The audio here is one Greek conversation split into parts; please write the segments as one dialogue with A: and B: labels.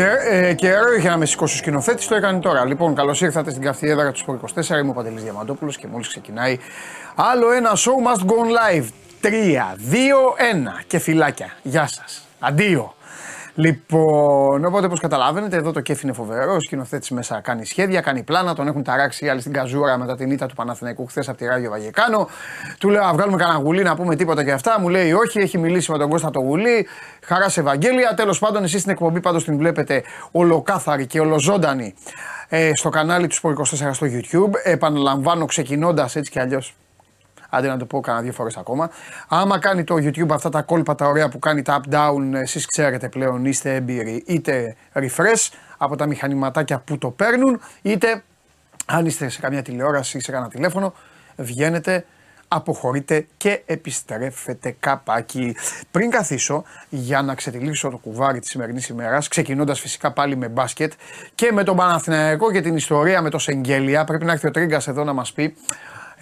A: Και ε, καιρό είχε να με σηκώσει ο σκηνοθέτης, το έκανε τώρα. Λοιπόν, καλώς ήρθατε στην καυτή έδρα του Σπορ 24. Είμαι ο Παντελής Διαμαντόπουλος και μόλις ξεκινάει άλλο ένα show must go live. 3, 2, 1 και φυλάκια. Γεια σας. Αντίο. Λοιπόν, οπότε όπως καταλαβαίνετε, εδώ το κέφι είναι φοβερό. Ο σκηνοθέτης μέσα κάνει σχέδια, κάνει πλάνα. Τον έχουν ταράξει οι άλλοι στην καζούρα μετά την ήττα του Παναθηναϊκού χθες από τη Ράγιο Βαγεκάνο. Του λέω να βγάλουμε κανένα γουλί να πούμε τίποτα και αυτά. Μου λέει όχι, έχει μιλήσει με τον Κώστα το γουλί. Χαρά σε Ευαγγέλια. Τέλος πάντων, εσείς στην εκπομπή πάντως την βλέπετε ολοκάθαρη και ολοζώντανη ε, στο κανάλι του Sport 24 στο YouTube. Επαναλαμβάνω, ξεκινώντας έτσι κι αλλιώς άντε να το πω κανένα δύο φορές ακόμα. Άμα κάνει το YouTube αυτά τα κόλπα τα ωραία που κάνει τα up-down, εσείς ξέρετε πλέον είστε έμπειροι, είτε refresh από τα μηχανηματάκια που το παίρνουν, είτε αν είστε σε καμιά τηλεόραση ή σε κανένα τηλέφωνο, βγαίνετε, αποχωρείτε και επιστρέφετε καπάκι. Πριν καθίσω για να ξετυλίξω το κουβάρι της σημερινής ημέρας, ξεκινώντας φυσικά πάλι με μπάσκετ και με τον Παναθηναϊκό και την ιστορία με το Σεγγέλια, πρέπει να έρθει ο Τρίγκας εδώ να μας πει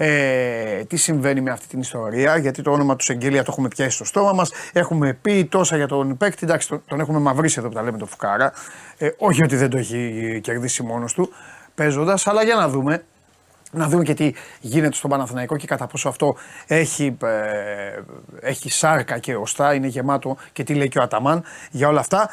A: ε, τι συμβαίνει με αυτή την ιστορία, γιατί το όνομα τους Σεγγέλια το έχουμε πιάσει στο στόμα μας. Έχουμε πει τόσα για τον παίκτη, εντάξει, τον, τον έχουμε μαυρίσει εδώ που τα λέμε το Φουκάρα. Ε, όχι ότι δεν το έχει κερδίσει μόνος του παίζοντας, αλλά για να δούμε. Να δούμε και τι γίνεται στον Παναθηναϊκό και κατά πόσο αυτό έχει, ε, έχει σάρκα και οστά, είναι γεμάτο και τι λέει και ο Αταμάν για όλα αυτά.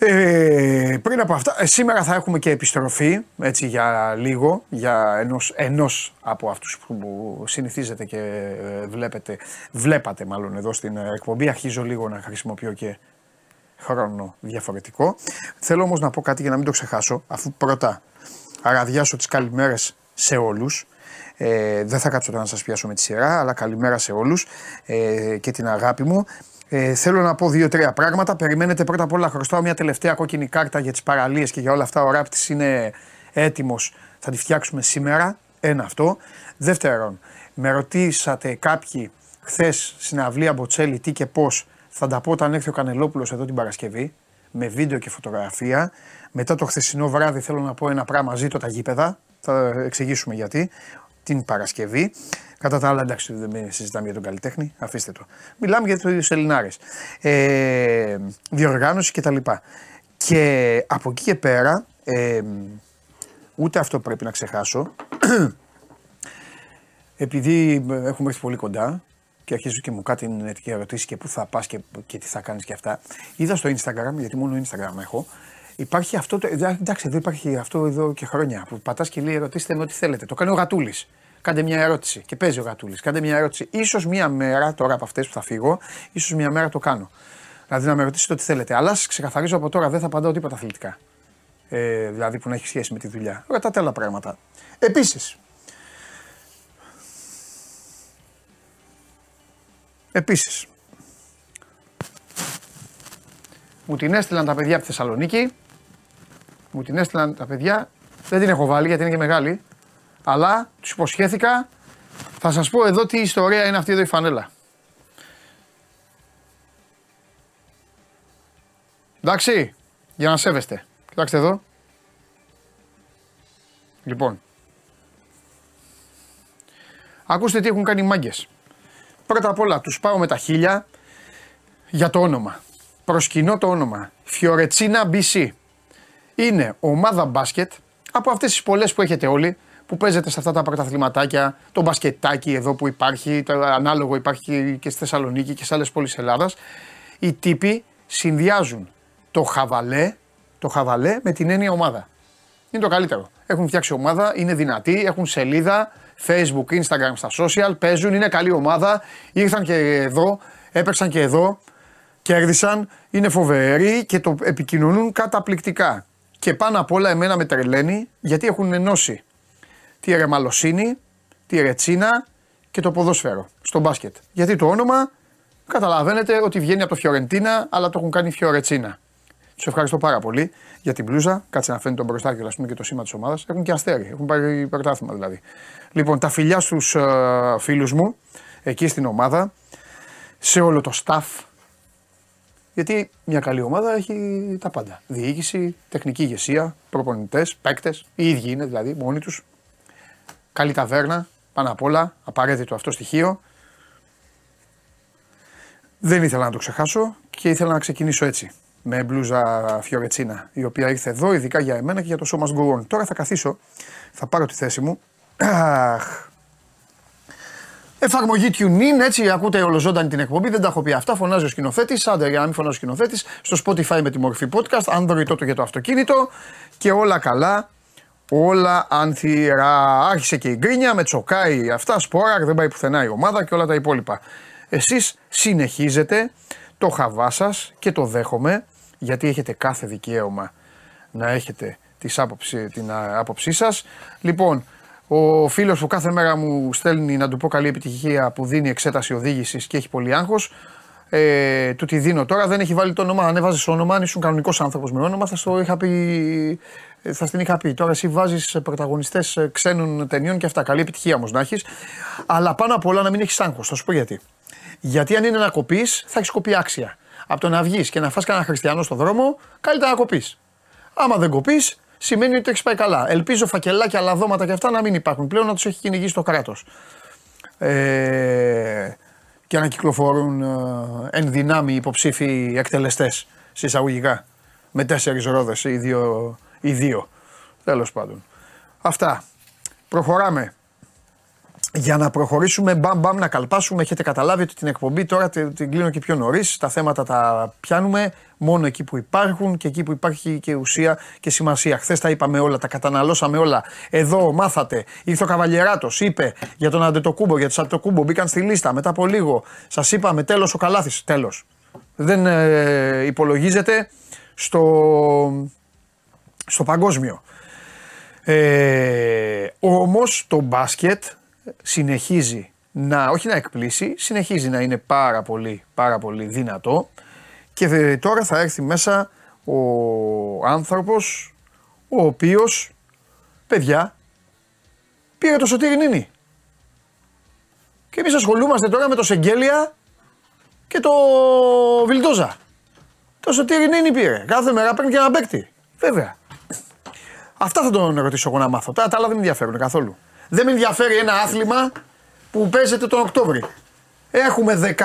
A: Ε, πριν από αυτά, ε, σήμερα θα έχουμε και επιστροφή, έτσι για λίγο, για ενός, ενός από αυτούς που συνηθίζετε και ε, βλέπετε, βλέπατε μάλλον εδώ στην ε, εκπομπή. Αρχίζω λίγο να χρησιμοποιώ και χρόνο διαφορετικό. Θέλω όμως να πω κάτι για να μην το ξεχάσω, αφού πρώτα αραδιάσω τις καλημέρες σε όλους. Ε, δεν θα κάτσω τώρα να σας πιάσω με τη σειρά, αλλά καλημέρα σε όλους ε, και την αγάπη μου. Ε, θέλω να πω δύο-τρία πράγματα. Περιμένετε πρώτα απ' όλα, χρωστάω μια τελευταία κόκκινη κάρτα για τις παραλίες και για όλα αυτά. Ο ράπτης είναι έτοιμος. Θα τη φτιάξουμε σήμερα. Ένα αυτό. Δεύτερον, με ρωτήσατε κάποιοι χθες στην αυλία Μποτσέλη τι και πώς. Θα τα πω όταν έρθει ο Κανελόπουλος εδώ την Παρασκευή. Με βίντεο και φωτογραφία. Μετά το χθεσινό βράδυ θέλω να πω ένα πράγμα. Ζήτω τα γήπεδα. Θα εξηγήσουμε γιατί. Την Παρασκευή. Κατά τα άλλα, εντάξει, δεν συζητάμε για τον καλλιτέχνη, αφήστε το. Μιλάμε για τους Ελληνάρες. Ε, διοργάνωση κτλ. Και, και από εκεί και πέρα, ε, ούτε αυτό πρέπει να ξεχάσω, επειδή έχουμε έρθει πολύ κοντά και αρχίζω και μου κάτι και ερωτήσεις και πού θα πας και, και τι θα κάνεις και αυτά. Είδα στο Instagram, γιατί μόνο Instagram έχω, Υπάρχει αυτό, το, εντάξει, εδώ υπάρχει αυτό εδώ και χρόνια που πατάς και λέει: Ρωτήστε με ό,τι θέλετε. Το κάνει ο Γατούλης. Κάντε μια ερώτηση. Και παίζει ο Γατούλης. Κάντε μια ερώτηση. σω μια μέρα, τώρα από αυτές που θα φύγω, ίσως μια μέρα το κάνω. Δηλαδή να με ρωτήσετε ό,τι θέλετε. Αλλά σα ξεκαθαρίζω από τώρα, δεν θα απαντάω τίποτα αθλητικά. Ε, δηλαδή που να έχει σχέση με τη δουλειά. Ρωτάτε άλλα πράγματα. Επίσης. Επίσης. Μου την έστειλαν τα παιδιά από τη Θεσσαλονίκη. Μου την έστειλαν τα παιδιά. Δεν την έχω βάλει γιατί είναι και μεγάλη. Αλλά τους υποσχέθηκα, θα σας πω εδώ τι ιστορία είναι αυτή εδώ η φανέλα. Εντάξει, για να σέβεστε. Κοιτάξτε εδώ. Λοιπόν. Ακούστε τι έχουν κάνει οι μάγκες. Πρώτα απ' όλα τους πάω με τα χίλια για το όνομα. Προσκυνώ το όνομα. Φιωρετσίνα BC. Είναι ομάδα μπάσκετ από αυτές τις πολλές που έχετε όλοι που παίζετε σε αυτά τα πρωταθληματάκια, το μπασκετάκι εδώ που υπάρχει, το ανάλογο υπάρχει και στη Θεσσαλονίκη και σε άλλες πόλεις Ελλάδας. Οι τύποι συνδυάζουν το χαβαλέ, το χαβαλέ με την έννοια ομάδα. Είναι το καλύτερο. Έχουν φτιάξει ομάδα, είναι δυνατοί, έχουν σελίδα, facebook, instagram, στα social, παίζουν, είναι καλή ομάδα. Ήρθαν και εδώ, έπαιξαν και εδώ, κέρδισαν, είναι φοβεροί και το επικοινωνούν καταπληκτικά. Και πάνω απ' όλα εμένα με τρελαίνει γιατί έχουν ενώσει τη ρεμαλοσύνη, τη ρετσίνα και το ποδόσφαιρο στο μπάσκετ. Γιατί το όνομα καταλαβαίνετε ότι βγαίνει από το Φιωρεντίνα, αλλά το έχουν κάνει Φιωρετσίνα. Τους ευχαριστώ πάρα πολύ για την πλούζα. Κάτσε να φαίνεται τον μπροστά πούμε, και το σήμα της ομάδας. Έχουν και αστέρι. Έχουν πάρει πρωτάθλημα δηλαδή. Λοιπόν, τα φιλιά στους uh, φίλους μου εκεί στην ομάδα, σε όλο το staff. Γιατί μια καλή ομάδα έχει τα πάντα. Διοίκηση, τεχνική ηγεσία, προπονητές, παίκτες. Οι ίδιοι είναι δηλαδή μόνοι τους. Καλή ταβέρνα, πάνω απ' όλα, απαραίτητο αυτό στοιχείο. Δεν ήθελα να το ξεχάσω και ήθελα να ξεκινήσω έτσι. με μπλούζα Φιωρετσίνα, η οποία ήρθε εδώ ειδικά για εμένα και για το σώμα Γκουρών. Τώρα θα καθίσω, θα πάρω τη θέση μου. Αχ. Εφαρμογή TuneIn, έτσι ακούτε ολοζώντανη την εκπομπή. Δεν τα έχω πει αυτά. Φωνάζει ο σκηνοθέτης. Άντε, για να μην φωνάζει ο σκηνοθέτης. Στο Spotify με τη μορφή podcast. Android τότε για το αυτοκίνητο. Και όλα καλά. Όλα ανθυρά. Άρχισε και η γκρίνια με τσοκάει αυτά. Σπόρα, δεν πάει πουθενά η ομάδα και όλα τα υπόλοιπα. Εσείς συνεχίζετε το χαβά σας και το δέχομαι γιατί έχετε κάθε δικαίωμα να έχετε τις άποψη, την άποψή σας. Λοιπόν, ο φίλος που κάθε μέρα μου στέλνει να του πω καλή επιτυχία που δίνει εξέταση οδήγησης και έχει πολύ άγχος. Ε, του τη δίνω τώρα, δεν έχει βάλει το όνομα. Αν έβαζες όνομα, αν ήσουν κανονικός άνθρωπος με όνομα, θα, στο είχα πει, θα στην είχα πει. Τώρα εσύ βάζεις πρωταγωνιστές ξένων ταινιών και αυτά. Καλή επιτυχία όμως να έχεις. Αλλά πάνω απ' όλα να μην έχεις άγχος. Θα σου πω γιατί. Γιατί αν είναι να κοπείς, θα έχεις κοπεί άξια. Από το να βγεις και να φας κανένα χριστιανό στο δρόμο, καλύτερα να κοπείς. Άμα δεν κοπείς, σημαίνει ότι έχεις πάει καλά. Ελπίζω φακελάκια, λαδώματα και αυτά να μην υπάρχουν πλέον, να τους έχει κυνηγήσει το κράτος. Ε, και να κυκλοφορούν ε, εν δυνάμει υποψήφοι εκτελεστές συσσαγωγικά. Με τέσσερις ρόδες ή δύο. Ή δύο. Τέλος πάντων. Αυτά. Προχωράμε για να προχωρήσουμε μπαμ μπαμ να καλπάσουμε. Έχετε καταλάβει ότι την εκπομπή τώρα την κλείνω και πιο νωρίς. Τα θέματα τα πιάνουμε μόνο εκεί που υπάρχουν και εκεί που υπάρχει και ουσία και σημασία. Χθες τα είπαμε όλα, τα καταναλώσαμε όλα. Εδώ μάθατε. Ήρθε ο Καβαλιεράτος, είπε για τον Αντετοκούμπο, για τους Αντετοκούμπο. Μπήκαν στη λίστα μετά από λίγο. Σας είπαμε τέλος ο Καλάθης. Τέλος. Δεν ε, υπολογίζεται στο, στο παγκόσμιο. Ε, όμως το μπάσκετ συνεχίζει να, όχι να εκπλήσει, συνεχίζει να είναι πάρα πολύ, πάρα πολύ δυνατό και τώρα θα έρθει μέσα ο άνθρωπος ο οποίος, παιδιά, πήρε το Σωτήρι Νίνη. Και εμείς ασχολούμαστε τώρα με το Σεγγέλια και το Βιλτόζα. Το Σωτήρι Νίνη πήρε. Κάθε μέρα παίρνει και ένα παίκτη. Βέβαια. Αυτά θα τον ρωτήσω εγώ να μάθω. Τα άλλα δεν με ενδιαφέρουν καθόλου. Δεν με ενδιαφέρει ένα άθλημα που παίζεται τον Οκτώβρη. Έχουμε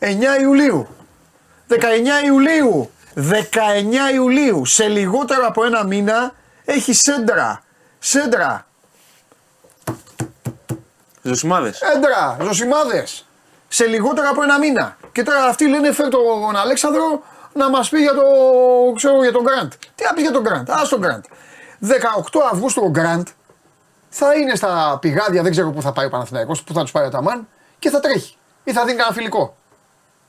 A: 19 Ιουλίου. 19 Ιουλίου. 19 Ιουλίου. Σε λιγότερο από ένα μήνα έχει σέντρα. Σέντρα.
B: Ζωσιμάδες.
A: Έντρα. Ζωσιμάδες. Σε λιγότερο από ένα μήνα. Και τώρα αυτοί λένε φέρ τον Αλέξανδρο να μας πει για, το, ξέρω, για τον Γκραντ. Τι να πει για τον Γκραντ. Α τον Γκραντ. 18 Αυγούστου ο Γκραντ θα είναι στα πηγάδια, δεν ξέρω πού θα πάει ο Παναθηναϊκός, πού θα τους πάει ο Ταμάν και θα τρέχει. Ή θα δίνει κανένα φιλικό.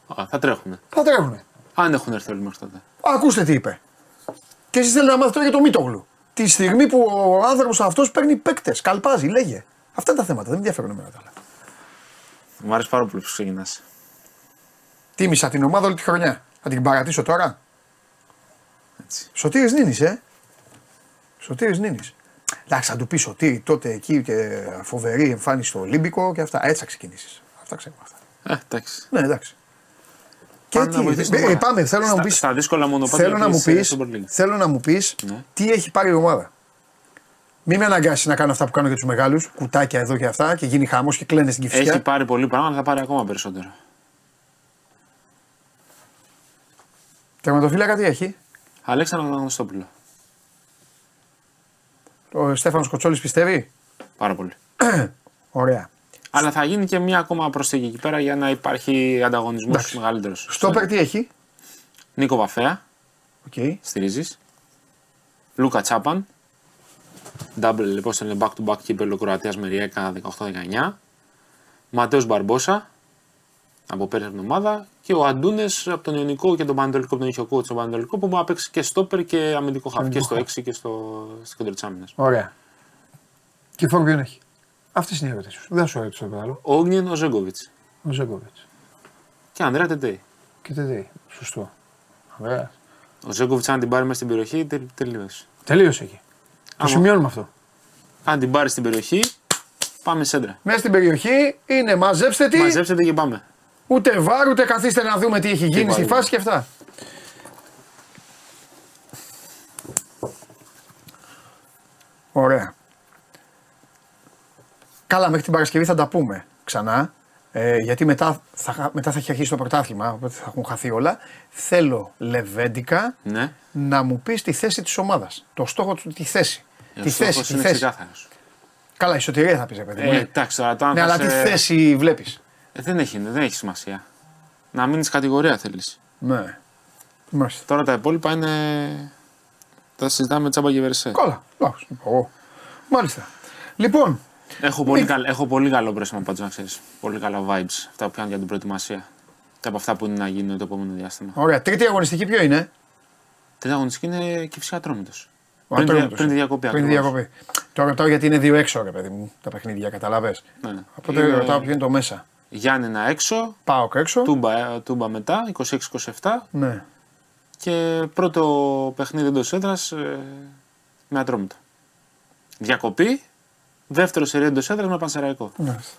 B: Α, θα τρέχουνε.
A: Θα τρέχουνε.
B: Αν έχουν έρθει όλοι μέχρι τότε.
A: Ακούστε τι είπε. Και εσείς θέλετε να μάθετε τώρα για το Μίτογλου. Τη στιγμή που ο άνθρωπος αυτός παίρνει παίκτες, καλπάζει, λέγε. Αυτά είναι τα θέματα, δεν με ενδιαφέρουν εμένα τα άλλα.
B: Μου άρεσε πάρα πολύ που ξεκινάς.
A: Τίμησα την ομάδα όλη τη χρονιά. Θα την παρατήσω τώρα.
B: Έτσι.
A: Σωτήρης Νίνης, ε. Σωτήρης Νίνης. Εντάξει, θα του πει ότι τότε εκεί και φοβερή εμφάνιση στο Ολύμπικο και αυτά. Έτσι θα ξεκινήσεις. Αυτά ξέρουμε αυτά.
B: Ε, εντάξει.
A: Ναι, εντάξει. Και
B: Πάμε να
A: τι,
B: βοηθήσουμε
A: ε,
B: ομάδα.
A: πάμε, θέλω να
B: Στα-
A: μου πεις,
B: στα δύσκολα μονοπάτια
A: θέλω να μου
B: της, ε,
A: πεις,
B: Super League.
A: θέλω να μου πεις
B: Ναι.
A: τι έχει πάρει η ομάδα. Μην με αναγκάσεις να κάνω αυτά που κάνω για τους μεγάλους, κουτάκια εδώ και αυτά και γίνει χαμός και κλαίνε στην κυφσιά.
B: Έχει πάρει πολύ πράγμα, αλλά θα πάρει ακόμα περισσότερο.
A: Τερματοφύλακα τι έχει;
B: Αλέξανδρο Αναστόπουλο.
A: Ο Στέφανος Κοτσόλης πιστεύει;
B: Πάρα πολύ.
A: Ωραία.
B: Αλλά θα γίνει και μια ακόμα προσθήκη εκεί πέρα για να υπάρχει ανταγωνισμός
A: Εντάξει.
B: μεγαλύτερος.
A: Στόπερ τι έχει;
B: Νίκο Βαφέα,
A: Οκ.
B: στηρίζεις. Λούκα Τσάπαν. Double, λοιπόν, είναι back to back κύπελο Κροατίας με Ριέκα 18-19. Ματέος Μπαρμπόσα από πέρυσι από την ομάδα. Και ο Αντούνες από τον Ιωνικό και τον Παναιτωλικό, από τον είχε ο coach στον Παναιτωλικό που μπορεί να παίξει και στόπερ και αμυντικό χαφ. Και στο 6 και στο, στο κέντρο της άμυνας.
A: Ωραία. Και φόρ ποιον έχει. Αυτές είναι οι ερωτήσεις σου. Δεν σου έρωτησα το άλλο.
B: Ο Όγνιεν ο Ζέγκοβιτς.
A: Ο Ζέγκοβιτς.
B: Και Ανδρέα Τεντέι.
A: Και τι Σωστό. Ωραία.
B: Ο Ζέγκοβιτς, αν την πάρει μέσα στην περιοχή, τελ, τελείωσε.
A: Τελείωσε εκεί. Το
B: Άμα-
A: σημειώνουμε αυτό.
B: Αν την πάρει στην περιοχή, πάμε σέντρα.
A: Μέσα στην περιοχή είναι μαζέψτε τι.
B: Μαζέψτε και πάμε.
A: Ούτε βάρ, ούτε καθίστε να δούμε τι έχει γίνει στη
B: βάλουμε.
A: φάση και αυτά. Ωραία. Καλά, μέχρι την Παρασκευή θα τα πούμε ξανά. Ε, γιατί μετά θα, χα- μετά θα έχει αρχίσει το πρωτάθλημα, οπότε θα έχουν χαθεί όλα. Θέλω λεβέντικα
B: Ναι.
A: να μου πεις τη θέση της ομάδας. Το στόχο του, τη θέση.
B: Ε,
A: τη
B: ο στόχος
A: θέση, τη
B: είναι
A: θέση.
B: ξεκάθαρος.
A: Καλά, η σωτηρία θα πεις, ρε παιδί μου.
B: Ε,
A: ναι.
B: εντάξει, τώρα το αν
A: ναι,
B: θα
A: αλλά τι
B: σε-
A: θέση βλέπεις.
B: Ε, δεν, έχει, δεν έχει σημασία. Να μείνεις κατηγορία θέλεις.
A: Ναι. Μάλιστα.
B: Τώρα τα υπόλοιπα είναι. Τα συζητάμε τσάμπα και βερσέ.
A: Καλά. Εντάξει, εγώ. Μάλιστα. Λοιπόν,
B: Έχω πολύ, καλ, έχω πολύ καλό πρέσμα πάντω να ξέρεις. Πολύ καλά vibes. Αυτά που πιάνουν για την προετοιμασία. Και από αυτά που είναι να γίνουν το επόμενο διάστημα.
A: ωραία. Τρίτη αγωνιστική ποιο είναι;
B: Τρίτη αγωνιστική είναι και φυσικά ατρόμητος.
A: Ο
B: Πριν, τη-
A: Ατρόμητος.
B: πριν τη διακοπή.
A: Πριν τη
B: ακριβώς.
A: διακοπή. Το ρωτάω γιατί είναι δύο έξω, ρε παιδί μου, τα παιχνίδια, καταλαβέ.
B: Ναι, ναι.
A: Οπότε
B: Είναι
A: ρωτάω ποιο είναι το μέσα.
B: Γιάννενα έξω,
A: Πάω και έξω.
B: τούμπα, ε, τούμπα μετά, 26-27
A: Ναι.
B: και πρώτο παιχνίδι εντός έδρας ε, με ατρόμητο. Διακοπή, δεύτερο σερί εντός έδρας με πανσεραϊκό.
A: Μάλιστα.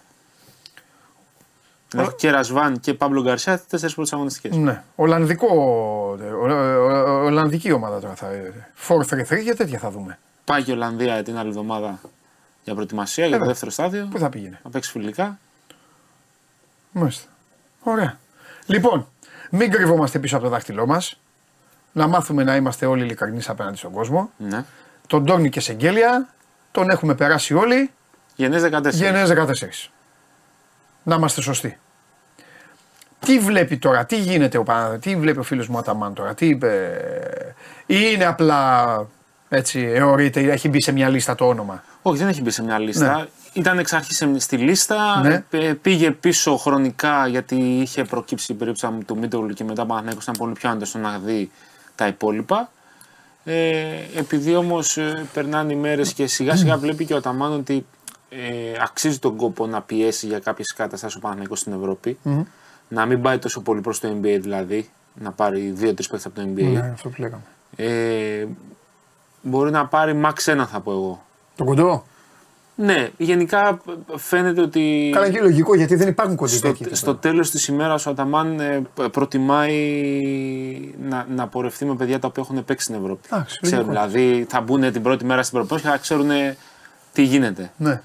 B: Έχω και Ρασβάν και Παύλο Γκαρσιά τέσσερις πρώτες αγωνιστικές.
A: Ναι. Ολλανδικό, ο- ο- ο- Ολλανδική ομάδα τώρα θα 4-3-3 και τέτοια θα δούμε.
B: Πάει και η Ολλανδία την άλλη εβδομάδα για προετοιμασία για το
A: Βέβαια.
B: δεύτερο στάδιο.
A: Πού θα πήγαινε;
B: Να παίξει φιλικά.
A: Μάλιστα. Ωραία. Λοιπόν, μην κρυβόμαστε πίσω από το δάχτυλό μας. Να μάθουμε να είμαστε όλοι ειλικρινείς απέναντι στον κόσμο.
B: Ναι.
A: Τον Τόρνη και Σεγγέλια τον έχουμε περάσει όλοι.
B: Γενέ 14.
A: Γενναίες 14. Να είμαστε σωστοί. Τι βλέπει τώρα, τι γίνεται ο Παναδε, τι βλέπει ο φίλος μου Αταμάν τώρα, τι είπε, ή είναι απλά έτσι αιωρείται, έχει μπει σε μια λίστα το όνομα.
B: Όχι, δεν έχει μπει σε μια λίστα.
A: Ναι.
B: Ήταν εξ αρχής στη λίστα.
A: Ναι.
B: ε, Πήγε πίσω χρονικά γιατί είχε προκύψει η περίπτωση του Μίτογλου και μετά ο Παναθηναϊκός ήταν πολύ πιο άντρε να δει τα υπόλοιπα. Ε, επειδή όμως περνάνε οι μέρες και σιγά σιγά βλέπει και ο Ταμάν ότι ε, αξίζει τον κόπο να πιέσει για κάποιες καταστάσεις ο Παναθηναϊκός στην ευρωπη Να μην πάει τόσο πολύ προς το NBA δηλαδή, να πάρει δύο-τρεις παίχτε από το NBA.
A: Ναι, αυτό που λέγαμε.
B: Ε, μπορεί να πάρει max ένα θα πω εγώ.
A: Το κοντό;
B: Ναι, γενικά φαίνεται ότι
A: Καλά και λογικό γιατί δεν υπάρχουν κοντοί
B: στο,
A: τέτοιοι.
B: στο τέλος της ημέρας ο Αταμάν ε, προτιμάει να, να πορευτεί με παιδιά τα οποία έχουν παίξει στην Ευρώπη.
A: Εντάξει,
B: Ξέρουν,
A: λογικό.
B: δηλαδή θα μπουν την πρώτη μέρα στην προπόνηση και θα ξέρουν τι γίνεται.
A: Ναι,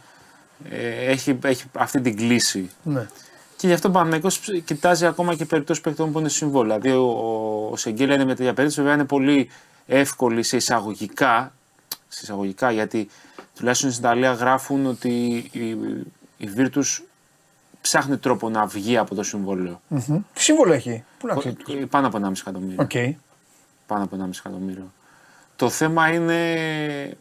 B: Ε, έχει, έχει αυτή την κλίση.
A: ναι.
B: Και γι' αυτό ο Παναγενικό κοιτάζει ακόμα και περιπτώσεις παιχτών που είναι συμβόλαια. Δηλαδή, ο, ο, ο Σεγγέλια είναι με τέτοια περίπτωση, βέβαια είναι πολύ εύκολη σε εισαγωγικά, σε εισαγωγικά γιατί τουλάχιστον στην Ιταλία γράφουν ότι η, η Virtus ψάχνει τρόπο να βγει από το συμβόλαιο.
A: Μμμ. Τι συμβόλαιο έχει, πού να ξέρει.
B: Ε, Πάνω από 1,5 εκατομμύριο.
A: Οκ.
B: Πάνω από 1,5 εκατομμύριο. Το θέμα είναι.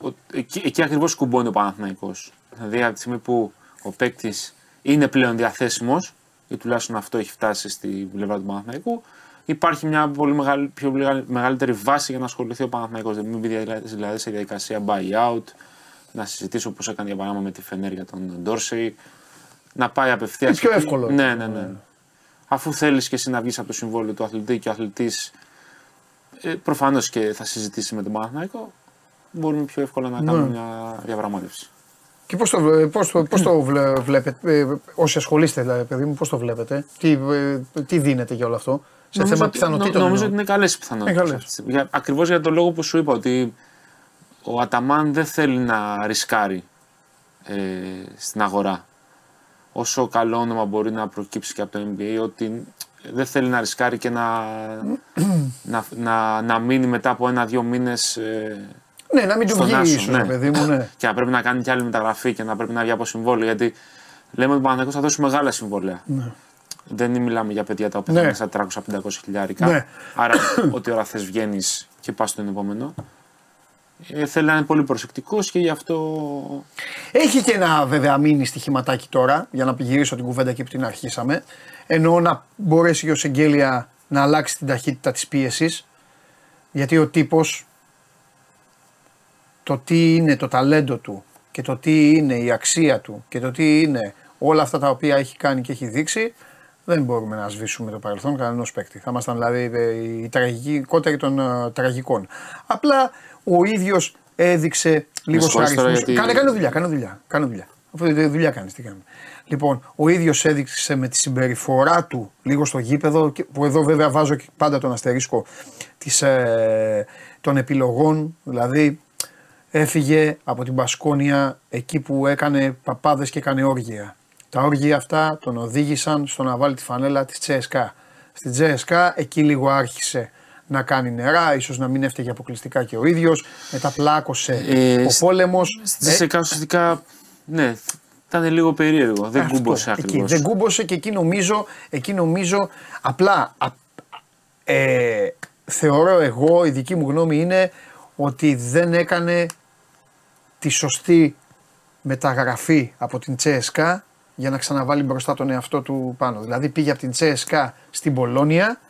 B: ότι Εκεί, εκεί ακριβώς κουμπώνει ο Παναθηναϊκός. Δηλαδή από τη στιγμή που ο παίκτης είναι πλέον διαθέσιμος, ή τουλάχιστον αυτό έχει φτάσει στη πλευρά του Παναθηναϊκού, υπάρχει μια πολύ μεγάλη, πιο μεγάλη- μεγαλύτερη βάση για να ασχοληθεί ο Παναθηναϊκός. Δεν μην μπει δηλαδή δηλαδή σε διαδικασία buyout, να συζητήσει όπω έκανε για παράδειγμα με τη Φενέρ για τον Ντόρσεϊ, να πάει απευθείας.
A: Είναι πιο εύκολο.
B: Ναι, ναι, ναι. Αφού θέλεις και εσύ να βγεις από το συμβόλαιο του αθλητή και ο αθλητής ε, προφανώς και θα συζητήσει με τον Παναθηναϊκό, μπορούμε πιο εύκολα να κάνουμε μια διαπραγμάτευση.
A: Και πώς το, βλέ- πώς το, πώς το βλέ- βλέπετε, ε, όσοι ασχολείστε δηλαδή, παιδί μου, πώς το βλέπετε, τι, ε, τι δίνετε για όλο αυτό, σε
B: Νομίζω
A: θέμα
B: ότι-
A: πιθανότητων.
B: νο- Νομίζω
A: εννοώ.
B: ότι είναι καλές οι πιθανότητες.
A: Είναι καλές.
B: Ακριβώς για τον λόγο που σου είπα ότι ο Αταμάν δεν θέλει να ρισκάρει ε, στην αγορά. Όσο καλό όνομα μπορεί να προκύψει και από το NBA, ότι δεν θέλει να ρισκάρει και να, να, να, να μείνει μετά από ένα-δύο μήνες
A: Ναι, να μην του
B: στον
A: βγει
B: άσο,
A: ίσως,
B: ναι.
A: ρε παιδί μου, ναι.
B: και να πρέπει να κάνει και άλλη μεταγραφή και να πρέπει να βγει από συμβόλαιο. Γιατί λέμε ότι ο Παναγιώτο θα δώσει μεγάλα συμβόλαια. Δεν μιλάμε για παιδιά τα οποία
A: Ναι.
B: θα είναι στα 300-500 χιλιάρικα.
A: Ναι.
B: Άρα, ό,τι ώρα θες βγαίνεις και πας στον επόμενο. Ε, θέλει να είναι πολύ προσεκτικός και γι' αυτό.
A: Έχει και ένα βέβαια μείνει στοιχηματάκι τώρα, για να γυρίσω την κουβέντα εκεί που την αρχίσαμε. Εννοώ να μπορέσει και ο Σεγγέλια να αλλάξει την ταχύτητα της πίεσης. Γιατί ο τύπος, το τι είναι το ταλέντο του και το τι είναι η αξία του και το τι είναι όλα αυτά τα οποία έχει κάνει και έχει δείξει, δεν μπορούμε να σβήσουμε το παρελθόν κανένας παίκτη. Θα ήμασταν δηλαδή ε, οι τραγικοί, κότεροι των ε, τραγικών. Απλά ο ίδιος έδειξε λίγο στου
B: συγχωρείς τώρα
A: αριθμού.
B: γιατί-
A: Κάνε, κάνε δουλειά, κάνε δουλειά. Κάνε δουλειά. Αφού δεν δουλειά κάνεις, τι κάνουμε. Λοιπόν, ο ίδιος έδειξε με τη συμπεριφορά του λίγο στο γήπεδο, και- που εδώ βέβαια βάζω και πάντα τον αστερίσκο της, ε, των επιλογών. Δηλαδή, έφυγε από την Πασκόνια εκεί που έκανε παπάδες και έκανε όργια. Τα όργια αυτά τον οδήγησαν στο να βάλει τη φανέλα της Τσέσκα. Στη Τσέσκα εκεί λίγο άρχισε να κάνει νερά, ίσως να μην έφταιγε αποκλειστικά και ο ίδιος, μετά πλάκωσε
B: Ε,
A: ο
B: σ-
A: πόλεμος.
B: Στη
A: Ε,
B: ΣΕΚΑ ουσιαστικά ναι, ήταν λίγο περίεργο. Δεν
A: αυτό,
B: κούμπωσε
A: εκεί,
B: ακριβώς.
A: Δεν κούμπωσε και εκεί νομίζω, εκεί νομίζω απλά α, ε, θεωρώ εγώ, η δική μου γνώμη είναι ότι δεν έκανε τη σωστή μεταγραφή από την Τσέσκα για να ξαναβάλει μπροστά τον εαυτό του πάνω. Δηλαδή πήγε από την Τσέσκα στην Πολώνια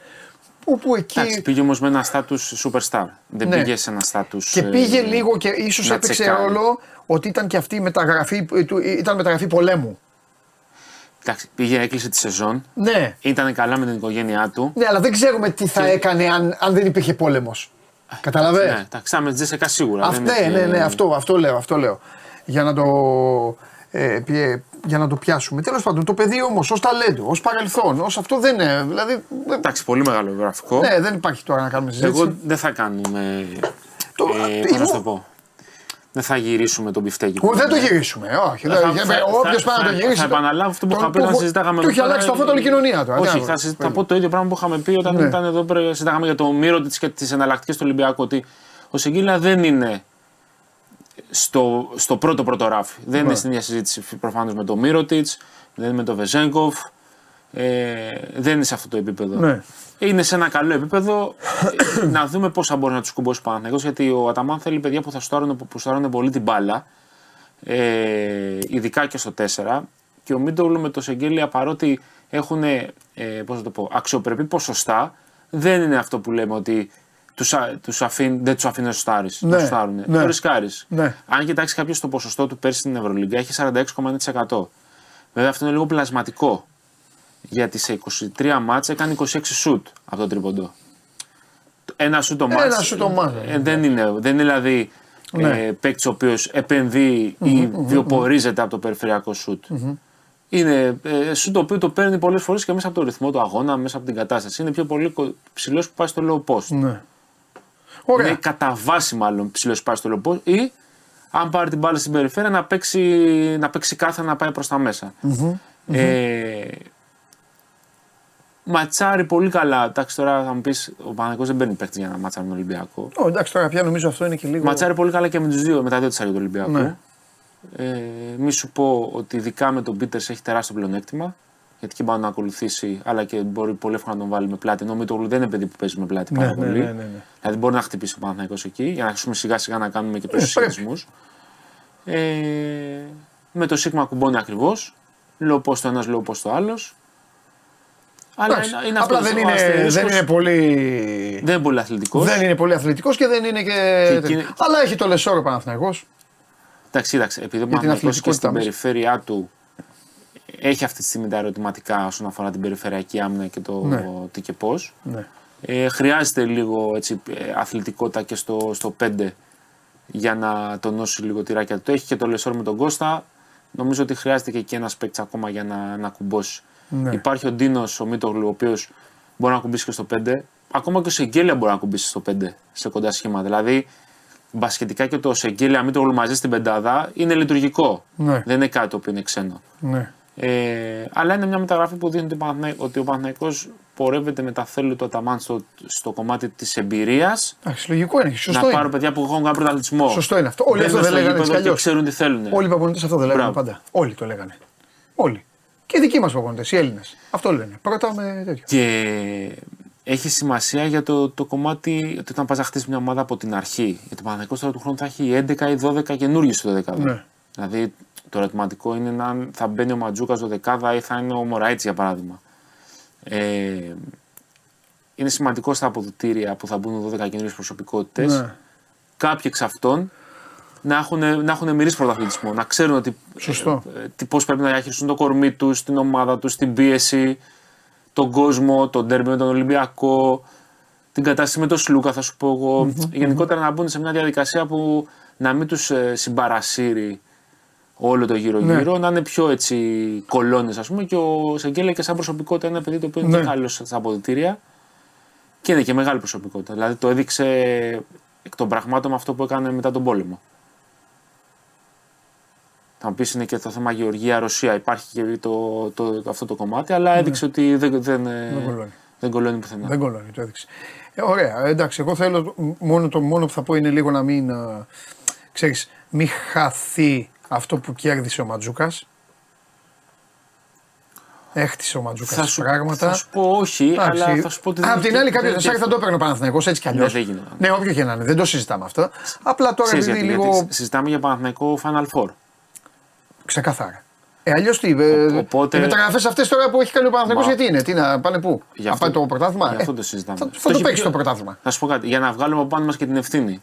A: όπου εκεί
B: Εντάξει, πήγε όμως με ένα στάτου superstar. Δεν
A: Ναι.
B: πήγε σε ένα στάτου.
A: και πήγε λίγο και ίσως
B: να
A: έπαιξε
B: τσεκάρει.
A: ρόλο ότι ήταν και αυτή η μεταγραφή, ε, του- ήταν μεταγραφή πολέμου.
B: Εντάξει, πήγε, έκλεισε τη σεζόν.
A: Ναι,
B: Ήταν καλά με την οικογένειά του.
A: Ναι, αλλά δεν ξέρουμε τι θα έκανε αν, αν δεν υπήρχε πόλεμος. Καταλαβέ.
B: Ναι, εντάξει, θα με της Τζέσσεκα σίγουρα.
A: Αυτό,
B: δεν
A: ναι,
B: είναι
A: ναι,
B: και-
A: ναι, αυτό, αυτό λέω, αυτό λέω. Για να το, ε, πιε- για να το πιάσουμε. Τέλος πάντων, το παιδί όμως ως ταλέντο, ως παρελθόν, ως αυτό δεν είναι. Δηλαδή, δεν-
B: Εντάξει, πολύ μεγάλο γραφικό.
A: ναι, δεν υπάρχει τώρα να κάνουμε συζήτηση.
B: Εγώ δεν θα κάνουμε.
A: Το-
B: ε,
A: η
B: πώς να
A: μου-
B: σου το πω. Δεν θα γυρίσουμε τον πιφτέκι.
A: Ο, δεν το γυρίσουμε. Όχι.
B: Θα-
A: δεν-
B: θα-
A: Όποιος
B: θα-
A: πάει να το
B: θα-
A: γυρίσει.
B: Θα επαναλάβω αυτό που
A: τον-
B: είχα πει όταν
A: του-
B: συζητάγαμε.
A: Του έχει
B: τώρα.
A: αλλάξει το φώτο όλη η κοινωνία τώρα. Τι
B: Όχι,
A: να
B: θα,
A: πω.
B: συζητά, θα πω το ίδιο πράγμα που είχαμε πει όταν
A: Ναι.
B: ήταν εδώ πέρα. Συζητάγαμε για το Μύρο της και τις εναλλακτικές του Ολυμπιακού. Ότι ο Σεγγίλα δεν είναι στο, στο πρώτο πρώτο ράφι. Δεν
A: Ναι.
B: είναι στην ίδια συζήτηση προφανώς με το Μύρωτιτς, δεν είναι με το Βεζέγκοφ. Ε, δεν είναι σε αυτό το επίπεδο.
A: Ναι.
B: Είναι σε ένα καλό επίπεδο. Ε, να δούμε πόσα μπορεί να τους κουμπώσει ο Παναθηναϊκός, γιατί ο Αταμάν θέλει παιδιά που θα στάρουν, που στάρουν πολύ την μπάλα. Ε, ειδικά και στο 4. Και ο Μίντογλου με το Σεγγέλια παρότι έχουν ε, πώς να το πω, αξιοπρεπή ποσοστά, δεν είναι αυτό που λέμε ότι τους, α- τους αφήν, δεν τους αφήνει να στάρεις,
A: Ναι,
B: να τους στάρουν.
A: ναι.
B: Το ρισκάρεις.
A: Ναι.
B: Αν κοιτάξει κάποιος το ποσοστό του πέρσι στην Ευρωλίγκα, έχει 46,1%. Βέβαια αυτό είναι λίγο πλασματικό. Γιατί σε 23 μάτς έκανε 26 σουτ από το τρίποντο. Ένα σουτ το
A: Ένα
B: μάτς.
A: σουτ το μάτς,
B: ε, δεν, είναι, δεν είναι δηλαδή
A: Ναι.
B: ε, παίκτης ο οποίος επενδύει ή βιοπορίζεται από το περιφερειακό σουτ. Είναι ε, σουτ το οποίο το παίρνει πολλές φορές και μέσα από το ρυθμό του αγώνα, μέσα από την κατάσταση. Είναι πιο πολύ ψηλός που πάει στο low post.
A: Ναι. Ωραία.
B: Είναι κατά βάση μάλλον ψηλός που πάει στο low post ή αν πάρει την μπάλα στην περιφέρεια να παίξει, να παίξει κάθετα να πάει προς τα μεσα Ε, ματσάρει πολύ καλά. Εντάξει, τώρα θα μου πεις: Ο Παναγικό δεν παίρνει παίκτη για να ματσάρει τον Ολυμπιακό.
A: Ω, εντάξει, τώρα πια νομίζω αυτό είναι και λίγο.
B: Ματσάρει πολύ καλά και με, τους δύο, με τα δύο της του Ολυμπιακού.
A: Ναι.
B: Ε, μη σου πω ότι ειδικά με τον Πίτερς έχει τεράστιο πλεονέκτημα. Γιατί και μπορεί να ακολουθήσει, αλλά και μπορεί πολύ εύκολα να τον βάλει με πλάτη. Ενώ ο Μητογλου δεν είναι παιδί που παίζει με πλάτη
A: Ναι,
B: πάρα
A: ναι,
B: πολύ.
A: ναι, ναι, ναι.
B: Δηλαδή μπορεί να χτυπήσει ο Παναθηναϊκός εκεί για να αρχίσουμε σιγά σιγά να κάνουμε και του
A: Ε, πρέπει.
B: συσχετισμού. Ε, με το Σίγμα κουμπώνει ακριβώς. Λέω πώς το ένας, λέω πώς το άλλος. Αλλά
A: Εντάξει,
B: είναι, είναι
A: Απλά
B: αυτός
A: δεν
B: ο
A: είναι,
B: αστερίσκος.
A: δεν είναι πολύ.
B: δεν είναι πολύ αθλητικός.
A: Δεν είναι πολύ αθλητικός και δεν είναι και.
B: Και εκείνη-
A: Αλλά έχει το λεσόρο Παναθηναϊκός.
B: Εντάξει, κοίταξε, επειδή ο
A: Για την
B: Παναθηναϊκός και
A: αθλητικότητα
B: στην
A: μέσα.
B: περιφέρειά του έχει αυτή τη στιγμή τα ερωτηματικά όσον αφορά την περιφερειακή άμυνα και το
A: Ναι.
B: τι και πώς.
A: Ναι.
B: Ε, χρειάζεται λίγο έτσι, ε, αθλητικότητα και στο, στο 5 για να τονώσει λίγο τη ράκια του. Το έχει και το Λεσόρ με τον Κώστα. Νομίζω ότι χρειάζεται και εκεί ένας παίκτης ακόμα για να, να κουμπώσει.
A: Ναι.
B: Υπάρχει ο Ντίνος, ο Μίτογλου, ο οποίος μπορεί να κουμπίσει και στο 5. Ακόμα και ο Σεγγέλια μπορεί να κουμπίσει στο 5 σε κοντά σχήμα. Δηλαδή, μπασχετικά και το Σεγγέλια Μίτογλου μαζί στην πεντάδα είναι λειτουργικό.
A: Ναι.
B: Δεν είναι κάτι το οποίο είναι ξένο.
A: Ναι.
B: Ε, αλλά είναι μια μεταγραφή που δείχνει ότι ο Παναθηναί- ότι ο Παναθηναϊκός πορεύεται με τα θέλη του Αταμάν στο, στο κομμάτι της εμπειρίας.
A: Εντάξει, λογικό είναι. Σωστό
B: Να
A: είναι.
B: πάρουν παιδιά που έχουν κάνει πρωταθλητισμό.
A: Σωστό είναι αυτό. Όλοι αυτό δεν
B: στο
A: λέγανε
B: γήπεδο
A: έτσι κι
B: και
A: αλλιώς.
B: ξέρουν τι θέλουν.
A: Όλοι οι προπονητέ αυτό δεν λέγανε
B: Μπράβο.
A: πάντα. Όλοι το λέγανε. Όλοι. Και οι δικοί μας προπονητέ, οι Έλληνες. Αυτό λένε. Πρώτα με τέτοιο.
B: Και έχει σημασία για το, το κομμάτι ότι όταν πας να χτίσεις μια ομάδα από την αρχή. Γιατί ο Παναθηναϊκός τώρα του χρόνου θα έχει 11 ή 12 καινούριους στο δεκάδα.
A: Ναι.
B: Δηλαδή το ερωτηματικό είναι αν θα μπαίνει ο Ματζούκας στο δεκάδα ή θα είναι ο Μωράιτσι για παράδειγμα. Ε, είναι σημαντικό στα αποδοτήρια που θα μπουν 12 καινούριες προσωπικότητες.
A: Ναι.
B: Κάποιοι εξ αυτών να έχουν, να έχουν μυρίσει πρωταθλητισμό. Να ξέρουν ότι,
A: Σωστό.
B: ε, τι- πώς πρέπει να διαχειριστούν το κορμί τους, την ομάδα τους, την πίεση, τον κόσμο, τον τέρμι με τον Ολυμπιακό, την κατάσταση με τον Σλούκα, θα σου πω εγώ. Γενικότερα να μπουν σε μια διαδικασία που να μην τους συμπαρασύρει όλο το γύρω-γύρω, να είναι πιο έτσι κολόνες, ας πούμε. Και ο Σεγγέλια και σαν προσωπικότητα είναι ένα παιδί το οποίο είναι
A: Ναι.
B: και καλός στα αποδητήρια και είναι και μεγάλη προσωπικότητα. Δηλαδή το έδειξε εκ των πραγμάτων με αυτό που έκανε μετά τον πόλεμο. Θα μου πεις είναι και το θέμα Γεωργία-Ρωσία. Υπάρχει και το, το, το, αυτό το κομμάτι, αλλά έδειξε ότι δεν, δεν, ε,
A: Δεν κολλώνει.
B: δεν κολλώνει πουθενά.
A: Δεν κολλώνει, το έδειξε. Ε, ωραία, εντάξει, εγώ θέλω μόνο το μόνο που θα πω είναι λίγο να μην, ε, ξέρεις, μην χαθεί αυτό που κέρδισε ο Ματζούκας. Έχτισε ο Ματζούκας
B: Θα σου,
A: πράγματα.
B: θα σου πω όχι,
A: Εντάξει.
B: αλλά θα σου πω ότι δεν
A: Απ' την
B: έχει-
A: άλλη, κάποιο
B: δεν
A: Τεσσάρι
B: έχει-
A: θα το έπαιρνε ο Παναθηναϊκός έτσι κι αλλιώς.
B: Ναι, δεν γίνεται.
A: Ναι, όποιο και να είναι, δεν το συζητάμε αυτό. Απλά τώρα
B: Ξέρεις
A: επειδή
B: γιατί,
A: λίγο.
B: γιατί συζητάμε για Παναθηναϊκό Final Four.
A: Ξεκαθάρα. Ε, αλλιώς τι. Ε,
B: οπότε-
A: Οι μεταγραφέ αυτές τώρα που έχει κάνει ο Παναθηναϊκός
B: Μα-
A: γιατί είναι, τι να πάνε πού;
B: Γι'
A: Να
B: αυτό-
A: πάει το πρωτάθλημα;
B: Γι'
A: Ε,
B: αυτό το συζητάμε.
A: θα, θα το
B: έχει
A: παίξει
B: πιο-
A: το πρωτάθλημα.
B: Θα σου πω κάτι. Για να βγάλουμε από πάνω μας και την ευθύνη.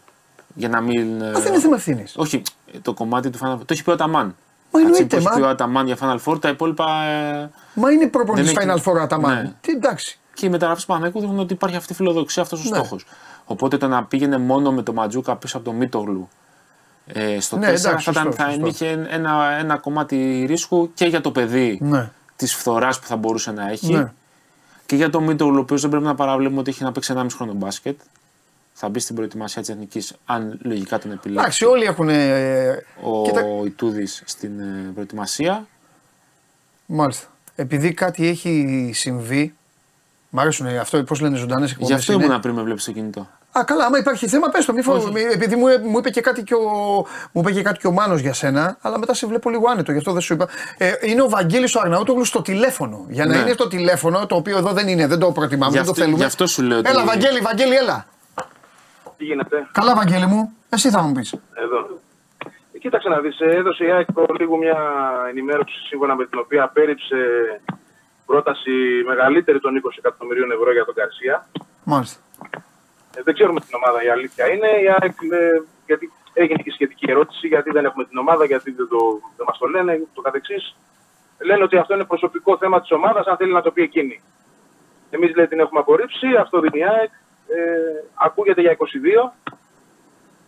B: Για να μην. ε,
A: Α, δεν είναι θέμα ευθύνης.
B: Όχι, το κομμάτι του Final Four. Το έχει πει ο Αταμάν.
A: Μα
B: Έτσι,
A: εννοείται,
B: που έχει
A: μα.
B: πει ο Αταμάν για Final Four, τα υπόλοιπα. ε,
A: Μα είναι προπονητής
B: Δεν
A: Final
B: έχει-
A: Four Αταμάν.
B: Ναι.
A: Τι εντάξει.
B: και οι μεταγραφές του Παναγικού δείχνουν ότι υπάρχει αυτή η φιλοδοξία, αυτός ο
A: Ναι.
B: στόχος. Οπότε το να πήγαινε μόνο με το Ματζούκα πίσω από το Μίτογλου ε, στο
A: Ναι,
B: 4
A: εντάξει,
B: θα, ήταν,
A: σωστό,
B: θα
A: σωστό.
B: είχε ένα, ένα κομμάτι ρίσκου και για το παιδί
A: Ναι.
B: της φθοράς που θα μπορούσε να έχει.
A: Ναι.
B: Και για το Μίτογλου, ο οποίος δεν πρέπει να παραβλέπουμε ότι έχει να παίξει 1,5 χρόνο μπάσκετ. Θα μπει στην προετοιμασία της εθνικής, αν λογικά τον επιλέξει
A: Εντάξει, όλοι έχουν. Ε,
B: ο
A: κοίτα-
B: Ιτούδης στην ε, προετοιμασία.
A: Μάλιστα. Επειδή κάτι έχει συμβεί. Μ' αρέσουν ε, αυτό, πώς λένε ζωντανές εκπομπές.
B: Γι' αυτό ήμουν πριν με βλέπεις στο κινητό.
A: Α, καλά, άμα υπάρχει θέμα, πες το. Μη φο...
B: Όχι.
A: μη- Επειδή μου, μου, είπε και κάτι και ο, μου είπε και κάτι και ο Μάνος για σένα, αλλά μετά σε βλέπω λίγο άνετο, γι' αυτό δεν σου είπα. Ε, είναι ο Βαγγέλης ο Αρναούτογλου στο τηλέφωνο. Για να
B: Ναι.
A: είναι στο τηλέφωνο, το οποίο εδώ δεν είναι, δεν το προτιμάμε,
B: Γι'
A: δεν το
B: αυτό-
A: θέλουμε.
B: γι' αυτό σου λέω ότι-
A: Έλα, Βαγγέλη, Βαγγέλη, έλα.
C: Τι γίνεται;
A: Καλά, Βαγγέλη μου, εσύ θα μου πεις.
C: εδώ. Ε, Κοίταξε να δεις, ε, έδωσε η ΑΕΚ λίγο μια ενημέρωση σύμφωνα με την οποία πέριψε πρόταση μεγαλύτερη των 20 εκατομμυρίων ευρώ για τον Καρσία.
A: Μάλιστα.
C: Ε, δεν ξέρουμε την ομάδα, η αλήθεια είναι. Η ΑΕΚ, ε, γιατί έγινε και σχετική ερώτηση, γιατί δεν έχουμε την ομάδα, γιατί δεν, το, δεν μας το λένε, το καθεξής. Λένε ότι αυτό είναι προσωπικό θέμα της ομάδας, αν θέλει να το πει εκείνη. Εμείς λέει την έχουμε απορρίψει, αυτό δίνει η ΑΕΚ. Ε, ακούγεται για 22.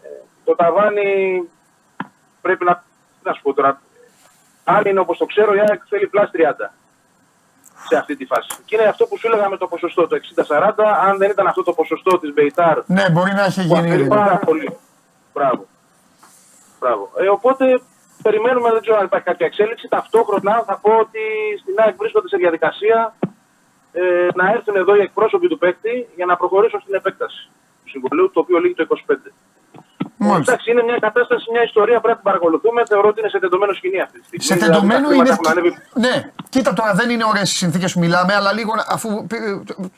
C: Ε, το ταβάνι πρέπει να, τι να σου πω τώρα, αν είναι όπως το ξέρω, η ΑΕΚ θέλει plus 30 σε αυτή τη φάση. Και είναι αυτό που σου έλεγα με το ποσοστό, το 60-40. Αν δεν ήταν αυτό το ποσοστό της Μπεϊτάρ,
A: Ναι, μπορεί να έχει
C: που αφαιρεί
A: γίνει.
C: πάρα πολύ. Μπράβο. Μπράβο. Ε, οπότε περιμένουμε, δεν ξέρω αν υπάρχει κάποια εξέλιξη. Ταυτόχρονα θα πω ότι στην ΑΕΚ βρίσκονται σε διαδικασία ε, να έρθουν εδώ οι εκπρόσωποι του παίκτη για να προχωρήσουν στην επέκταση του συμβολίου, το οποίο λύγει το 25.
A: Μάλιστα.
C: Εντάξει, είναι μια κατάσταση, μια ιστορία που πρέπει να την παρακολουθούμε. Θεωρώ ότι είναι σε τεντωμένο σκηνή αυτή τη στιγμή.
A: Σε
C: Δηλαδή,
A: τεντωμένο
C: τα
A: είναι.
C: χρήματα έχουν ανέβει
A: Ναι, κοίτα τώρα δεν είναι ωραίες οι συνθήκες που μιλάμε, αλλά λίγο να- αφού,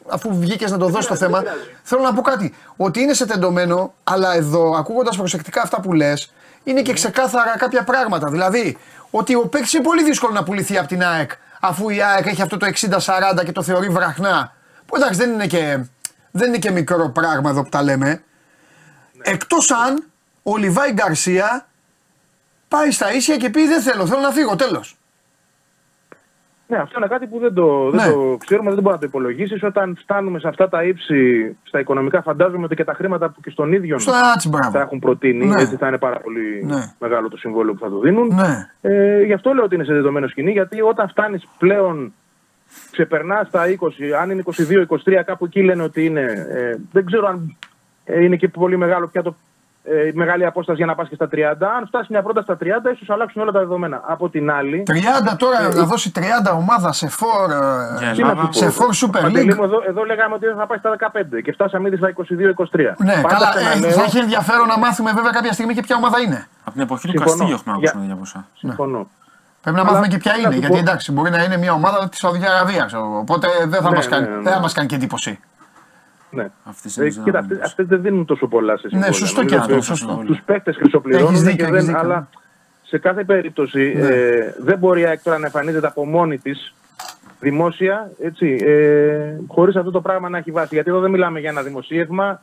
A: αφού βγήκες να το δώσεις το
C: πειράζει,
A: θέμα,
C: δεν πειράζει.
A: θέλω να πω κάτι. Ότι είναι σε τεντωμένο, αλλά εδώ ακούγοντας προσεκτικά αυτά που λες, είναι και ξεκάθαρα κάποια πράγματα. Δηλαδή, ότι ο παίκτης είναι πολύ δύσκολο να πουληθεί από την ΑΕΚ, αφού η ΑΕΚ έχει αυτό το 60-40 και το θεωρεί βραχνά. Που εντάξει δεν είναι και, δεν είναι και μικρό πράγμα εδώ που τα λέμε. Εκτός αν ο Λιβάη Γκαρσία πάει στα ίσια και πει δεν θέλω, θέλω να φύγω, τέλος.
C: Ναι, αυτό είναι κάτι που δεν το, δεν
A: Ναι.
C: το ξέρουμε, δεν μπορεί να το υπολογίσεις. Όταν φτάνουμε σε αυτά τα ύψη, στα οικονομικά, φαντάζομαι ότι και τα χρήματα που και στον ίδιο
A: Στο έτσι, μπράβο.
C: θα έχουν προτείνει.
A: Ναι.
C: Έτσι θα είναι πάρα πολύ
A: Ναι.
C: μεγάλο το συμβόλαιο που θα του δίνουν.
A: Ναι.
C: Ε, γι' αυτό λέω ότι είναι σε δεδομένο σκηνή, γιατί όταν φτάνεις πλέον, ξεπερνάς τα 20, αν είναι 22-23, κάπου εκεί λένε ότι είναι. Ε, δεν ξέρω αν ε, είναι και πολύ μεγάλο πια το. Ε, μεγάλη απόσταση για να πας και στα 30. Αν φτάσει μια πρόταση στα 30, ίσως αλλάξουν όλα τα δεδομένα. Από την άλλη,
A: 30 τώρα να δώσει 30 ομάδα σε φορ. ε,
B: Για
C: τι να
B: Ελλάδα.
C: του πω.
A: Σε φορ Super
C: Παντελή
A: League.
C: μου, εδώ, εδώ λέγαμε ότι δεν θα πάει στα 15 και φτάσαμε ήδη στα 22-23.
A: Ναι,
C: Πάντα
A: καλά.
C: ξαναλέω,
A: ε, θα έχει ενδιαφέρον να μάθουμε βέβαια κάποια στιγμή και ποια ομάδα είναι.
B: Από την εποχή του
C: Συμφωνώ.
B: Καστίγιο έχουμε ακούσει
C: Για-
B: τέτοια ποσά.
C: Συμφωνώ.
A: Πρέπει να
C: Αλλά,
A: μάθουμε και ποια
C: να
A: είναι.
C: σου
A: Γιατί
C: πω-
A: εντάξει, μπορεί να είναι μια ομάδα της Σαουδικής Αραβίας. Οπότε δεν θα
C: Ναι,
A: μας
C: ναι,
A: κάνει,
C: ναι, ναι.
A: δεν θα μας κάνει και εντύπωση.
C: Ναι.
B: Αυτές
C: Ε,
B: είναι
C: κοίτα,
B: οι
C: αυτές, αυτές δεν δίνουν τόσο πολλά σε συμβόλαια.
A: σωστό και
C: Νομίζω
A: αυτό,
C: ότι
A: σωστό.
C: Τους παίκτες χρυσοπληρώνουν
A: Έχεις
C: και
A: δίκιο,
C: δεν,
A: έχεις δίκιο.
C: αλλά σε κάθε περίπτωση
A: Ναι.
C: ε, δεν μπορεί η ΑΕΚ τώρα να εμφανίζεται από μόνη της δημόσια, έτσι, ε, χωρίς αυτό το πράγμα να έχει βάση. Γιατί εδώ δεν μιλάμε για ένα δημοσίευμα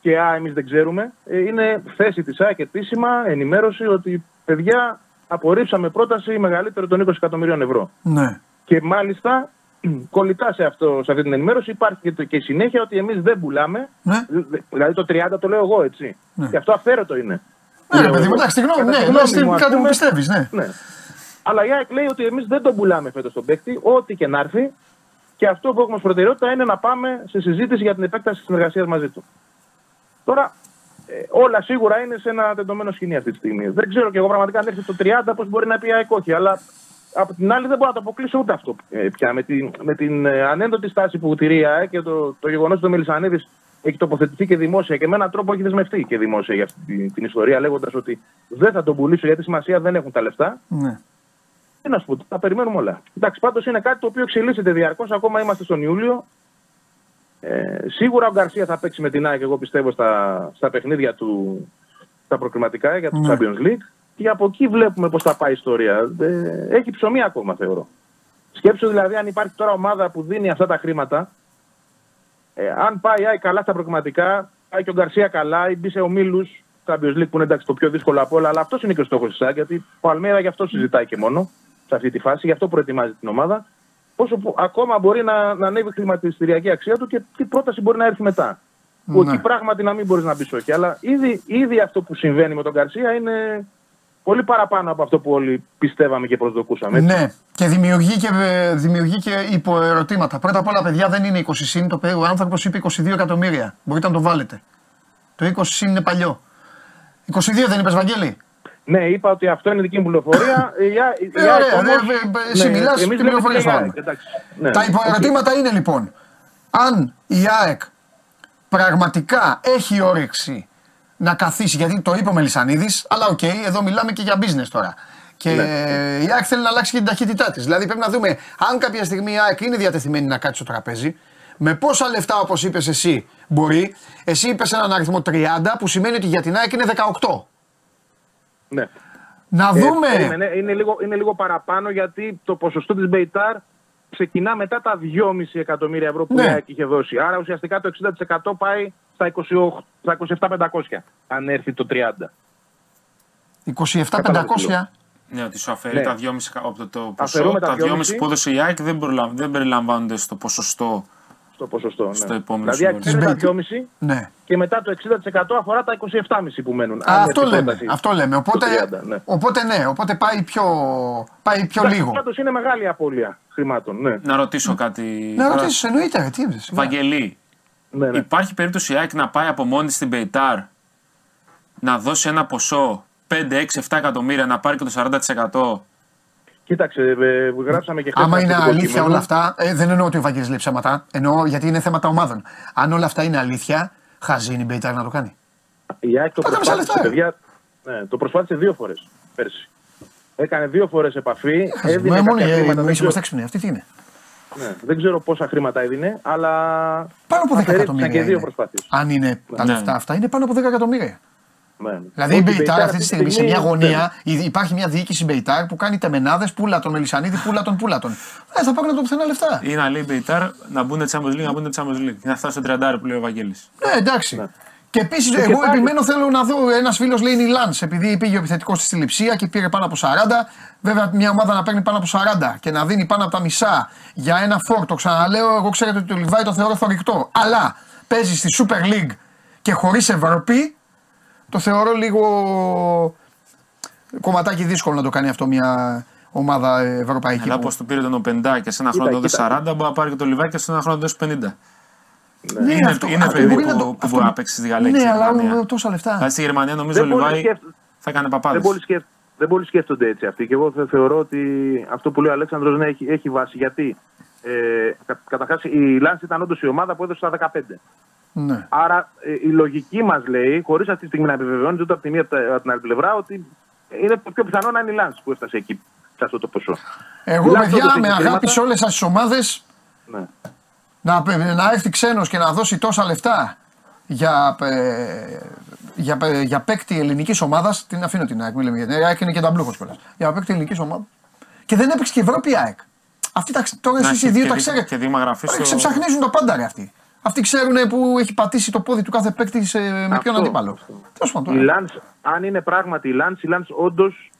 C: και α, εμείς δεν ξέρουμε. Ε, είναι θέση της ΑΕΚ επίσημα, ενημέρωση ότι παιδιά απορρίψαμε πρόταση μεγαλύτερη των 20 εκατομμυρίων ευρώ.
A: Ναι.
C: Και μάλιστα κολλητά σε, αυτό, σε αυτή την ενημέρωση υπάρχει και, το, και η συνέχεια ότι εμείς δεν πουλάμε.
A: Ναι.
C: Δη- Δηλαδή το 30 το λέω εγώ έτσι.
A: Ναι.
C: Και αυτό αφαίρετο είναι.
A: Ναι, ρε
C: Λέω
A: παιδί μου,
C: εγώ.
A: εντάξει, τη γνώμη,
C: Κατά
A: ναι,
C: τη
A: λες
C: γνώμη μου, ας
A: κάτι που
C: πούμε,
A: πιστεύεις, ναι.
C: Ναι. Αλλά η ΑΕΚ λέει ότι εμείς δεν τον πουλάμε φέτος τον παίκτη, ό,τι και να έρθει. Και αυτό που έχουμε ως προτεραιότητα είναι να πάμε σε συζήτηση για την επέκταση της συνεργασίας μαζί του. Τώρα, Ε, όλα σίγουρα είναι σε ένα τεντωμένο σκηνή αυτή τη στιγμή. Δεν ξέρω και εγώ πραγματικά αν έρθει το 30 πώς μπορεί να πει ΑΕΚ όχι. Αλλά από την άλλη δεν μπορώ να το αποκλείσω ούτε αυτό ε, πια. Με την, με την ε, ανέντοτη στάση που τηρεί η ΑΕΚ και το, το γεγονός ότι ο Μελισανίδης έχει τοποθετηθεί και δημόσια και με έναν τρόπο έχει δεσμευτεί και δημόσια για αυτή την, την ιστορία, λέγοντας ότι δεν θα τον πουλήσω γιατί σημασία δεν έχουν τα λεφτά.
A: Ναι.
C: Τι να σου πω, τα περιμένουμε όλα. Εντάξει, πάντως είναι κάτι το οποίο εξελίσσεται διαρκώς. Ακόμα είμαστε στον Ιούλιο. Ε, σίγουρα ο Γκαρσία θα παίξει με την ΑΕΚ, εγώ πιστεύω, στα, στα παιχνίδια του, στα προκριματικά για το
A: Ναι.
C: Champions League. Και από εκεί βλέπουμε πώς θα πάει η ιστορία. Ε, έχει ψωμί ακόμα, θεωρώ. Σκέψου δηλαδή, αν υπάρχει τώρα ομάδα που δίνει αυτά τα χρήματα, ε, αν πάει η ΑΕΚ καλά στα προκριματικά, πάει και ο Γκαρσία καλά, ή μπει σε ομίλους Champions League που είναι εντάξει το πιο δύσκολο από όλα, αλλά αυτός είναι και ο στόχος της ΑΕΚ, γιατί ο Αλμέρα γι' αυτό συζητάει και μόνο σε αυτή τη φάση, γι' αυτό προετοιμάζει την ομάδα. Πόσο που ακόμα μπορεί να, να ανέβει η χρηματιστηριακή αξία του και τι πρόταση μπορεί να έρθει μετά. Που
A: Ναι.
C: εκεί πράγματι να μην μπορείς να μπεις όχι. Αλλά ήδη, ήδη αυτό που συμβαίνει με τον Γκαρσία είναι πολύ παραπάνω από αυτό που όλοι πιστεύαμε και προσδοκούσαμε. έτσι.
A: Ναι, και δημιουργεί και, ε, δημιουργεί και υποερωτήματα. Πρώτα απ' όλα, παιδιά, δεν είναι 20 συν. Το, ο άνθρωπος είπε 22 εκατομμύρια. Μπορείτε να το βάλετε. Το 20 συν είναι παλιό. 22 δεν είπες, Βαγγέλη;
C: Ναι, είπα ότι αυτό είναι δική μου πληροφορία. Η Α- η
A: Ε,
C: ΑΕΚ
A: ωραία,
C: όμως-
A: ε, ε, εσύ μιλάς,
C: εμείς
A: τι
C: λέμε
A: πληροφορίες
C: την ΑΕΚ,
A: βάλουμε.
C: εντάξει. Ναι.
A: Τα υποερωτήματα είναι λοιπόν, αν η ΑΕΚ πραγματικά έχει όρεξη να καθίσει, γιατί το είπε ο Μελισανίδης, αλλά οκ, εδώ μιλάμε και για business τώρα. Και
C: Ναι.
A: η ΑΕΚ θέλει να αλλάξει και την ταχύτητά της. Δηλαδή πρέπει να δούμε αν κάποια στιγμή η ΑΕΚ είναι διατεθειμένη να κάτσει στο τραπέζι, με πόσα λεφτά όπως είπες εσύ μπορεί. Εσύ είπες έναν αριθμό 30 που σημαίνει ότι για την ΑΕΚ είναι 18.
C: Ναι.
A: Να
C: Ε,
A: δούμε.
C: περίμενε, είναι, λίγο, είναι λίγο παραπάνω γιατί το ποσοστό της Μπεϊτάρ ξεκινά μετά τα 2,5 εκατομμύρια ευρώ που
A: Ναι.
C: η ΑΕΚ είχε δώσει. Άρα ουσιαστικά το 60% πάει στα 28 στα 27.500 αν έρθει το 30.
A: 27.500.
B: Ναι, ότι σου αφαιρεί
C: Ναι.
B: τα 2,5 κα- από το, το ποσό.
C: Αφαιρούμε τα
B: Τα 2,5
C: 2,5
B: που έδωσε η ΑΕΚ δεν, προλαμ- δεν περιλαμβάνονται στο ποσοστό.
C: Στο ποσοστό. Ναι.
B: Στο επόμενο
C: δηλαδή
B: σημείο.
C: αφαιρεί τα
A: Της Μπεϊ-
C: 2,5
A: Ναι.
C: και μετά το 60% αφορά τα 27,5 που μένουν.
A: Α,
C: Αν
A: αυτό
C: έρθει
A: λέμε.
C: πρόταση
A: Αυτό λέμε. Οπότε,
C: το 30, ναι.
A: οπότε ναι, οπότε πάει πιο, πάει πιο λίγο.
C: Πάντως είναι μεγάλη απώλεια χρημάτων. Ναι.
B: Να ρωτήσω κάτι.
A: Να
B: τώρα.
A: ρωτήσεις, εννοείται, ρε, τι είπες.
B: Βαγγελή,
C: Ναι, ναι.
B: υπάρχει περίπτωση η ΑΕΚ να πάει από μόνη της στην Πεϊτάρ να δώσει ένα ποσό 5, 6, 7 εκατομμύρια να πάρει και το 40%.
C: Κοίταξε, ε, γράψαμε και χθες
A: Άμα
C: αυτό
A: είναι
C: το
A: αλήθεια
C: κείμενο.
A: όλα αυτά, ε, δεν εννοώ ότι ο Βαγγέλης λέει ψέματα. Εννοώ γιατί είναι θέματα ομάδων. Αν όλα αυτά είναι αλήθεια, χαζή είναι η Μπέιταρ να το κάνει.
C: Η ΑΕΚ το
A: Πάντα μισά
C: προσπάθησε,
A: λεφτά,
C: παιδιά. Ναι, το προσπάθησε δύο φορές πέρσι. Έκανε δύο φορές επαφή.
A: Χαζή.
C: Έδινε
A: Μα μόνο
C: κάποια χρήματα. Δεν
A: εμεί
C: ξέρω,
A: είμαστε έξυπνοι. Αυτή τι είναι.
C: ναι, δεν ξέρω πόσα χρήματα έδινε, αλλά.
A: Πάνω από 10
C: αφαιρέθηκαν
A: εκατομμύρια.
C: και δύο
A: είναι.
C: προσπάθειες.
A: Αν είναι τα
B: Ναι.
A: λεφτά αυτά, είναι πάνω από 10 εκατομμύρια.
C: Ναι.
A: Δηλαδή η
C: Όχι,
A: Μπεϊτάρ αυτή τη στιγμή σε μια
C: ναι.
A: γωνία η- υπάρχει μια διοίκηση Μπεϊτάρ που κάνει τεμενάδες, πούλα τον Μελισανίδη, πούλα τον, πούλα τον. Ε, θα πάρουν από το πουθενά λεφτά.
B: Ή να λέει η Πεϊτάρ να μπουν Champions League, να μπουν Champions League. Να φτάσει στο 30 που λέει ο Βαγγέλης.
A: Ναι, εντάξει. Και επίσης,
C: Και
A: εγώ
C: πάλι-
A: επιμένω θέλω να δω. Ένας φίλος λέει είναι η Λαν, επειδή πήγε ο επιθετικός στη Λιψία και πήρε πάνω από 40. Βέβαια, μια ομάδα να παίρνει πάνω από 40 και να δίνει πάνω από τα μισά για ένα φόρ. Το ξαναλέω, εγώ ξέρετε ότι το Λιβάη το θεωρώ θορυκτό. Αλλά παίζει στη Super League και χωρίς Ευρώπη, το θεωρώ λίγο κομματάκι δύσκολο να το κάνει αυτό μια ομάδα ευρωπαϊκή.
B: Αλλά
A: που-
B: όπω του πήρε τον Οπεντά και σε ένα
C: Κοίτα,
B: χρόνο το δώσει
C: κοίτα.
B: 40, μπορεί να πάρει και το Λιβάκι και σε ένα χρόνο το δώσει 50.
A: Ναι,
B: είναι
A: αυτό-
B: είναι
A: αυτό
B: παιδί
A: μπορεί
B: που,
A: να το-
B: που
A: αυτό-
B: μπορεί να παίξει στη Γαλλία και
A: Ναι,
B: στη
A: αλλά
B: Γερμανία.
A: τόσα λεφτά.
B: Δηλαδή στη Γερμανία νομίζω ο
C: Δεν πολύ
B: Λιβάη
C: σκέφτ-
B: θα κάνει
C: Δεν
B: παπάδες.
C: πολύ, σκέφ... δεν πολύ σκέφτονται έτσι αυτοί. Και εγώ θε- θεωρώ ότι αυτό που λέει ο Αλέξανδρος ναι, έχει, έχει βάση. Γιατί ε, κα, καταρχάς η Λάνση ήταν όντως η ομάδα που έδωσε στα 15.
A: Ναι.
C: Άρα ε, η λογική μας λέει, χωρίς αυτή τη στιγμή να επιβεβαιώνεται ούτε από τη μία ούτε από την άλλη πλευρά, ότι είναι το πιο πιθανό να είναι η Λάνση που έφτασε εκεί σε αυτό το ποσό.
A: Εγώ,
C: Μιλάμε
A: παιδιά,
C: όντως
A: με
C: έχει
A: αγάπης
C: χρήματα.
A: σε όλε τις ομάδες
C: Ναι.
A: να, να έρθει ξένος και να δώσει τόσα λεφτά για, ε, για, ε, για παίκτη ελληνικής ομάδας. Την αφήνω την ΑΕΚ, μην λέμε για την ΑΕΚ, είναι και τα μπλούχος κιόλας. Για παίκτη ελληνικής ομάδας. Και δεν έπαιξε και η Ευρώπη η ΑΕΚ. Αυτοί τα, ξε- τώρα
B: Να
A: εσείς οι
B: έχει
A: δύο
B: και
A: τα
B: δι-
A: ξέρετε.
B: και δείγμα γραφής στο-
A: Ξεψαχνίζουν τα πάντα ρε αυτοί. Αυτοί ξέρουν που έχει πατήσει το πόδι του κάθε παίκτη σε- με ποιον
C: Αυτό,
A: αντίπαλο.
C: αυτό.
A: Τέλος πάντων.
C: Η
A: τώρα.
C: Λάνς, αν είναι πράγματι η Λάνς, η Λάνς όντως,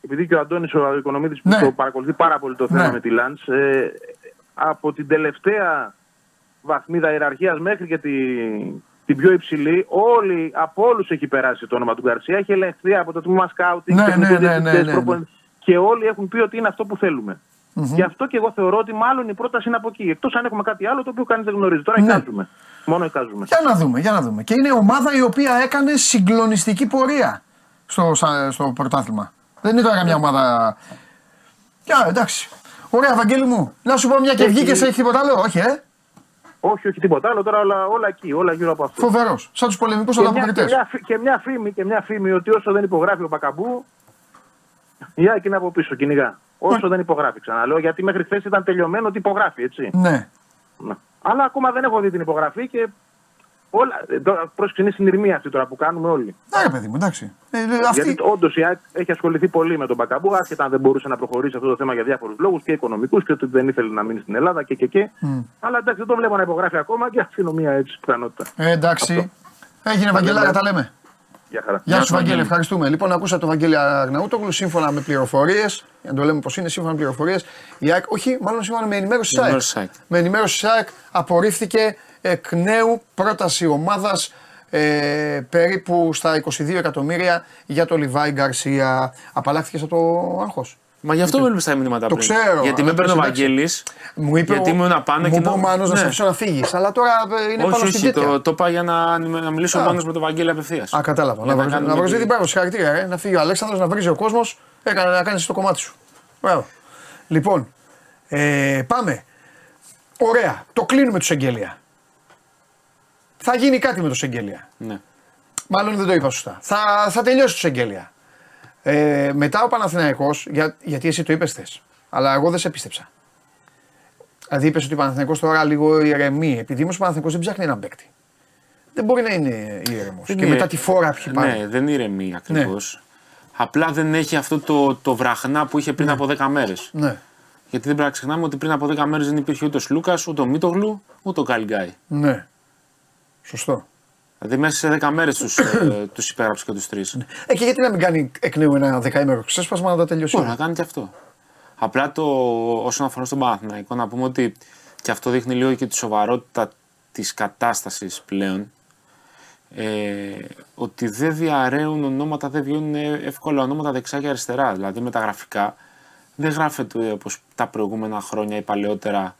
C: επειδή και ο Αντώνης ο Οικονομίδης που
A: Ναι.
C: το παρακολουθεί πάρα πολύ το θέμα
A: Ναι.
C: με τη Λάνς, ε, από την τελευταία βαθμίδα ιεραρχίας μέχρι και τη, την πιο υψηλή, όλοι, από όλους έχει περάσει το όνομα του Γκαρσία, έχει ελεγχθεί από το τμήμα σκάουτινγκ,
A: Ναι,
C: τεχνικούς
A: ναι, ναι,
C: διευθυντές,
A: ναι, ναι, ναι.
C: προπονητές, και όλοι έχουν πει ότι είναι αυτό που θέλουμε. Γι' αυτό και εγώ θεωρώ ότι μάλλον η πρόταση είναι από εκεί. Εκτός αν έχουμε κάτι άλλο το οποίο κανείς δεν γνωρίζει. Τώρα
A: Ναι.
C: εικάζουμε. Μόνο εικάζουμε.
A: Για να δούμε, για να δούμε. Και είναι ομάδα η οποία έκανε συγκλονιστική πορεία στο, σα- στο πρωτάθλημα. Δεν είναι τώρα μια ομάδα. Για, εντάξει. Ωραία, Βαγγέλη μου. Να σου πω μια και
C: Έχει-
A: βγήκες, έχει τίποτα άλλο; Όχι, ε;
C: Όχι, όχι τίποτα άλλο. Τώρα όλα, όλα εκεί, όλα γύρω από αυτό.
A: Φοβερός. Σαν τους πολεμικούς
C: Και μια, και,
A: ανταποκριτέ.
C: μια, φη- και, μια φήμη, και μια φήμη ότι όσο δεν υπογράφει ο Μπακαμπού, η Άκη είναι από πίσω, κυνηγά. Όσο δεν υπογράφει, ξαναλέω, γιατί μέχρι χθες ήταν τελειωμένο ότι υπογράφει, έτσι.
A: Ναι.
C: Ναι. Αλλά ακόμα δεν έχω δει την υπογραφή και όλα. ε, Τώρα, πρόσεξε, είναι συνειρμία αυτή τώρα που κάνουμε όλοι.
A: Ναι, ρε παιδί μου, εντάξει. Ε, ε, αυτή...
C: Γιατί όντως η ΑΕΚ έχει ασχοληθεί πολύ με τον Μπακαμπού, άσχετα αν δεν μπορούσε να προχωρήσει αυτό το θέμα για διάφορους λόγους και οικονομικούς και ότι δεν ήθελε να μείνει στην Ελλάδα και και και. Αλλά εντάξει, δεν το βλέπω να υπογράφει ακόμα και αφήνω μία έτσι πιθανότητα.
A: Ε, εντάξει. Έγινε, Βαγγελάρα, τα λέμε.
C: Γεια χαρά.
A: Γεια σου,
B: σου,
A: Βαγγέλη,
B: Βαγγέλη.
A: ευχαριστούμε. Λοιπόν, ακούσατε τον Βαγγέλη Αγναούτογλου σύμφωνα με πληροφορίες. Για να το λέμε πώ είναι, σύμφωνα με πληροφορίες. Η ΑΕΚ, όχι, μάλλον σύμφωνα με ενημέρωση της ΑΕΚ.
B: Ενημέρωση της ΑΕΚ.
A: Με ενημέρωση της ΑΕΚ απορρίφθηκε εκ νέου πρόταση ομάδας ε, περίπου στα 22 εκατομμύρια για το Λιβάη Γκαρσία. Απαλλάχθηκε από το άγχος.
B: Μα γι' αυτό με έλειπε τα μηνύματα
A: Το
B: πριν.
A: ξέρω,
B: Γιατί
A: αλλά
B: με παίρνει ο
A: εντάξει.
B: Βαγγέλης.
A: Μου είπε
B: Γιατί
A: ο-
B: ήμουν να πάνε
A: μου
B: και
A: είπε ο
B: να-
A: Μάνος να σε
B: Ναι.
A: αφήσω να φύγεις. Αλλά τώρα ε, είναι
B: Όχι,
A: πάνω στην
B: όχι,
A: τέτοια.
B: το, το είπα για να, να μιλήσω
A: Α.
B: μόνος με τον Βαγγέλη απευθείας.
A: Α, κατάλαβα. Να, βρω- να βρω την μπράβο, συγχαρητήρια. Ε. Να φύγει ο Αλέξανδρος, να βρίζει ο κόσμος, έκανε να κάνεις το κομμάτι σου. Μπράβο. Λοιπόν, ε, πάμε. Ωραία. Το κλείνουμε τους Σεγγέλια. Θα γίνει κάτι με το Σεγγέλια.
B: Ναι.
A: Μάλλον δεν το είπα σωστά. Θα, θα τελειώσει το Σεγγέλια. Ε, μετά ο Παναθηναϊκός, για, γιατί εσύ το είπες χθε, αλλά εγώ δεν σε πίστεψα. Δηλαδή είπες ότι ο Παναθηναϊκός τώρα λίγο ηρεμεί, επειδή όμως ο Παναθηναϊκός δεν ψάχνει έναν παίκτη. Δεν μπορεί να είναι ήρεμος. Και
B: Είναι-
A: μετά τη φόρα που έχει πάρει.
B: Ναι, δεν ηρεμεί ακριβώς. Απλά δεν έχει αυτό το, το βραχνά που είχε πριν από 10 μέρες.
A: Ναι.
B: Γιατί δεν πρέπει να ξεχνάμε ότι πριν από 10 μέρες δεν υπήρχε ούτε ο Λούκα, ούτε ο Μίτογλου, ούτε ο Καλγκάι.
A: Ναι. Σωστό.
B: Δηλαδή μέσα σε 10 μέρες τους τους υπέγραψε και τους τρεις.
A: Ε, και γιατί να μην κάνει εκ νέου ένα δεκαήμερο ξέσπασμα να τα τελειώσει;
B: Μπορεί
A: όλα.
B: να κάνει και αυτό. Απλά το, όσον αφορά στον Παναθηναϊκό, να πούμε ότι και αυτό δείχνει λίγο και τη σοβαρότητα της κατάστασης πλέον. Ε, ότι δεν διαραίουν ονόματα, δεν βγαίνουν εύκολα ονόματα δεξιά και αριστερά. Δηλαδή με τα γραφικά δεν γράφεται όπως τα προηγούμενα χρόνια ή παλαιότερα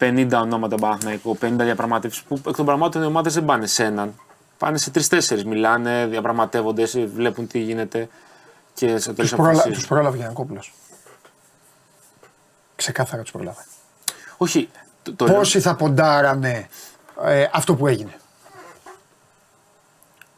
B: 50 ονόματα Παναθηναϊκού, 50 διαπραγματεύσεις που εκ των πραγμάτων οι ομάδες δεν πάνε σε έναν. Πάνε σε τρει-τέσσερι. Μιλάνε, διαπραγματεύονται, βλέπουν τι γίνεται και σε τέλο
A: Τους πρόλα...
B: αποφασίζουν.
A: τους πρόλαβε Γιαννακόπουλος. Ξεκάθαρα τους πρόλαβε.
B: Όχι. Το, το λέω-
A: Πόσοι θα ποντάρανε ε, αυτό που έγινε.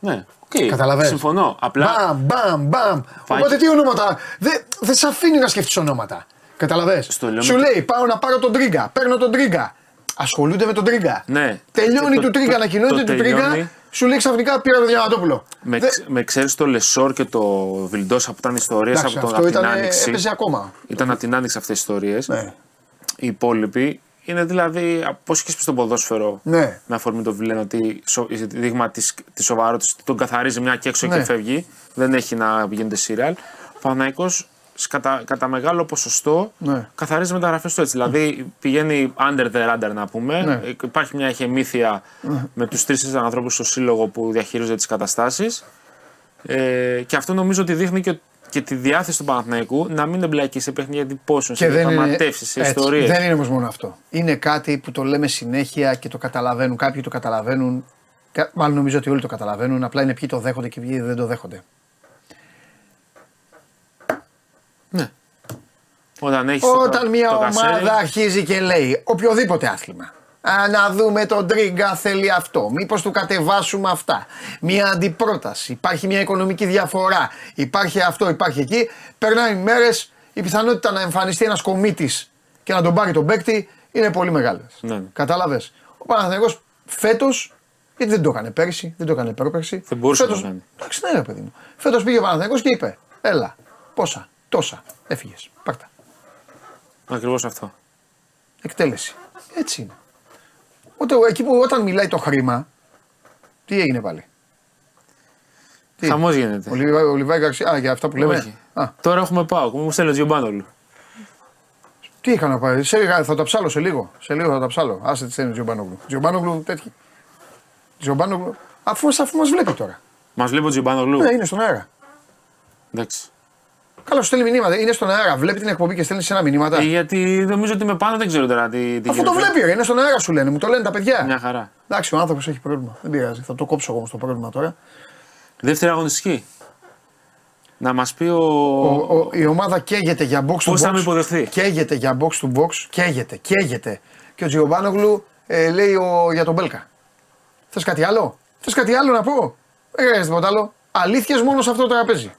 B: Ναι, οκ.
A: Καταλαβαίνεις.
B: Συμφωνώ. Απλά
A: Μπαμ, μπαμ, μπαμ.
B: Φάκη.
A: Οπότε τι ονόματα. Δεν δεν σε αφήνει να σκεφτείς ονόματα. Καταλαβες;
B: Στο λέω
A: Σου
B: με-
A: λέει πάω να πάρω τον Τρίγκα. Παίρνω τον Τρίγκα. Ασχολούνται με τον Τρίγκα.
B: Ναι.
A: Τελειώνει
B: Το-
A: του Τρίγκα,
B: το-
A: ανακοινώνεται
B: το
A: του Τρίγκα.
B: τελειώνει.
A: Σου λέει ξαφνικά πήρα τον Διαμαντόπουλο.
B: με,
A: Δεν-
B: ξ- με ξέρεις το Λεσόρ και το Βιλντόσα που ήταν ιστορίες
A: Εντάξει,
B: από, τον,
A: αυτό
B: από την
A: ήταν,
B: Άνοιξη.
A: έπαιζε ακόμα.
B: Ήταν από την Άνοιξη αυτές τι ιστορίες.
A: Ναι.
B: Οι υπόλοιποι είναι δηλαδή πώς και στο ποδόσφαιρο.
A: Ναι.
B: Με αφορμή το Βιλέν ότι σο, δείγμα της της σοβαρότητας τον καθαρίζει μια και έξω
A: Ναι.
B: και φεύγει. Δεν έχει να γίνεται σύριαλ. Ο Παναθηναϊκός κατά, κατά μεγάλο ποσοστό
A: Ναι.
B: καθαρίζεις μεταγραφές του έτσι. Δηλαδή πηγαίνει under the radar να πούμε.
A: Ναι.
B: Υπάρχει μια εχεμήθεια με τους τρεις ανθρώπους στο σύλλογο που διαχειρίζονται τις καταστάσεις. Ε, και αυτό νομίζω ότι δείχνει και, και τη διάθεση του Παναθηναϊκού να μην εμπλακεί σε παιχνίδια εντυπώσεων, σε
A: Και δεν είναι,
B: διαπραγματεύσει, σε
A: έτσι,
B: ιστορίες.
A: δεν είναι όμως μόνο αυτό. Είναι κάτι που το λέμε συνέχεια και το καταλαβαίνουν. Κάποιοι το καταλαβαίνουν. κα- Μάλλον νομίζω ότι όλοι το καταλαβαίνουν. Απλά είναι ποιοι το δέχονται και ποιοι δεν το δέχονται.
B: Ναι. Όταν έχεις
A: Όταν μια
B: το
A: ομάδα
B: κασέρι,
A: αρχίζει και λέει οποιοδήποτε άθλημα. Α, να δούμε τον Τρίγκα θέλει αυτό. Μήπως του κατεβάσουμε αυτά. Μια αντιπρόταση. Υπάρχει μια οικονομική διαφορά. Υπάρχει αυτό, υπάρχει εκεί. Περνάει μέρες. Η πιθανότητα να εμφανιστεί ένας κομίτης και να τον πάρει τον παίκτη είναι πολύ μεγάλες.
B: Ναι, ναι.
A: Κατάλαβες. Ο Παναθηναϊκός φέτος. Γιατί δεν το έκανε πέρσι, δεν το έκανε πρόπερσι.
B: Δεν μπορούσε να
A: Φέτος-
B: το κάνει.
A: Εντάξει, ναι, ρε παιδί μου. Φέτος πήγε ο Παναθηναϊκός και είπε: Έλα, πόσα, τόσα. Έφυγες. Πάρτα.
B: Ακριβώς αυτό.
A: Εκτέλεση. Έτσι είναι. Ούτε, εκεί που όταν μιλάει το χρήμα, τι έγινε πάλι; Τι;
B: Χαμός γίνεται.
A: Ο, Λιβάη, ο Λιβάη Γκαρσία, α, για αυτά που λέμε.
B: Όχι.
A: Α,
B: Τώρα έχουμε πάω. Μου στέλνει ο Τζιομπάνολου.
A: τι είχα να πάει. Σε, λίγα- θα τα ψάλω σε λίγο. Σε λίγο θα τα ψάλω. Άσε τι στέλνει ο Τζιομπάνογλου. Τζιομπάνογλου τέτοιο. Τζιομπάνογλου. Αφού, αφού μας βλέπει τώρα.
B: Μας βλέπει ο Τζιομπάνολου.
A: Ναι, είναι στον αέρα.
B: Εντάξει.
A: Καλό στέλνει μηνύματα. Είναι στον αέρα. Βλέπει την εκπομπή και στέλνει σε ένα μηνύματα.
B: Ε, γιατί νομίζω ότι με πάνω δεν ξέρω τώρα τι, τι
A: Αφού το
B: γίνεται.
A: βλέπει, ρε, είναι στον αέρα σου λένε. Μου το λένε τα παιδιά.
B: Μια χαρά.
A: Εντάξει, ο άνθρωπος έχει πρόβλημα. Δεν πειράζει. Θα το κόψω όμω το πρόβλημα τώρα.
B: Δεύτερη αγωνιστική. Να μας πει ο.
A: Ο, ο, η ομάδα καίγεται για box to
B: Πώς
A: box.
B: θα με υποδεχθεί;
A: Καίγεται για box to box. Καίγεται, καίγεται. Και ο Τζιομπάνογλου ε, λέει ο, για τον Μπέλκα. Θες κάτι άλλο, Θες κάτι άλλο να πω; Δεν χρειάζεται τίποτα άλλο. Αλήθειες μόνο σε αυτό το τραπέζι.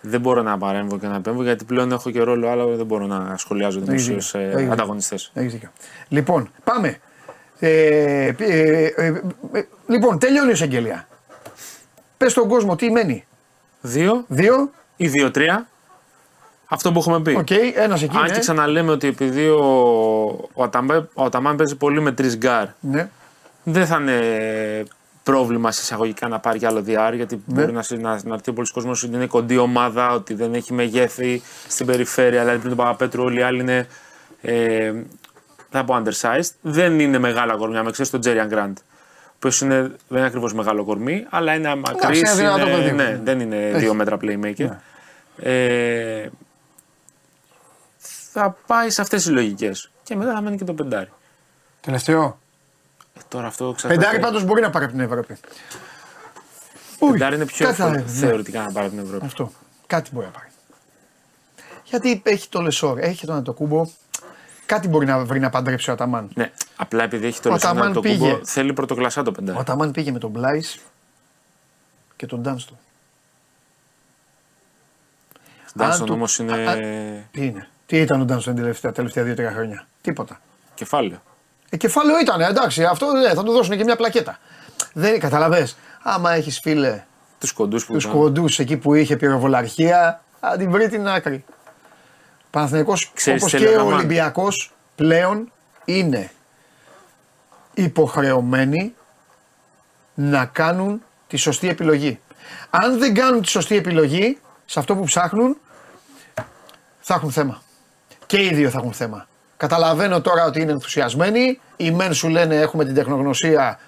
B: Δεν μπορώ να παρέμβω και να επέμβω γιατί πλέον έχω και ρόλο άλλο. Δεν μπορώ να σχολιάζω δημοσίως
A: Έχεις δίκιο. Έχεις
B: ε,
A: δίκιο.
B: ανταγωνιστές.
A: Έχεις δίκιο. Λοιπόν, πάμε. Ε, ε, ε, ε, ε, λοιπόν, τελειώνει η εισαγγελία. Πες στον κόσμο τι μένει.
B: Δύο
A: Δύο,
B: ή δύο-τρία. Αυτό που έχουμε πει.
A: οκ, ένας εκεί.
B: Αν
A: ναι.
B: και ξαναλέμε ότι επειδή ο, ο, Αταμπέ- ο Αταμάν παίζει πολύ με τρεις γκαρντ,
A: Ναι.
B: δεν θα είναι πρόβλημα σε εισαγωγικά να πάρει κι άλλο δυάρι γιατί
A: Ναι.
B: μπορεί να, συ- να, να έρθει ο πολύς κόσμος ότι είναι κοντή ομάδα, ότι δεν έχει μεγέθη στην περιφέρεια. Δηλαδή πριν τον Παπαπέτρου, όλοι οι άλλοι είναι. Ε, θα πω undersized. Δεν είναι μεγάλα κορμιά. Με εξαίρεση τον Τζέριαν Γκραντ. Ο οποίος είναι, δεν είναι ακριβώς μεγάλο κορμί, αλλά είναι μακρύς.
A: είναι δυνατό παιδί.
B: ναι, δεν είναι
A: Έχει.
B: δύο μέτρα playmaker. Ε, θα πάει σε αυτές τι λογικές. Και μετά θα μένει και το πεντάρι.
A: Τελευταίο.
B: Ε, τώρα αυτό εξαρτάται.
A: Πεντάρι πάντως μπορεί να πάρει από την Ευρώπη.
B: Πεντάρι είναι πιο
A: κάτι θα-
B: εύκολο
A: ναι.
B: θεωρητικά να πάρει από την Ευρώπη.
A: Αυτό. Κάτι μπορεί να πάρει. Γιατί έχει το Λεσόρ, έχει τον Αντοκούμπο. Κάτι μπορεί να βρει να παντρέψει ο Αταμάν.
B: Ναι, απλά επειδή έχει το
A: Ο
B: Λεσσόνα
A: Ταμάν
B: το
A: πήγε.
B: κούμπο, θέλει πρωτοκλασσά το
A: Ο
B: πεντάρι.
A: Αταμάν πήγε με τον Μπλάις και τον Ντάνστον.
B: Ντάνσον
A: Αν του-
B: όμως είναι
A: α- Τι είναι, τι ήταν ο Ντάνστον τα τελευταία, τελευταία δύο-τρία χρόνια; Τίποτα.
B: κεφάλαιο.
A: Ε, κεφάλαιο ήταν, εντάξει, αυτό ε, θα του δώσουν και μια πλακέτα. Δεν καταλαβες. Άμα έχεις φίλε
B: Τους κοντούς που
A: τους
B: ήταν.
A: κοντούς εκεί που είχε πυροβολαρχία, θα την βρει την άκρη. Παναθηναϊκός
B: Ξέρεις
A: όπως
B: τι
A: και
B: έλεγα,
A: ο
B: Μαν.
A: Ολυμπιακός πλέον είναι υποχρεωμένοι να κάνουν τη σωστή επιλογή. Αν δεν κάνουν τη σωστή επιλογή σε αυτό που ψάχνουν, θα έχουν θέμα. Και οι δύο θα έχουν θέμα. Καταλαβαίνω τώρα ότι είναι ενθουσιασμένοι. Οι μεν σου λένε έχουμε την τεχνογνωσία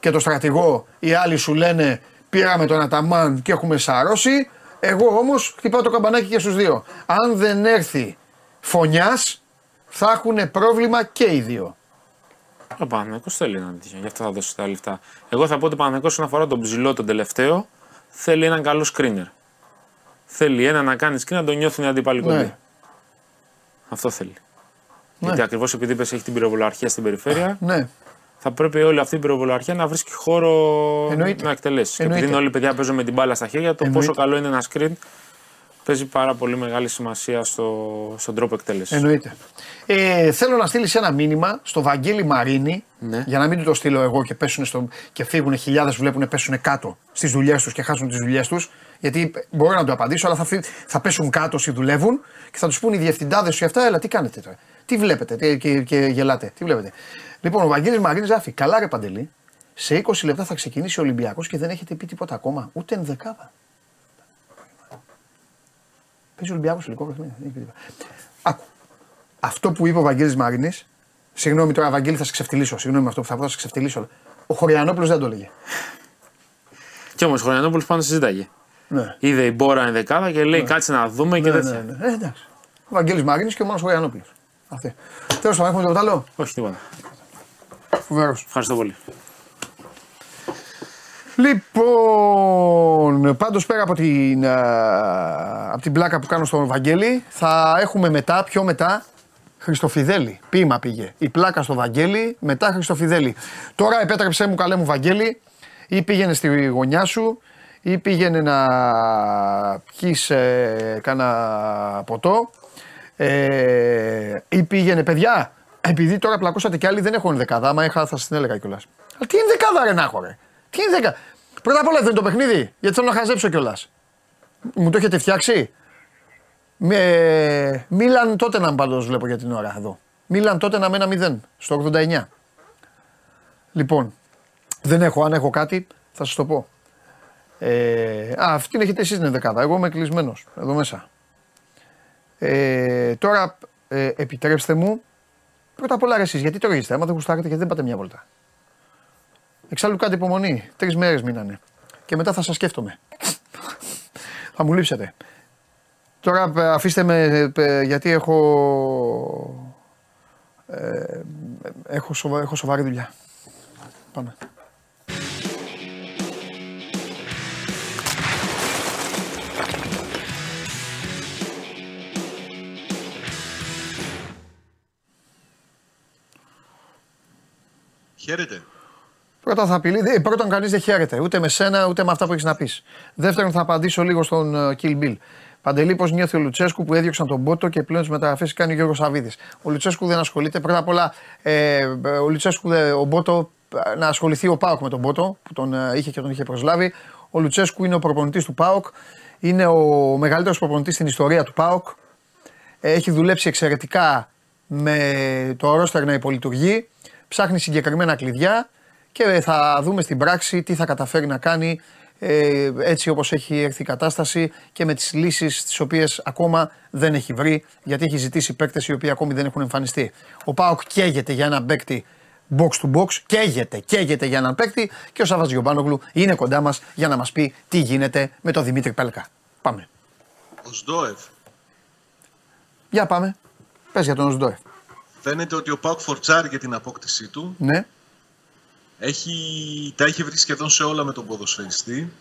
A: και το στρατηγό. Οι άλλοι σου λένε πήραμε τον Αταμάν και έχουμε σαρώσει. Εγώ όμως χτυπάω το καμπανάκι και στους δύο. Αν δεν έρθει φωνιάς, θα έχουν πρόβλημα και οι δύο.
B: Ο Παναγενικό θέλει έναν τέτοιο, γι' αυτό θα δώσει τα λεφτά. Εγώ θα πω ότι ο Παναγενικό όσον αφορά τον ψηλό τον τελευταίο, θέλει έναν καλό screener. Θέλει ένα να κάνει screen να τον νιώθουν οι αντίπαλοι κοντοί.
A: Ναι.
B: Αυτό θέλει.
A: Ναι.
B: Γιατί ακριβώς επειδή είπες, έχει την πυροβολαρχία στην περιφέρεια,
A: Ναι,
B: θα πρέπει όλη αυτή η πυροβολαρχία να βρίσκει χώρο
A: Εννοείται.
B: να εκτελέσει. Και επειδή
A: Εννοείται.
B: είναι όλοι οι παιδιά παίζουν με την μπάλα στα χέρια, το
A: Εννοείται.
B: πόσο καλό είναι ένα screen παίζει πάρα πολύ μεγάλη σημασία στο, στον τρόπο εκτέλεσης.
A: εννοείται. Ε, θέλω να στείλεις ένα μήνυμα στο Βαγγέλη Μαρίνη
B: Ναι.
A: για να μην του το στείλω εγώ και, πέσουν στο, και φύγουν χιλιάδες βλέπουν πέσουν κάτω στις δουλειές τους και χάσουν τις δουλειές τους. Γιατί μπορώ να του απαντήσω, αλλά θα, φύ- θα πέσουν κάτω όσοι δουλεύουν και θα τους πούνε οι διευθυντάδες σου αυτά, έλα τι κάνετε τώρα; Τι βλέπετε τι, και, και γελάτε, τι βλέπετε. Λοιπόν, ο Βαγγέλης Μαρίνη γράφει, καλά ρε Παντελή, σε 20 λεπτά θα ξεκινήσει ο Ολυμπιακός και δεν έχετε πει τίποτα ακόμα, ούτε ενδεκάδα. Παίζει ο Ολυμπιακός τελικό παιχνίδι. δεν έχει πει τίποτα. Άκου. Αυτό που είπε ο Βαγγέλης Μαρίνη, συγγνώμη τώρα, Βαγγέλη, θα σε ξεφτυλίσω. Συγγνώμη με αυτό που θα πω, θα σε ξεφτυλίσω. Ο Χωριανόπουλος δεν το έλεγε.
B: Και όμως ο Χωριανόπουλος πάνω συζήταγε.
A: Ναι.
B: Είδε η μπόρα ενδεκάδα και λέει κάτσε να δούμε και
A: Ναι,
B: τέτοια.
A: ναι, ναι. Ε, εντάξει. Ο Βαγγέλης Μαρίνη και ο μόνος Χωριανόπουλος. Αυτή. Τέλος πάντων, έχουμε τίποτα άλλο;
B: Όχι τίποτα.
A: Φοβερός.
B: Ευχαριστώ πολύ.
A: Λοιπόν, πάντως πέρα από την, α, από την πλάκα που κάνω στον Βαγγέλη, θα έχουμε μετά, πιο μετά, Χριστοφιδέλη. Ποίημα πήγε. Η πλάκα στο Βαγγέλη, μετά Χριστοφιδέλη. Τώρα επέτρεψέ μου, καλέ μου Βαγγέλη, ή πήγαινε στη γωνιά σου, ή πήγαινε να πιεις ε, κάνα ποτό, ε, ή πήγαινε παιδιά, επειδή τώρα πλακώσατε κι άλλοι δεν έχω ενδεκάδα, άμα είχα θα σας την έλεγα κιόλας. Αλλά τι ενδεκάδα ρε να έχω ρε. Τι ενδεκάδα. Πρώτα απ' όλα δεν είναι το παιχνίδι, γιατί θέλω να χαζέψω κιόλας. Μου το έχετε φτιάξει; Με... Μίλαν τότε να πάντως βλέπω για την ώρα εδώ. Μίλαν τότε να με ένα 0 στο 89. Λοιπόν, δεν έχω, αν έχω κάτι θα σας το πω. Ε, α, αυτήν έχετε εσείς την δεκάδα. Εγώ είμαι κλεισμένος εδώ μέσα. Ε, τώρα ε, επιτρέψτε μου. Πρώτα απ' όλα ρε εσείς, γιατί το ρίξετε, άμα δεν γουστάρετε γιατί δεν πάτε μια βόλτα. Εξάλλου κάντε υπομονή. Τρεις μέρες μείνανε. Και μετά θα σας σκέφτομαι. θα μου λείψετε. Τώρα ε, αφήστε με ε, γιατί έχω, ε, έχω, σοβα, έχω σοβαρή δουλειά. Πάμε.
D: Χαίρετε.
A: Πρώτα θα απειλεί. δε- Πρώτον, κανείς δεν χαίρεται. Ούτε με σένα, ούτε με αυτά που έχεις να πεις. Δεύτερον, θα απαντήσω λίγο στον ε, Kill Bill. Παντελή, πώς νιώθει ο Λουτσέσκου που έδιωξαν τον Πότο και πλέον τις μεταγραφές κάνει ο Γιώργος Σαββίδης. Ο Λουτσέσκου δεν ασχολείται. Πρώτα απ' όλα, ε, ο Λουτσέσκου, δεν- ο Μπότο, ε, να ασχοληθεί ο Πάοκ με τον Μπότο που τον ε, είχε και τον είχε προσλάβει. Ο Λουτσέσκου είναι ο προπονητής του Πάοκ. Είναι ο μεγαλύτερος προπονητής στην ιστορία του Πάοκ. Ε, Έχει δουλέψει εξαιρετικά με το ρόστερ να υπολειτουργεί. Ψάχνει συγκεκριμένα κλειδιά και θα δούμε στην πράξη τι θα καταφέρει να κάνει ε, έτσι όπως έχει έρθει η κατάσταση και με τις λύσεις τις οποίες ακόμα δεν έχει βρει γιατί έχει ζητήσει παίκτες οι οποίοι ακόμη δεν έχουν εμφανιστεί. Ο Πάοκ καίγεται για έναν παίκτη box to box, καίγεται, καίγεται για έναν παίκτη και ο Σάββας Γιωμπάνογλου είναι κοντά μας για να μας πει τι γίνεται με τον Δημήτρη Πέλκα. Πάμε.
D: Ο Σντόεφ.
A: Για πάμε. Πες για τον Οσντόεφ.
D: Φαίνεται ότι ο Πάουκ φορτσάρει για την απόκτησή του.
A: Ναι.
D: Έχει, τα έχει βρει σχεδόν σε όλα με τον ποδοσφαιριστή.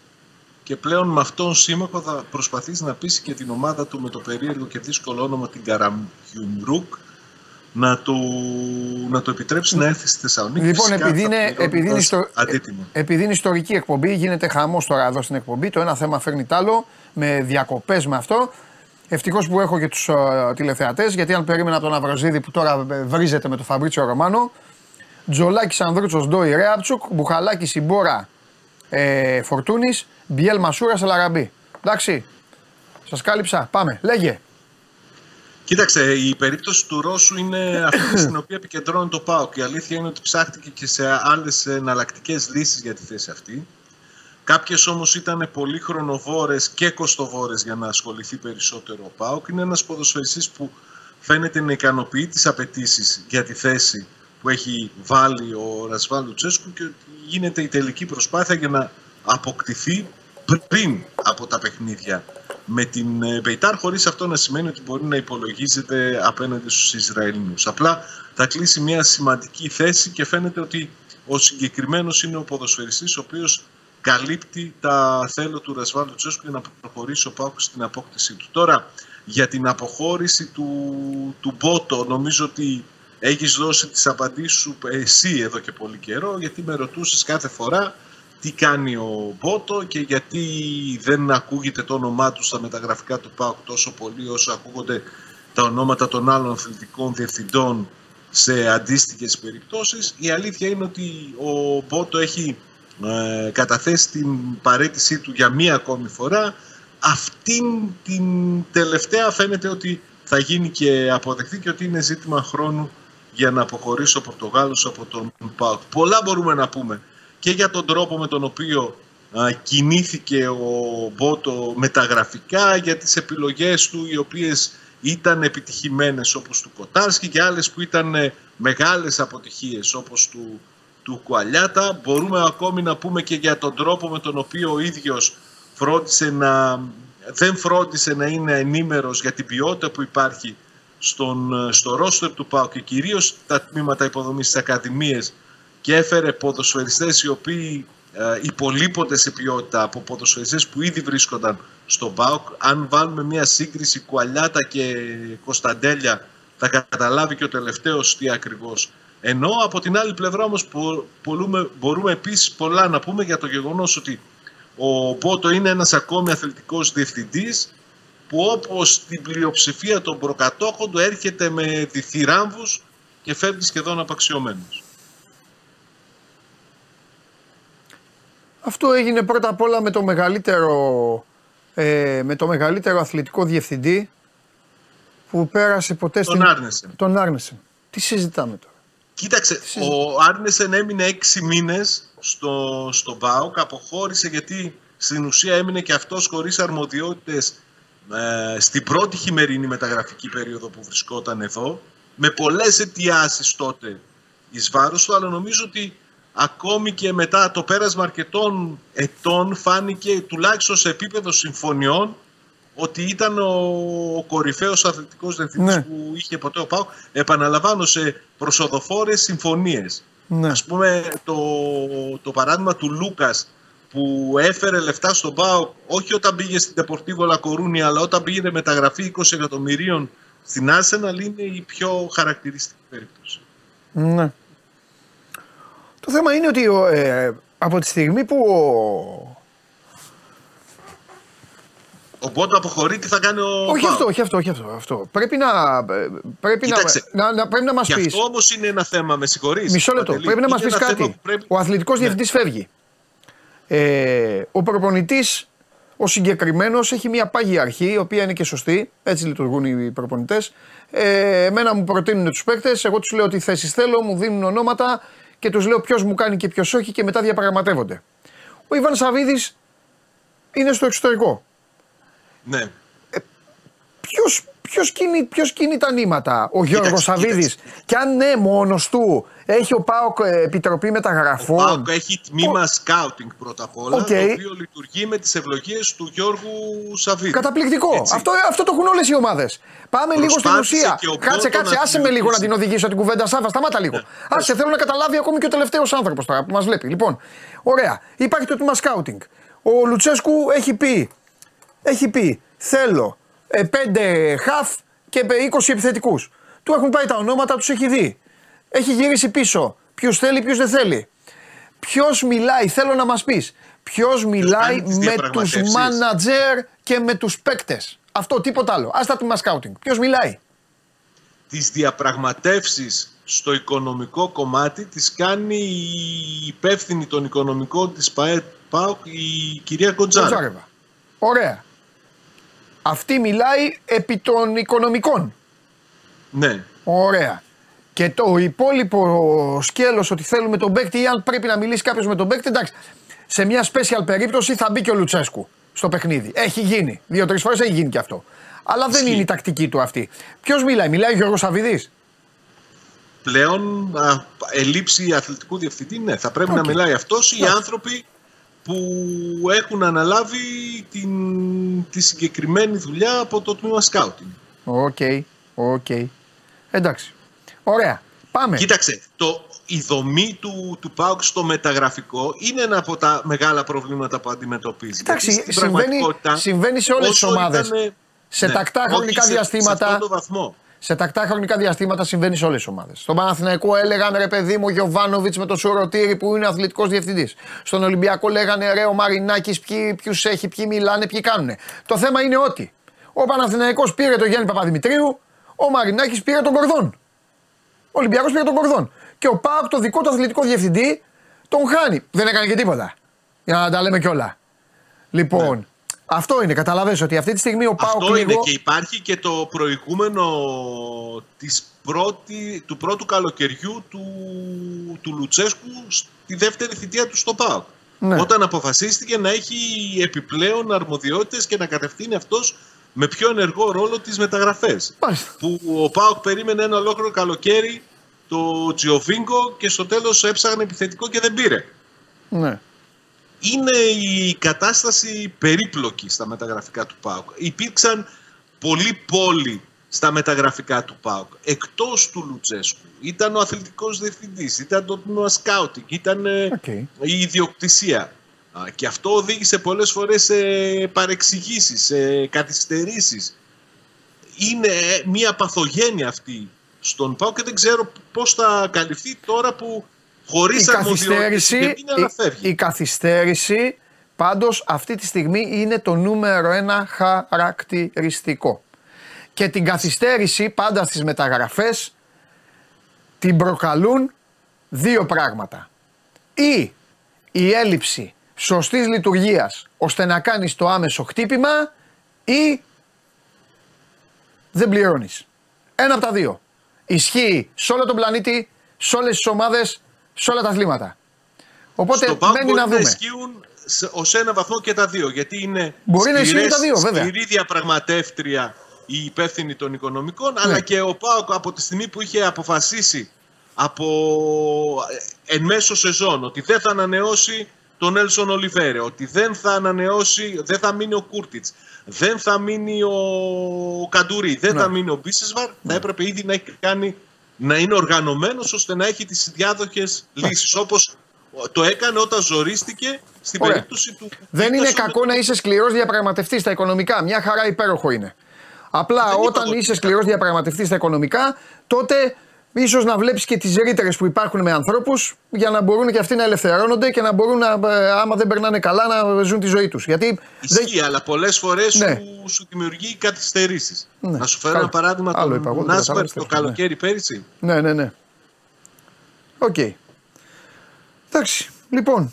D: Και πλέον με αυτόν σύμμαχο θα προσπαθήσει να πείσει και την ομάδα του με το περίεργο και δύσκολο όνομα την Καραμιουμρούκ να το, να το επιτρέψει να έρθει στη Θεσσαλονίκη.
A: Λοιπόν,
D: Φυσικά
A: επειδή
D: θα
A: είναι,
D: πληρώνοντας
A: επειδή, είναι ιστο-
D: αντίτιμο.
A: ε, επειδή είναι ιστορική εκπομπή, γίνεται χαμός τώρα εδώ στην εκπομπή. Το ένα θέμα φέρνει τ' άλλο, με διακοπές με αυτό. Ευτυχώς που έχω και τους uh, τηλεθεατές, γιατί αν περίμενα από τον Αβραζίδη που τώρα ε, βρίζεται με τον Φαμπρίτσιο Ρωμάνο. Τζολάκης Ανδρούτσος Ντόι Ρέαπτσουκ, Μπουχαλάκης Συμπόρα ε, Φορτούνης, Μπιέλ Μασούρας Ελαραμπή. Εντάξει. Σας κάλυψα. Πάμε. Λέγε.
D: Κοίταξε, η περίπτωση του Ρώσου είναι αυτή στην οποία επικεντρώνει το ΠΑΟΚ. Η αλήθεια είναι ότι ψάχτηκε και σε άλλες εναλλακτικές λύσεις για τη θέση αυτή. Κάποιες όμως ήταν πολύ χρονοβόρες και κοστοβόρες για να ασχοληθεί περισσότερο ο ΠΑΟΚ. Είναι ένας ποδοσφαιριστής που φαίνεται να ικανοποιεί τις απαιτήσεις για τη θέση που έχει βάλει ο Ρασβάλ Λουτσέσκου και ότι γίνεται η τελική προσπάθεια για να αποκτηθεί πριν από τα παιχνίδια με την ε, Μπεϊτάρ χωρίς αυτό να σημαίνει ότι μπορεί να υπολογίζεται απέναντι στους Ισραηλινούς. Απλά θα κλείσει μια σημαντική θέση και φαίνεται ότι ο συγκεκριμένος είναι ο ποδοσφαιριστής ο οποίος καλύπτει τα θέλω του Ρασβάλ Λουτσέσκου για να προχωρήσει ο Πάουκ στην απόκτησή του. Τώρα, για την αποχώρηση του, του Μπότο, νομίζω ότι έχεις δώσει τις απαντήσεις σου εσύ εδώ και πολύ καιρό, γιατί με ρωτούσες κάθε φορά τι κάνει ο Μπότο και γιατί δεν ακούγεται το όνομά του στα μεταγραφικά του ΠΑΟΚ τόσο πολύ όσο ακούγονται τα ονόματα των άλλων αθλητικών διευθυντών σε αντίστοιχες περιπτώσεις. Η αλήθεια είναι ότι ο Μπότο έχει ε, καταθέσει την παρέτησή του για μία ακόμη φορά. Αυτήν την τελευταία φαίνεται ότι θα γίνει και αποδεκτή και ότι είναι ζήτημα χρόνου για να αποχωρήσει ο Πορτογάλος από τον ΠΑΟΚ. Πολλά μπορούμε να πούμε και για τον τρόπο με τον οποίο α, κινήθηκε ο Μπότο μεταγραφικά, για τις επιλογές του οι οποίες ήταν επιτυχημένες όπως του Κοτάρσκι και άλλες που ήταν ε, μεγάλες αποτυχίες όπως του, του Κουαλιάτα. Μπορούμε ακόμη να πούμε και για τον τρόπο με τον οποίο ο ίδιος φρόντισε να, δεν φρόντισε να είναι ενήμερος για την ποιότητα που υπάρχει στον, στο ρόστερ του ΠΑΟ και κυρίως τα τμήματα υποδομής της Ακαδημίες και έφερε ποδοσφαιριστές οι οποίοι ε, υπολείπονται σε ποιότητα από ποδοσφαιριστές που ήδη βρίσκονταν στον ΠΑΟΚ. Αν βάλουμε μια σύγκριση Κουαλιάτα και Κωνσταντέλια θα καταλάβει και ο τελευταίος τι ακριβώς. Ενώ από την άλλη πλευρά όμως μπορούμε, μπορούμε επίσης πολλά να πούμε για το γεγονός ότι ο Μπότο είναι ένας ακόμη αθλητικός διευθυντής που όπως την πλειοψηφία των προκατόχων του έρχεται με διθυράμβους και φεύγει σχεδόν απαξιωμένος.
A: Αυτό έγινε πρώτα απ' όλα με το μεγαλύτερο, ε, με το μεγαλύτερο αθλητικό διευθυντή που πέρασε ποτέ
D: τον
A: στην...
D: Άρνεσεν.
A: Τον Άρνεσεν. Τι συζητάμε τώρα;
D: Κοίταξε, ο Άρνεσεν έμεινε έξι μήνες στο, στο ΠΑΟΚ, αποχώρησε γιατί στην ουσία έμεινε και αυτός χωρίς αρμοδιότητες ε, στην πρώτη χειμερινή μεταγραφική περίοδο που βρισκόταν εδώ, με πολλές αιτιάσεις τότε εις βάρος του, αλλά νομίζω ότι ακόμη και μετά το πέρασμα αρκετών ετών φάνηκε τουλάχιστον σε επίπεδο συμφωνιών ότι ήταν ο, ο κορυφαίος αθλητικός διευθυντής
A: Ναι.
D: που είχε ποτέ ο ΠΑΟΚ. Επαναλαμβάνω σε προσοδοφόρες συμφωνίες.
A: Ναι.
D: Ας πούμε το, το παράδειγμα του Λούκας που έφερε λεφτά στον ΠΑΟΚ όχι όταν πήγε στην Deportivo La Coruña αλλά όταν πήγε μεταγραφή 20 εκατομμυρίων στην Arsenal είναι η πιο χαρακτηριστική περίπτωση.
A: Ναι. Το θέμα είναι ότι ο, ε, από τη στιγμή που ο...
D: Ο Μπότο αποχωρεί, τι θα κάνει ο
A: όχι
D: ΠΑΟΚ.
A: αυτό, όχι αυτό, όχι αυτό. αυτό. Πρέπει να, ε, πρέπει να,
D: Κοίταξε.
A: να, να, πρέπει να μας
D: Και
A: πεις.
D: αυτό όμως είναι ένα θέμα, με συγχωρείς.
A: Μισό λεπτό.
D: Παντελή.
A: Πρέπει να μας
D: Είναι
A: πεις
D: ένα θέμα
A: κάτι.
D: που πρέπει-
A: Ο αθλητικός
D: Ναι.
A: διευθυντής φεύγει. Ε, ο προπονητής, ο συγκεκριμένος, έχει μια πάγια αρχή, η οποία είναι και σωστή. Έτσι λειτουργούν οι προπονητές. Ε, εμένα μου προτείνουν τους παίκτες, εγώ τους λέω τι θέσεις θέλω, μου δίνουν ονόματα και τους λέω ποιος μου κάνει και ποιος όχι και μετά διαπραγματεύονται. Ο Ιβάν Σαββίδης είναι στο εξωτερικό.
D: Ναι.
A: Ποιος, ποιος, κινεί, ποιος κινεί τα νήματα, ο Γιώργος
D: Κοίταξε,
A: Σαββίδης; Και αν ναι, μόνος του έχει ο ΠΑΟΚ ε, επιτροπή
D: Ο
A: μεταγραφών.
D: ΠΑΟΚ έχει τμήμα σκάουτινγκ πρώτα απ' όλα,
A: Οκ.
D: το οποίο λειτουργεί με τις ευλογίες του Γιώργου Σαββίδη.
A: Καταπληκτικό.
D: Έτσι.
A: Αυτό, αυτό το έχουν όλες οι ομάδες. Πάμε λίγο στην
D: Προσπάθησε
A: ουσία.
D: και ο
A: Κάτσε,
D: Μπότο
A: κάτσε,
D: να
A: άσε
D: την
A: με λίγο να
D: οδηγήσει.
A: την οδηγήσω την κουβέντα. Σάβα, σταμάτα λίγο. Άσε, θέλω να καταλάβει ακόμη και ο τελευταίος άνθρωπος τώρα που μας βλέπει. Λοιπόν, ωραία. Υπάρχει το τμήμα σκάουτινγκ. Ο Λουτσέσκου έχει πει, έχει πει, θέλω ε, πέντε χαφ και ε, 20 επιθετικούς. Του έχουν πάει τα ονόματα, τους έχει δει. Έχει γυρίσει πίσω. Ποιου θέλει, ποιου δεν θέλει. Ποιος μιλάει, θέλω να μας πεις. Ποιος μιλάει
D: κάνεις τις
A: με τους
D: διαπραγματεύσεις.
A: μάνατζερ και με τους παίκτες. Αυτό, τίποτα άλλο. Άστα τμήμα σκάουτινγκ. Ποιος μιλάει.
D: Τις διαπραγματεύσεις στο οικονομικό κομμάτι τις κάνει η υπεύθυνη των οικονομικών της ΠΑΕ ΠΑΟΚ η κυρία Κοντζάρα.
A: Κοντζάρεβα. Ωραία. Αυτή μιλάει επί των οικονομικών.
D: Ναι.
A: Ωραία. Και το υπόλοιπο σκέλος ότι θέλουμε τον παίκτη ή αν πρέπει να μιλήσει κάποιος με τον παίκτη, εντάξει. Σε μια special περίπτωση θα μπει και ο Λουτσέσκου στο παιχνίδι. Έχει γίνει. Δύο-τρεις φορές έχει γίνει και αυτό. Αλλά δεν
D: Ισχύει.
A: είναι η τακτική του αυτή. Ποιος μιλάει, μιλάει ο Γιώργος Σαββίδης;
D: Πλέον α, ελλείψει αθλητικού διευθυντή, ναι. Θα πρέπει να
A: Οκ.
D: μιλάει αυτός οι
A: Εντάξει.
D: άνθρωποι που έχουν αναλάβει την, τη συγκεκριμένη δουλειά από το τμήμα σκάουτινγκ.
A: OK, OK. Εντάξει. Ωραία. Πάμε.
D: Κοίταξε, το, η δομή του, του ΠΑΟΚ στο μεταγραφικό είναι ένα από τα μεγάλα προβλήματα που αντιμετωπίζει.
A: Εντάξει,
D: Γιατί στην
A: συμβαίνει-
D: πραγματικότητα,
A: συμβαίνει σε όλες τις
D: όσο
A: ομάδες.
D: ήτανε-
A: Σε τακτά
D: όχι
A: χρονικά
D: σε-
A: διαστήματα.
D: Σε αυτόν τον βαθμό.
A: Σε τακτά χρονικά διαστήματα συμβαίνει σε όλες τις ομάδες. Στον Παναθηναϊκό έλεγαν ρε παιδί μου Γιωβάνοβιτς με το Σουρωτήρι που είναι αθλητικός διευθυντής. Στον Ολυμπιακό λέγανε ρε ο Μαρινάκης ποιους έχει, ποιοι μιλάνε, ποιοι κάνουν. Το θέμα είναι ότι ο Παναθηναϊκός πήρε τον Γιάννη Παπαδημητρίου, ο Μαρινάκης πήρε τον Κορδόν. Ο Ολυμπιακός πήρε τον Κορδόν. Και ο Πάοκ το δικό του αθλητικό διευθυντή τον χάνει. Δεν έκανε και τίποτα. Για να τα λέμε κιόλα. Λοιπόν, αυτό είναι. Καταλαβαίνεις ότι αυτή τη στιγμή ο Πάοκ
D: Αυτό είναι
A: λίγο.
D: και υπάρχει και το προηγούμενο της πρώτη, του πρώτου καλοκαιριού του, του Λουτσέσκου στη δεύτερη θητεία του στο ΠΑΟΚ.
A: Ναι.
D: Όταν αποφασίστηκε να έχει επιπλέον αρμοδιότητες και να κατευθύνει αυτός με πιο ενεργό ρόλο τις μεταγραφές.
A: Μάλιστα.
D: Που ο ΠΑΟΚ περίμενε ένα ολόκληρο καλοκαίρι το Τζιοβίνκο και στο τέλος έψαχνε επιθετικό και δεν πήρε.
A: Ναι.
D: Είναι η κατάσταση περίπλοκη στα μεταγραφικά του ΠΑΟΚ. Υπήρξαν πολλοί πόλοι στα μεταγραφικά του ΠΑΟΚ. Εκτός του Λουτσέσκου. Ήταν ο αθλητικός διευθυντής, ήταν το τμήμα σκάουτινγκ, ήταν ε,
A: Οκ.
D: η ιδιοκτησία. Α, Και αυτό οδήγησε πολλές φορές σε παρεξηγήσεις, σε καθυστερήσεις. Είναι ε, μια παθογένεια αυτή στον ΠΑΟΚ και δεν ξέρω πώς θα καλυφθεί τώρα που χωρίς
A: η
D: αρμοδιότητες
A: καθυστέρηση,
D: είναι, αλλά
A: η,
D: φεύγει.
A: η καθυστέρηση πάντως αυτή τη στιγμή είναι το νούμερο ένα χαρακτηριστικό. Και την καθυστέρηση πάντα στις μεταγραφές την προκαλούν δύο πράγματα. Ή η έλλειψη σωστής λειτουργίας ώστε να κάνεις το άμεσο χτύπημα ή δεν πληρώνεις. Ένα από τα δύο. Ισχύει σε όλο τον πλανήτη, σε όλες τις ομάδες, σε όλα τα αθλήματα. Οπότε
D: Στο ΠΑΟΚ
A: μένει
D: μπορεί
A: να
D: να,
A: δούμε.
D: ισχύουν σε- ως ένα βαθμό και τα δύο. Γιατί είναι
A: Μπορεί να ισχύουν
D: σκληρές-
A: τα δύο, βέβαια.
D: σκληρή διαπραγματεύτρια η υπεύθυνη των οικονομικών,
A: Ναι.
D: αλλά και ο ΠΑΟΚ από τη στιγμή που είχε αποφασίσει από ε, εν μέσω σεζόν ότι δεν θα ανανεώσει τον Έλσον Ολιβέρε, ότι δεν θα ανανεώσει, δεν θα μείνει ο Κούρτιτς, δεν θα μείνει ο Καντουρί, δεν
A: Ναι.
D: θα μείνει ο Μπίσεσβαρ, θα έπρεπε ήδη να έχει κάνει να είναι οργανωμένος ώστε να έχει τις διάδοχες λύσεις όπως το έκανε όταν ζορίστηκε στην
A: Ωραία.
D: περίπτωση του
A: Δεν είναι
D: Πίτερσον
A: κακό να είσαι σκληρός διαπραγματευτής στα οικονομικά. Μια χαρά υπέροχο είναι. Απλά
D: Δεν είπα
A: όταν
D: ότι
A: είσαι
D: είναι
A: σκληρός διαπραγματευτής στα οικονομικά, τότε ίσως να βλέπεις και τις ρήτερε που υπάρχουν με ανθρώπους για να μπορούν και αυτοί να ελευθερώνονται και να μπορούν, να, ε, άμα δεν περνάνε καλά, να ζουν τη ζωή τους. Γιατί. δεν-
D: Ισχύει, αλλά πολλές φορές
A: Ναι.
D: σου, σου δημιουργεί καθυστερήσεις.
A: Ναι.
D: Να σου φέρω
A: Καλό.
D: ένα παράδειγμα
A: Άλλο είπα εγώ,
D: του
A: δεν
D: Νάσπερ
A: κατάλαβες,
D: το
A: τέλος πάντων,
D: καλοκαίρι πέρυσι.
A: Ναι, ναι, ναι. Οκ. Εντάξει. Λοιπόν.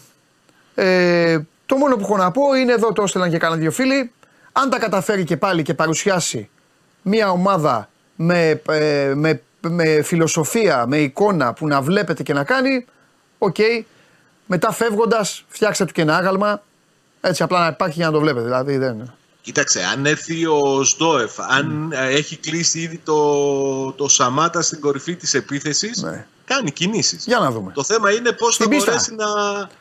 A: Ε, το μόνο που έχω να πω είναι εδώ το έστελναν και κάνα δύο φίλοι. Αν τα καταφέρει και πάλι και παρουσιάσει μια ομάδα με, ε, με, με φιλοσοφία, με εικόνα που να βλέπετε και να κάνει, οκ. Μετά φεύγοντας, φτιάξτε του και ένα άγαλμα. Έτσι απλά να υπάρχει για να το βλέπετε. Δηλαδή δεν.
D: Κοίταξε, αν έρθει ο Σντόεφ, αν ε, έχει κλείσει ήδη το, το Σαμάτα στην κορυφή της επίθεσης,
A: Ναι.
D: κάνει κινήσεις.
A: Για να δούμε.
D: Το θέμα είναι πώς θα
A: Στην πίστα.
D: μπορέσει να,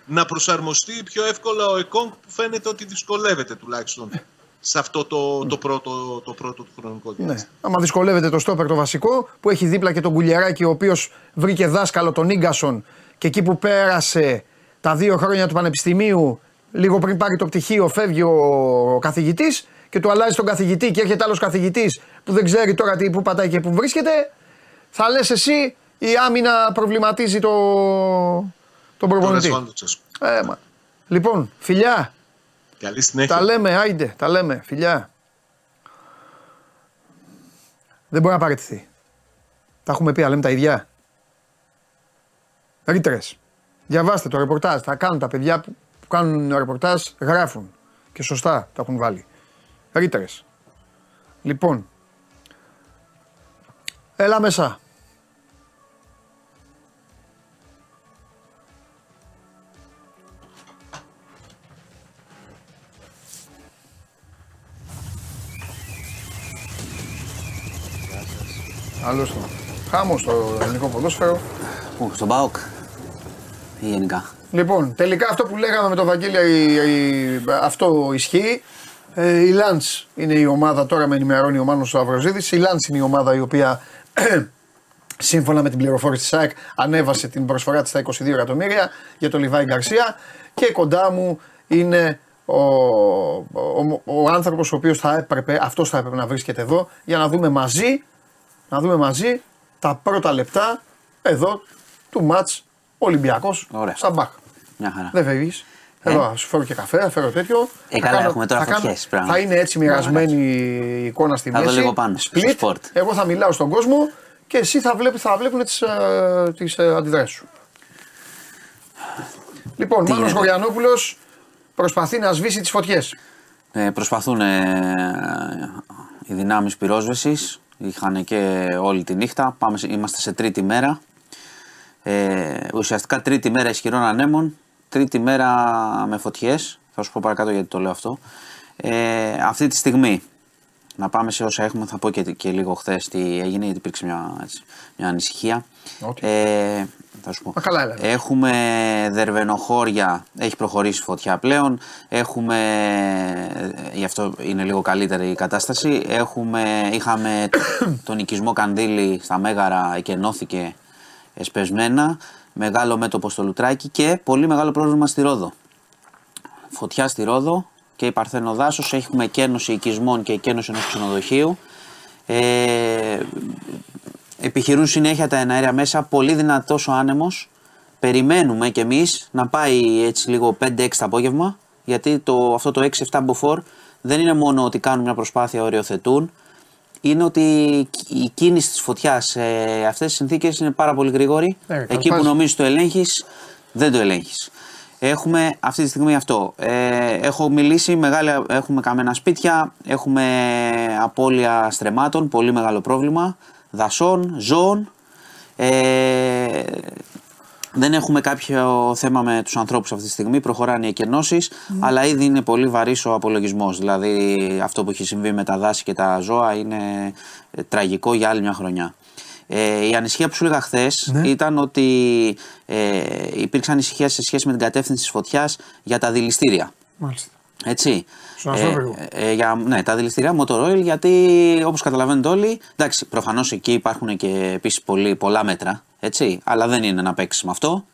D: να προσαρμοστεί πιο εύκολα ο Εκόνγκ που φαίνεται ότι δυσκολεύεται τουλάχιστον σε αυτό το, το, πρώτο, το πρώτο του χρονικό
A: Ναι.
D: διάστημα.
A: Άμα δυσκολεύεται το στόπερ το βασικό που έχει δίπλα και τον Κουλιαράκη ο οποίος βρήκε δάσκαλο τον Ίγκασον και εκεί που πέρασε τα δύο χρόνια του Πανεπιστημίου, λίγο πριν πάρει το πτυχίο, φεύγει ο, ο καθηγητής και του αλλάζει τον καθηγητή και έρχεται άλλος καθηγητής που δεν ξέρει τώρα τι, που πατάει και που βρίσκεται. Θα λες εσύ η άμυνα προβληματίζει το, τον
D: Τον
A: προπονητή.
D: Ρασβάν Λουτσέσκου.
A: Ε, μα. Λοιπόν, φιλιά,
D: Καλή συνέχεια.
A: τα λέμε, άιντε, τα λέμε, φιλιά. Δεν μπορεί να παραιτηθεί. Τα έχουμε πει, αλλά λέμε τα ίδια. Ρήτρες. Διαβάστε το ρεπορτάζ. Θα κάνουν τα παιδιά που, που κάνουν ρεπορτάζ, γράφουν. Και σωστά τα έχουν βάλει. Ρήτρες. Λοιπόν. Έλα μέσα. Άλλος το. Χάμος το ελληνικό ποδόσφαιρο.
E: Πού, στον Πάοκ ή γενικά.
A: Λοιπόν, τελικά αυτό που λέγαμε με τον Βαγγέλη, η- η- αυτό ισχύει. Ε, η Λάντς είναι η ομάδα, τώρα με ενημερώνει ο Μάνος Αβροζίδης, η Λάντς είναι η ομάδα η οποία σύμφωνα με την πληροφόρηση της ΑΕΚ ανέβασε την προσφορά της στα 22 εκατομμύρια για τον Λιβάη Γκαρσία και κοντά μου είναι ο, ο, ο άνθρωπος ο οποίος θα έπρεπε, αυτός θα έπρεπε να βρίσκεται εδώ για να δούμε μαζί, να δούμε μαζί τα πρώτα λεπτά εδώ του μάτς Ολυμπιακός
E: Ωραία.
A: Σαμπάχ.
E: Μια χαρά.
A: Δεν φεύγεις. Εδώ θα σου φέρω και καφέ, θα φέρω τέτοιο.
E: Ε,
A: Θα
E: καλά, έχουμε τώρα
A: θα κάνω-
E: φωτιές, πράγμα.
A: Θα είναι έτσι μοιρασμένη η εικόνα στη
E: Θα δω
A: μέση.
E: λίγο πάνω, στο
A: Split.
E: sport.
A: Εγώ θα μιλάω στον κόσμο και εσύ θα, βλέπει, θα βλέπουν τις, ε, τις ε, αντιδράσεις σου. Λοιπόν,
E: Τι
A: Μάνος
E: γίνεται;
A: Χωριανόπουλος προσπαθεί να σβήσει τις φωτιές.
E: Ε, προσπαθούν ε, οι δυνάμεις πυρόσβεσης. Είχαν και όλη τη νύχτα. Πάμε, σε- είμαστε σε τρίτη μέρα. Ε, ουσιαστικά τρίτη μέρα ισχυρών ανέμων. Τρίτη μέρα με φωτιές. Θα σου πω παρακάτω γιατί το λέω αυτό. Ε, αυτή τη στιγμή, να πάμε σε όσα έχουμε, θα πω και, και λίγο χθες τι έγινε, γιατί υπήρξε μια, έτσι, μια ανησυχία.
A: Ό,τι.
E: Ε, θα σου πω.
A: Α, καλά, έλα.
E: Έχουμε δερβενοχώρια, έχει προχωρήσει η φωτιά πλέον. Έχουμε, ε, γι' αυτό είναι λίγο καλύτερη η κατάσταση. Έχουμε, είχαμε τον οικισμό Κανδύλη στα Μέγαρα, εκενώθηκε εσπεσμένα. Μεγάλο μέτωπο στο Λουτράκι και πολύ μεγάλο πρόβλημα στη Ρόδο. Φωτιά στη Ρόδο και η Παρθένο Δάσος. Έχουμε κένωση οικισμών και κένωση ενός ξενοδοχείου. Ε, επιχειρούν συνέχεια τα εναέρια μέσα, πολύ δυνατός ο άνεμος. Περιμένουμε κι εμείς να πάει έτσι λίγο 5-6 το απόγευμα, γιατί το, αυτό το 6-7 μποφόρ δεν είναι μόνο ότι κάνουν μια προσπάθεια, οριοθετούν, είναι ότι η κίνηση της φωτιάς σε αυτές τις συνθήκες είναι πάρα πολύ γρήγορη.
A: Ναι,
E: Εκεί που
A: καλπάζει.
E: νομίζεις το ελέγχεις, δεν το ελέγχεις. Έχουμε αυτή τη στιγμή αυτό. Ε, έχω μιλήσει, μεγάλη, έχουμε καμένα σπίτια, έχουμε απώλεια στρεμάτων, πολύ μεγάλο πρόβλημα, δασών, ζώων. Ε, δεν έχουμε κάποιο θέμα με τους ανθρώπους αυτή τη στιγμή, προχωράνε οι εκενώσεις, αλλά ήδη είναι πολύ βαρύς ο απολογισμός. Δηλαδή αυτό που έχει συμβεί με τα δάση και τα ζώα είναι ε, τραγικό για άλλη μια χρονιά. Ε, η ανησυχία που σου έλεγα χθες
A: Ναι.
E: ήταν ότι ε, υπήρξε ανησυχία σε σχέση με την κατεύθυνση της φωτιάς για τα δηληστήρια.
A: Μάλιστα.
E: Έτσι.
A: Στον Αστρόπυργο.
E: ε, για, ναι, τα δηληστήρια Motor Oil γιατί όπως καταλαβαίνετε όλοι, εντάξει, προφανώς εκεί υπάρχουν και επίσης πολλά μέτρα, έτσι, αλλά δεν είναι να παίξει με αυτό.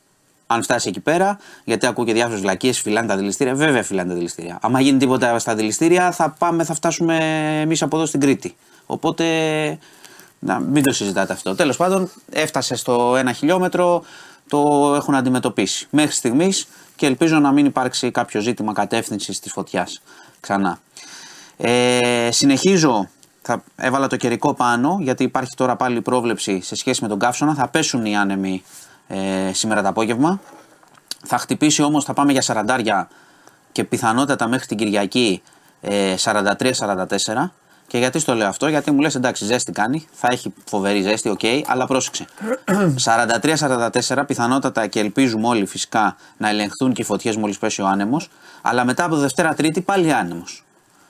E: Αν φτάσει εκεί πέρα, γιατί ακούω και διάφορες βλακίες, φυλάνε τα δηληστήρια. Βέβαια, φυλάνε τα δηληστήρια. Άμα γίνει τίποτα στα δηληστήρια, θα πάμε, θα φτάσουμε εμείς από εδώ στην Κρήτη. Οπότε, να μην το συζητάτε αυτό. Τέλος πάντων, έφτασε στο ένα χιλιόμετρο, το έχουν αντιμετωπίσει μέχρι στιγμής και ελπίζω να μην υπάρξει κάποιο ζήτημα κατεύθυνσης της φωτιάς ξανά. Ε, συνεχίζω. Θα έβαλα το καιρικό πάνω γιατί υπάρχει τώρα πάλι πρόβλεψη σε σχέση με τον καύσωνα. Θα πέσουν οι άνεμοι ε, σήμερα το απόγευμα. Θα χτυπήσει όμως, θα πάμε για 40 και πιθανότατα μέχρι την Κυριακή ε, 43-44. Και γιατί στο λέω αυτό, γιατί μου λες εντάξει ζέστη κάνει, θα έχει φοβερή ζέστη, οκ, αλλά πρόσεξε. 43-44 πιθανότατα και ελπίζουμε όλοι φυσικά να ελεγχθούν και οι φωτιές μόλις πέσει ο άνεμος, αλλά μετά από Δευτέρα Τρίτη πάλι άνεμος.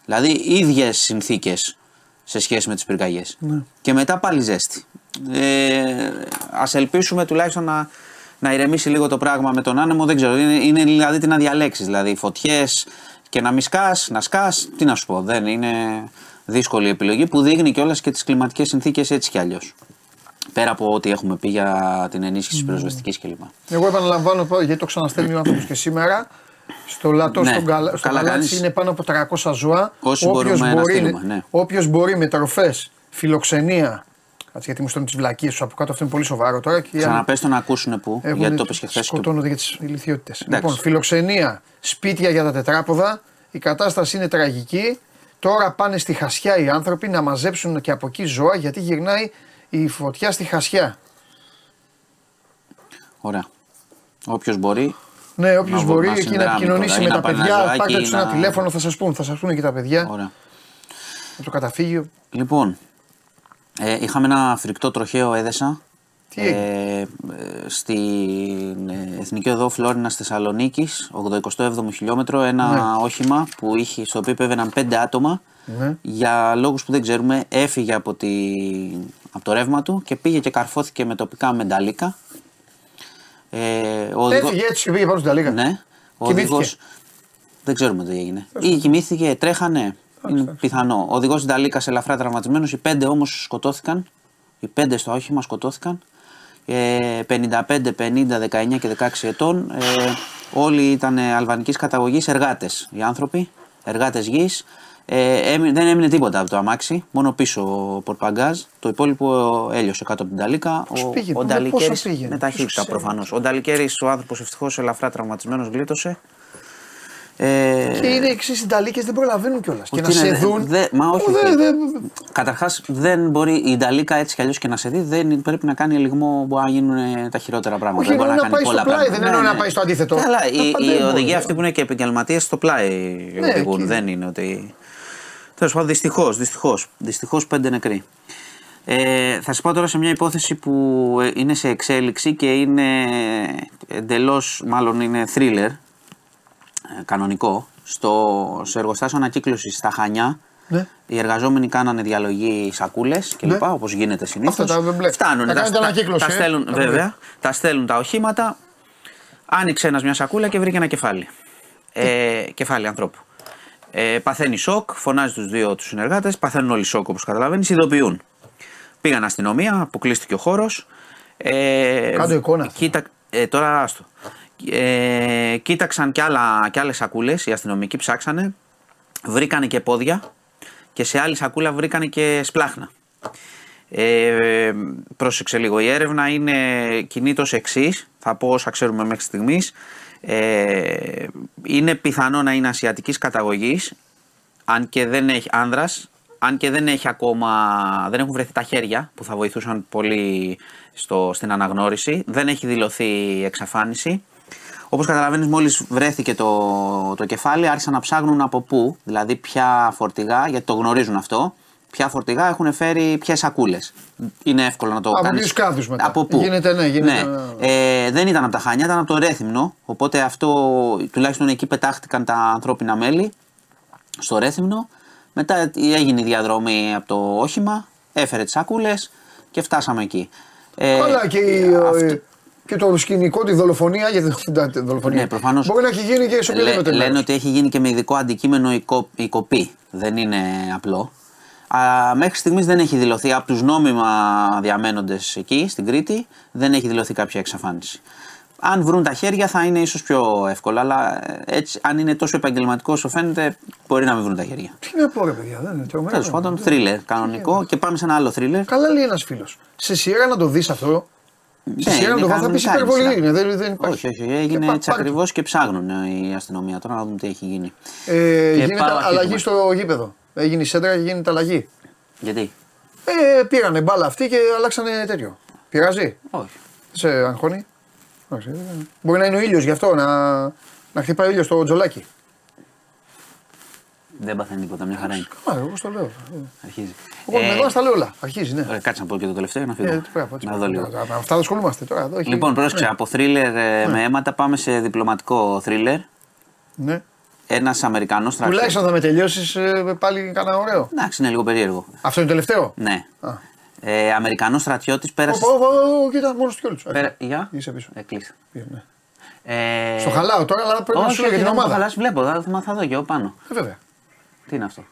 E: Δηλαδή ίδιες συνθήκες σε σχέση με τις πυρκαγιές. Και μετά πάλι ζέστη. Ε, ας ελπίσουμε τουλάχιστον να, να ηρεμήσει λίγο το πράγμα με τον άνεμο, δεν ξέρω, είναι, είναι δηλαδή τι να διαλέξεις, δηλαδή φωτιές και να μη σκάς, να σκάς, τι να σου πω, δεν είναι δύσκολη επιλογή που δείχνει κιόλας και τις κλιματικές συνθήκες έτσι κι αλλιώς. Πέρα από ό,τι έχουμε πει για την ενίσχυση της πυροσβεστικής κλπ.
A: Εγώ επαναλαμβάνω γιατί το ξαναστέλνει ο άνθρωπος και σήμερα. Στο λατό,
E: Ναι,
A: στον καλα... στο
E: καλά
A: καλάτσι
E: κάνεις.
A: είναι πάνω από 300 ζώα.
E: Όσοι
A: Όποιος
E: μπορούμε να
A: μπορεί,
E: στείλουμε, ναι.
A: όποιος μπορεί με τροφές, φιλοξενία. Κάτσε γιατί μου στέλνουν τις βλακίες τους από κάτω, αυτό είναι πολύ σοβαρό τώρα. Και οι άλλοι
E: Ξαναπες το να ακούσουν που,
A: έχουν-
E: γιατί το είπες και χθες.
A: Σκοτώνονται για τις ηλικιότητες.
E: Εντάξει.
A: Λοιπόν, φιλοξενία, σπίτια για τα τετράποδα. Η κατάσταση είναι τραγική. Τώρα πάνε στη Χασιά οι άνθρωποι να μαζέψουν και από εκεί ζώα γιατί γυρνάει η φωτιά στη Χασιά.
E: Ωραία. Όποιος μπορεί,
A: Ναι, όποιος
E: Να
A: μπορεί
E: να
A: εκεί να
E: συνδράμει
A: επικοινωνήσει
E: τώρα, ή
A: με
E: να
A: τα
E: πάρει ένα
A: παιδιά.
E: ζωάκι,
A: Πάρτε τους ένα
E: να-
A: τηλέφωνο, θα σας πούν. Θα σας πούνε και τα παιδιά
E: ωραία.
A: από το καταφύγιο.
E: Λοιπόν, ε, είχαμε ένα φρικτό τροχαίο έδεσα
A: Τι
E: ε, ε, στην ε, Εθνική Οδό Φλόρινα Θεσσαλονίκης, 87ο χιλιόμετρο, ένα
A: Ναι.
E: όχημα που είχε, στο οποίο επέβαιναν πέντε άτομα.
A: Ναι.
E: Για λόγους που δεν ξέρουμε, έφυγε από, τη, από το ρεύμα του και πήγε και καρφώθηκε με τοπικά μενταλίκα. Ε, ο οδηγό-
A: Έφυγε έτσι και πήγε πάνω στην Ταλίκα.
E: Ναι. Ο
A: Κοιμήθηκε.
E: οδηγός, δεν ξέρουμε τι έγινε. Ή κοιμήθηκε, τρέχανε. Είναι
A: εντάξει.
E: πιθανό. Ο οδηγός Νταλίκα ελαφρά τραυματισμένο. Οι πέντε όμως σκοτώθηκαν. Οι πέντε στο όχημα σκοτώθηκαν. Ε, 55, 50, 19 και 16 ετών. Ε, όλοι ήταν αλβανικής καταγωγής, εργάτες οι άνθρωποι, εργάτες γης. Ε, έμει- δεν έμεινε τίποτα από το αμάξι, μόνο πίσω ο πορπαγκάζ. Το υπόλοιπο έλειωσε κάτω από την Ταλίκα.
A: Πώς
E: Ο,
A: πήγαινε,
E: ο
A: πόσο
E: Νταλικέρης
A: πήγαινε,
E: με
A: ποιος
E: ταχύτητα
A: ξέρει.
E: προφανώς. Ο Νταλικέρης, ο άνθρωπος ευτυχώς ελαφρά τραυματισμένος, γλίτωσε. Ε,
A: Και είναι εξής οι Ταλίκε δεν προλαβαίνουν κιόλας. Και να
E: τι
A: σε
E: είναι,
A: δουν.
E: δε- μα όχι.
A: Δε-
E: όχι.
A: δε-
E: Καταρχάς, δεν μπορεί η Νταλίκα έτσι κι αλλιώς και να σε δει, δεν πρέπει να κάνει ελιγμό. Μπορεί να γίνουν ε, τα χειρότερα πράγματα.
A: Όχι,
E: δεν μπορεί
A: εννοώ
E: να,
A: να
E: κάνει
A: πάει στο
E: πολλά
A: πλάι,
E: πράγματα.
A: δεν εννοώ να πάει στο αντίθετο.
E: Καλά,
A: Τα
E: οι,
A: πάντα
E: οι
A: μπορεί,
E: οδηγοί
A: ναι.
E: αυτοί που είναι και επαγγελματίες στο πλάι
A: Ναι,
E: οδηγούν.
A: εκεί.
E: Δεν είναι ότι. Τέλος πάντων, δυστυχώς, δυστυχώς. Δυστυχώς πέντε νεκροί. Ε, θα σας πάω τώρα σε μια υπόθεση που ε, είναι σε εξέλιξη και είναι εντελώς, μάλλον είναι thriller, ε, κανονικό. Στο, σε εργοστάσιο ανακύκλωσης στα Χανιά,
A: Ναι.
E: οι εργαζόμενοι κάνανε διαλογή σακούλες κλπ.
A: Ναι.
E: Όπως γίνεται συνήθως.
A: Αυτά τα μπλε.
E: Φτάνουν.
A: Τα κάνετε ανακύκλωση,
E: τα
A: ε.
E: στέλνουν,
A: Τα
E: βέβαια. Τα στέλνουν τα οχήματα. Άνοιξε ένας μια σακούλα και βρήκε ένα κεφάλι. Ε, κεφάλι ανθρώπου. Ε, παθαίνει σοκ, φωνάζει τους δύο τους συνεργάτες. Παθαίνουν όλοι σοκ όπως καταλαβαίνεις. Ειδοποιούν. Πήγαν αστυνομία, αποκλείστηκε ο χώρος. Ε,
A: Κάντο εικόνας.
E: Κοίτα, ε, τώρα άστο. Ε, κοίταξαν κι, άλλα, κι άλλες σακούλες, οι αστυνομικοί ψάξανε, βρήκανε και πόδια και σε άλλη σακούλα βρήκανε και σπλάχνα. Ε, πρόσεξε λίγο, η έρευνα είναι κινείται ως εξής, θα πω όσα ξέρουμε μέχρι στιγμής. Ε, είναι πιθανό να είναι ασιατικής καταγωγής, αν και δεν έχει άνδρας, αν και δεν έχει ακόμα, δεν έχουν βρεθεί τα χέρια που θα βοηθούσαν πολύ στο, στην αναγνώριση, δεν έχει δηλωθεί εξαφάνιση. Όπως καταλαβαίνεις μόλις βρέθηκε το, το κεφάλι άρχισαν να ψάχνουν από πού, δηλαδή ποια φορτηγά, γιατί το γνωρίζουν αυτό, ποια φορτηγά έχουν φέρει ποιες σακούλες. Είναι εύκολο να το
A: Από
E: κάνεις.
A: ποιους κάδους μετά.
E: Από πού.
A: Γίνεται, ναι, γίνεται,
E: Ε, δεν ήταν από τα Χανιά, ήταν από το Ρέθυμνο, οπότε αυτό τουλάχιστον εκεί πετάχτηκαν τα ανθρώπινα μέλη στο Ρέθυμνο. Μετά έγινε η διαδρομή από το όχημα, έφερε τις σακούλες και φτάσαμε εκεί. Ε,
A: Καλά και, η-
E: αυτό-
A: και το σκηνικό, τη δολοφονία. Γιατί δεν τη δολοφονία.
E: Ναι, προφανώς.
A: Μπορεί να έχει γίνει και σε
E: Λέ-
A: οποιοδήποτε
E: λένε
A: μέρος.
E: ότι έχει γίνει και με ειδικό αντικείμενο η, κο- η κοπή. Δεν είναι απλό. Α, μέχρι στιγμής δεν έχει δηλωθεί από τους νόμιμα διαμένοντες εκεί στην Κρήτη, δεν έχει δηλωθεί κάποια εξαφάνιση. Αν βρουν τα χέρια θα είναι ίσως πιο εύκολα, αλλά ε, έτσι, αν είναι τόσο επαγγελματικό όσο φαίνεται, μπορεί να μην βρουν τα χέρια.
A: Τι να πω, ρε παιδιά, δεν είναι τρομερό.
E: Τέλος πάντων, θρίλερ κανονικό και πάμε σε ένα άλλο θρίλερ.
A: Καλά λέει ένας φίλος. Σε σειρά να το δεις αυτό. Σε
E: Ναι,
A: σειρά να
E: είναι
A: το δει θα πει
E: κανονικά η
A: υπερβολή.
E: σειρά.
A: Είναι, δεν, δεν υπάρχει.
E: Όχι, όχι,
A: Και
E: έγινε
A: πά-
E: έτσι
A: πάρε το.
E: ακριβώς και ψάχνουν ε, η αστυνομία τώρα να δούμε τι έχει γίνει.
A: Ε,
E: Και
A: γίνεται
E: πάω αρχίζουμε.
A: αλλαγή στο γήπεδο. Έγινε η σέντρα και γίνεται αλλαγή.
E: Γιατί,
A: Ε, πήρανε μπάλα αυτή και αλλάξανε τέτοιο. Πειράζει;
E: Όχι.
A: Σε αγχώνει; Όχι, δεν- Μπορεί να είναι ο ήλιος γι' αυτό να, να χτυπάει ο ήλιος στο τζολάκι.
E: Δεν παθαίνει τίποτα, μια χαρά είναι.
A: Καλά, εγώ στο λέω.
E: Αρχίζει.
A: Εγώ
E: Ε,
A: με εδώ στα λέω όλα. Αρχίζει, ναι.
E: Ωραία, κάτσε να πω και το τελευταίο για να φύγω.
A: Ε, τι πρέπει, έτσι
E: να
A: πρέπει.
E: δω λίγο.
A: Α, α, Αυτά δεν ασχολούμαστε τώρα. Εδώ έχει-
E: Λοιπόν, πρόσεξε,
A: Ναι.
E: από θρίλερ ε, με αίματα πάμε σε διπλωματικό θρίλερ.
A: Ναι.
E: Ένας Αμερικανός στρατιώτη.
A: Τουλάχιστον θα με τελειώσεις πάλι κανένα ωραίο.
E: Εντάξει, είναι λίγο περίεργο.
A: Αυτό είναι το τελευταίο;
E: Ναι.
A: Α.
E: Ε, Αμερικανός στρατιώτης πέρασε.
A: Ω, ω, ω, Κοίτα, μόνος του κιόλου.
E: πέρα- Για;
A: Είσαι πίσω.
E: Ε, κλείσε.
A: Ναι.
E: Ε,
A: Στο χαλάω τώρα, αλλά πρέπει να
E: όχι,
A: σου λέω για
E: όχι,
A: την
E: δεν μου το
A: ομάδα.
E: χαλάσει, βλέπω, θα, θα, θα δω και εγώ πάνω.
A: Ε, Βέβαια.
E: Τι είναι αυτό;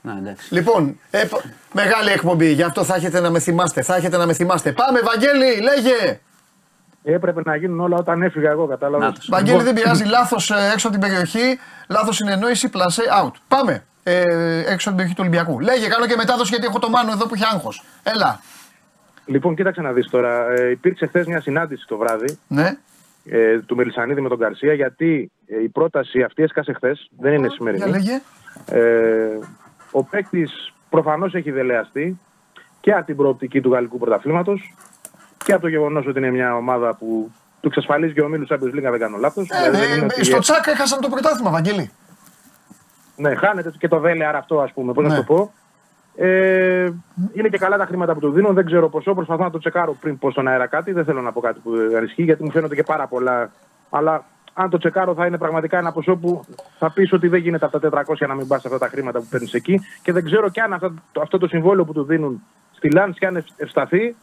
E: Να, εντάξει.
A: Λοιπόν, ε, π- μεγάλη εκπομπή, γι' αυτό θα έχετε να με θυμάστε. Θα έχετε να με θυμάστε. Πάμε, Βαγγέλη, λέγε!
C: Έπρεπε να γίνουν όλα όταν έφυγα εγώ, κατάλαβα.
E: Να τους.
A: Βαγγέλη, δεν πειράζει, λάθος έξω από την περιοχή, λάθος συνεννόηση, πλασέ, out. Πάμε. Ε, έξω από την περιοχή του Ολυμπιακού. Λέγε, κάνω και μετάδοση γιατί έχω το μάνο εδώ που έχει άγχος. Έλα.
C: Λοιπόν, κοίταξε να δεις τώρα. Ε, υπήρξε χθες μια συνάντηση το βράδυ
A: Ναι.
C: Ε, του Μελισανίδη με τον Καρσία, γιατί ε, η πρόταση αυτή έσκασε χθες, δεν είναι
A: Για
C: σημερινή.
A: λέγε.
C: Ε, ο παίκτης προφανώς έχει δελεαστεί και από την προοπτική του γαλλικού πρωταθλήματος και από το γεγονός ότι είναι μια ομάδα που του εξασφαλίζει και ο Μίλου Champions League, αν δεν κάνω λάθος.
A: Ε, ε, στο τσάκ έχασαν το πρωτάθλημα, Βαγγέλη.
C: Ναι, χάνεται και το δέλεαρ αυτό, ας πούμε. Πώς να
A: Ναι.
C: το πω. Ε, είναι και καλά τα χρήματα που του δίνουν. Δεν ξέρω ποσό. Προσπαθώ να το τσεκάρω πριν πω στον αέρα κάτι. Δεν θέλω να πω κάτι που δεν ισχύει γιατί μου φαίνονται και πάρα πολλά. Αλλά αν το τσεκάρω θα είναι πραγματικά ένα ποσό που θα πεις ότι δεν γίνεται από τα 400 να μην πας σε αυτά τα χρήματα που παίρνεις εκεί. Και δεν ξέρω και αν αυτό, το- αυτό το συμβόλαιο που του δίνουν στη Λάντς και αν ευ- ευσταθεί,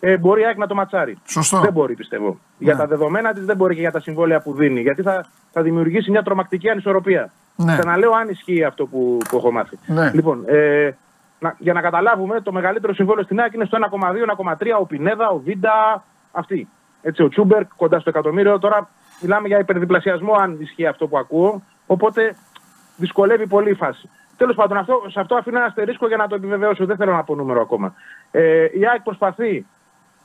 C: ε, μπορεί η ΑΕΚ να το ματσάρει.
A: Σωστό.
C: Δεν μπορεί, πιστεύω. Για τα δεδομένα της δεν μπορεί και για τα συμβόλαια που δίνει. Γιατί θα, θα δημιουργήσει μια τρομακτική ανισορροπία.
A: Ναι.
C: Ξαναλέω αν ισχύει αυτό που, που έχω μάθει.
A: Ναι.
C: Λοιπόν, ε, να, για να καταλάβουμε, το μεγαλύτερο συμβόλαιο στην ΑΕΚ είναι στο 1,2-1,3. Ο Πινέδα, ο Βίντα, αυτοί. Έτσι, ο Τσούμπερ κοντά στο εκατομμύριο. Τώρα μιλάμε για υπερδιπλασιασμό, αν ισχύει αυτό που ακούω. Οπότε δυσκολεύει πολύ η φάση. Τέλος πάντων, αυτό, σε αυτό αφήνω ένα αστερίσκο για να το επιβεβαιώσω. Δεν θέλω να πω νούμερο ακόμα. Ε, η ΑΕΚ προσπαθεί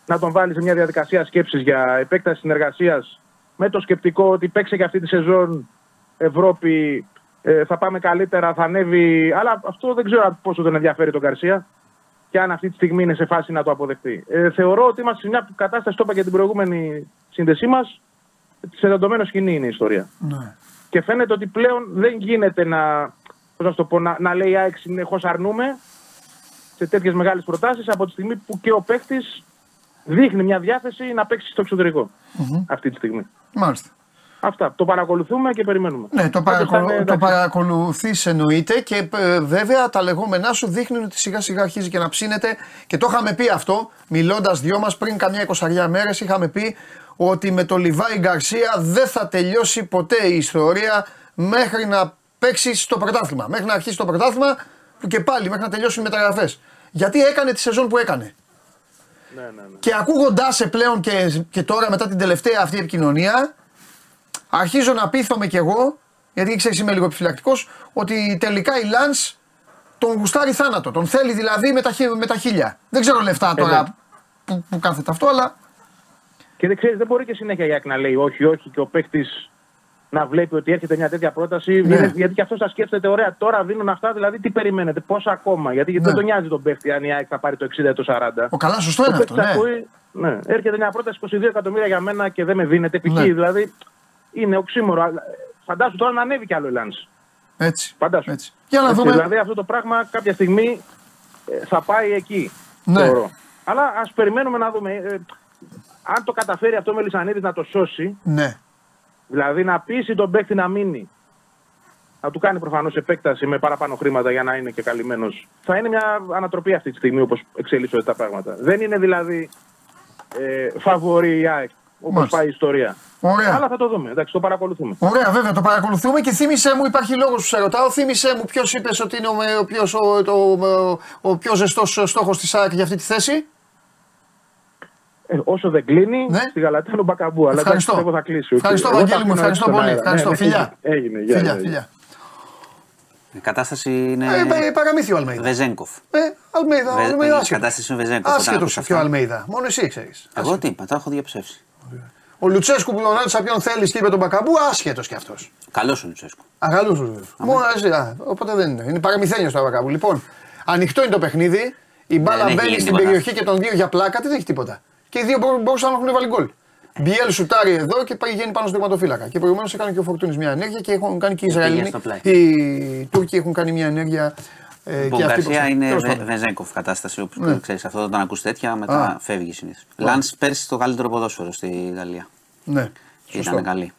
C: να τον βάλει σε μια διαδικασία σκέψης για επέκταση συνεργασίας με το σκεπτικό ότι παίξε και αυτή τη σεζόν Ευρώπη, ε, θα πάμε καλύτερα, θα ανέβει. Αλλά αυτό δεν ξέρω πόσο τον ενδιαφέρει τον Καρσία και αν αυτή τη στιγμή είναι σε φάση να το αποδεχτεί. Ε, θεωρώ ότι είμαστε σε μια κατάσταση, το είπα και την προηγούμενη σύνδεσή μας, σε δεδομένο σκηνή είναι η ιστορία.
A: Ναι.
C: Και φαίνεται ότι πλέον δεν γίνεται να, πώς να, σου το πω, να, να λέει η ΑΕΚ συνεχώς αρνούμε σε τέτοιες μεγάλες προτάσεις από τη στιγμή που και ο παίχτη δείχνει μια διάθεση να παίξει στο εξωτερικο αυτή τη στιγμή.
A: Μάλιστα.
C: Αυτά. Το παρακολουθούμε και περιμένουμε.
A: Ναι, το,
C: Πάντως θα
A: παρακολου...
C: είναι,
A: το
C: εντάξει.
A: παρακολουθείς εννοείται και ε, βέβαια τα λεγόμενά σου δείχνουν ότι σιγά σιγά αρχίζει και να ψήνεται και το είχαμε πει αυτό μιλώντας δυο μας πριν καμιά εικοσαριά μέρες είχαμε πει ότι με το Λιβάη Γκαρσία δεν θα τελειώσει ποτέ η ιστορία μέχρι να παίξει στο πρωτάθλημα. Μέχρι να αρχίσει το πρωτάθλημα και πάλι μέχρι να τελειώσουν οι μεταγραφές. Γιατί έκανε τη σεζόν που έκανε.
C: Ναι, ναι, ναι.
A: Και ακούγοντάς σε πλέον και, και τώρα μετά την τελευταία αυτή επικοινωνία, αρχίζω να πείθομαι κι εγώ, γιατί ξέρεις είμαι λίγο επιφυλακτικός, ότι τελικά η Λαν τον γουστάρει θάνατο. Τον θέλει δηλαδή με τα, χι- με τα χίλια. Δεν ξέρω λεφτά τώρα
C: ναι.
A: που, που κάθεται αυτό, αλλά.
C: Και δεν ξέρεις, δεν μπορεί και συνέχεια η ΑΕΚ να λέει όχι, όχι και ο παίχτη να βλέπει ότι έρχεται μια τέτοια πρόταση.
A: Ναι.
C: Είναι- γιατί και αυτό θα σκέφτεται, ωραία, τώρα δίνουν αυτά, δηλαδή τι περιμένετε, πόσα ακόμα; Γιατί
A: Ναι.
C: δεν τον νοιάζει τον παίχτη αν η ΑΕΚ θα πάρει το 60 ή το 40.
A: Ο καλά, σωστό
C: Ο
A: είναι αυτό.
C: παίκτης
A: Ναι.
C: ακούει, ναι. Έρχεται μια πρόταση 22 εκατομμύρια για μένα και δεν με δίνεται. Π.χ.
A: Ναι.
C: δηλαδή είναι οξύμορο. Αλλά, ε, Φαντάσου τώρα να ανέβει κι άλλο η Λάνς.
A: Έτσι.
C: Φαντάσου.
A: Έτσι. Για να
C: Έτσι,
A: δούμε.
C: Δηλαδή αυτό το πράγμα κάποια στιγμή ε, θα πάει εκεί.
A: Ναι.
C: Θεωρώ. Αλλά ας περιμένουμε να δούμε. ε, αν το καταφέρει αυτό με Λισανίδη να το σώσει,
A: Ναι.
C: δηλαδή να πείσει τον παίκτη να μείνει να του κάνει προφανώς επέκταση με παραπάνω χρήματα για να είναι και καλυμμένος. Θα είναι μια ανατροπή αυτή τη στιγμή όπως εξελίσσονται τα πράγματα. Δεν είναι δηλαδή ε, φαβορή η ΑΕΚ όπως
A: Μάλιστα.
C: πάει η ιστορία.
A: Ωραία.
C: Αλλά θα το δούμε. Εντάξει, το παρακολουθούμε.
A: Ωραία, βέβαια, το παρακολουθούμε και θύμισε μου, υπάρχει λόγος που σε ρωτάω. Θύμισε μου ποιος είπες ότι είναι ο, ο, ποιος, ο, το, ο, ο πιο ζεστός στόχος της ΑΕΚ για αυτή τη θέση.
C: Ε, όσο δεν κλείνει,
A: Ναι.
C: στη Γαλατέα είναι ο Μπακαμπού. Αλλά εντάξει,
A: Ευχαριστώ.
C: πιστεύω θα κλείσει.
A: Ευχαριστώ,
C: Εγώ
A: Βαγγέλη
C: θα
A: μου,
C: αφήνω
A: ευχαριστώ
C: έτσι στον
A: πολύ.
C: αέρα.
A: Ευχαριστώ,
C: Ναι, ναι,
A: φιλιά.
C: Έγινε. γεια,
A: Φιλιά,
C: γεια.
A: φιλιά.
E: Η κατάσταση είναι.
A: Ε, πα- παραμύθι ο Αλμέιδα.
E: Βεζέγκοφ.
A: Ε, Αλμέιδα,
E: Βε-
A: Αλμέιδα.
E: η
A: άσχετος.
E: κατάσταση είναι Βεζέγκοφ. όταν
A: Άσχετο
E: ακούς
A: πιο
E: αυτά.
A: Αλμέιδα. Μόνο εσύ ξέρεις.
E: Εγώ τι είπα, τα έχω διαψεύσει.
A: Ο Λουτσέσκου που τον ρώτησα ποιον θέλεις και είπε τον Μπακαμπού, άσχετος κι αυτός.
E: Καλός ο Λουτσέσκου.
A: Αγαλού του. Μόνο εσύ. α, Οπότε δεν είναι. Είναι παραμυθένιος το Μπακαμπού. Λοιπόν, ανοιχτό είναι το παιχνίδι. Η μπάλα
E: Δεν έχει
A: μπαίνει
E: γίνει
A: στην
E: τίποτα.
A: περιοχή και των δύο για πλάκα, δεν έχει τίποτα. Και οι δύο μπορούν- μπορούσαν να έχουν βάλει γκολ. Μπιέλ σουτάρει εδώ και πηγαίνει πάνω στο τερματοφύλακα. Και προηγουμένως έκανε και ο Φορτούνης μια ενέργεια και έχουν κάνει και οι
E: Και πήγε
A: Ισραηλοί.
E: στο πλάι.
A: Οι Τούρκοι έχουν κάνει μια ενέργεια. Ε,
E: Η
A: και αυτή
E: Γκαρσία
A: προς-
E: είναι
A: τέλος
E: Βε-
A: πάντων.
E: Βεζέγκοφ κατάσταση. Όπως
A: Ναι.
E: ξέρεις, αυτό όταν ακούς τέτοια μετά
A: Α.
E: φεύγεις συνήθως. Λαν πέρσι το καλύτερο ποδόσφαιρο στη Γαλλία.
A: Ναι. Σωστό.
E: Ήταν καλή.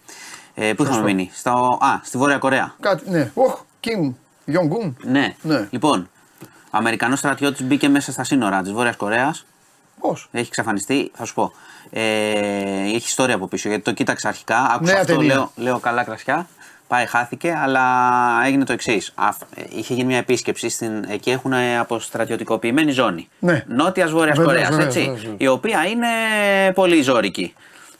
E: Ε, πού είχαμε μείνει, στο, α, στη Βόρεια Κορέα.
A: Κάτι, ναι. Οχ, Κιμ, Γιονγκούν.
E: Ναι.
A: Ναι.
E: Λοιπόν, ο Αμερικανός στρατιώτης μπήκε μέσα στα σύνορα της Βόρειας Κορέας.
A: Πώς;
E: Έχει εξαφανιστεί, θα σου πω. Ε, έχει ιστορία από πίσω γιατί το κοίταξα αρχικά. Άκουσα
A: Νέα
E: αυτό,
A: ταινία.
E: λέω, λέω καλά κρασιά. Πάει, χάθηκε, αλλά έγινε το εξής. Είχε γίνει μια επίσκεψη στην, εκεί έχουν αποστρατιωτικοποιημένη ζώνη.
A: Ναι.
E: Νότιας Βόρειας
A: Βεβαίως,
E: Κορέας,
A: βεβαίως,
E: έτσι.
A: βεβαίως, βεβαίως.
E: Η οποία είναι πολύ ζώρικη.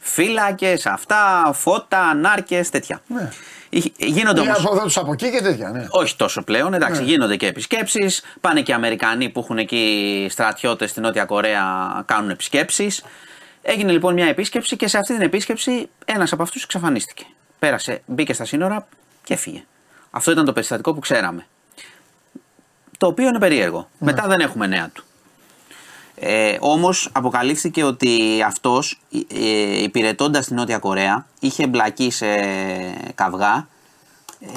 E: Φύλακες, αυτά, φώτα, νάρκε, τέτοια.
A: Ναι.
E: Είχε- Γίνονται
A: Ή
E: όμω.
A: από εδώ του από εκεί και τέτοια. Ναι.
E: Όχι τόσο πλέον, εντάξει,
A: Ναι.
E: γίνονται και επισκέψεις. Πάνε και οι Αμερικανοί που έχουν εκεί στρατιώτες στη Νότια Κορέα, κάνουν επισκέψεις. Έγινε λοιπόν μια επίσκεψη και σε αυτή την επίσκεψη ένας από αυτούς εξαφανίστηκε. Πέρασε, μπήκε στα σύνορα και έφυγε. Αυτό ήταν το περιστατικό που ξέραμε. Το οποίο είναι περίεργο. Μετά δεν έχουμε νέα του. Ε, Όμως αποκαλύφθηκε ότι αυτός ε, υπηρετώντας στη Νότια Κορέα είχε εμπλακεί σε καυγά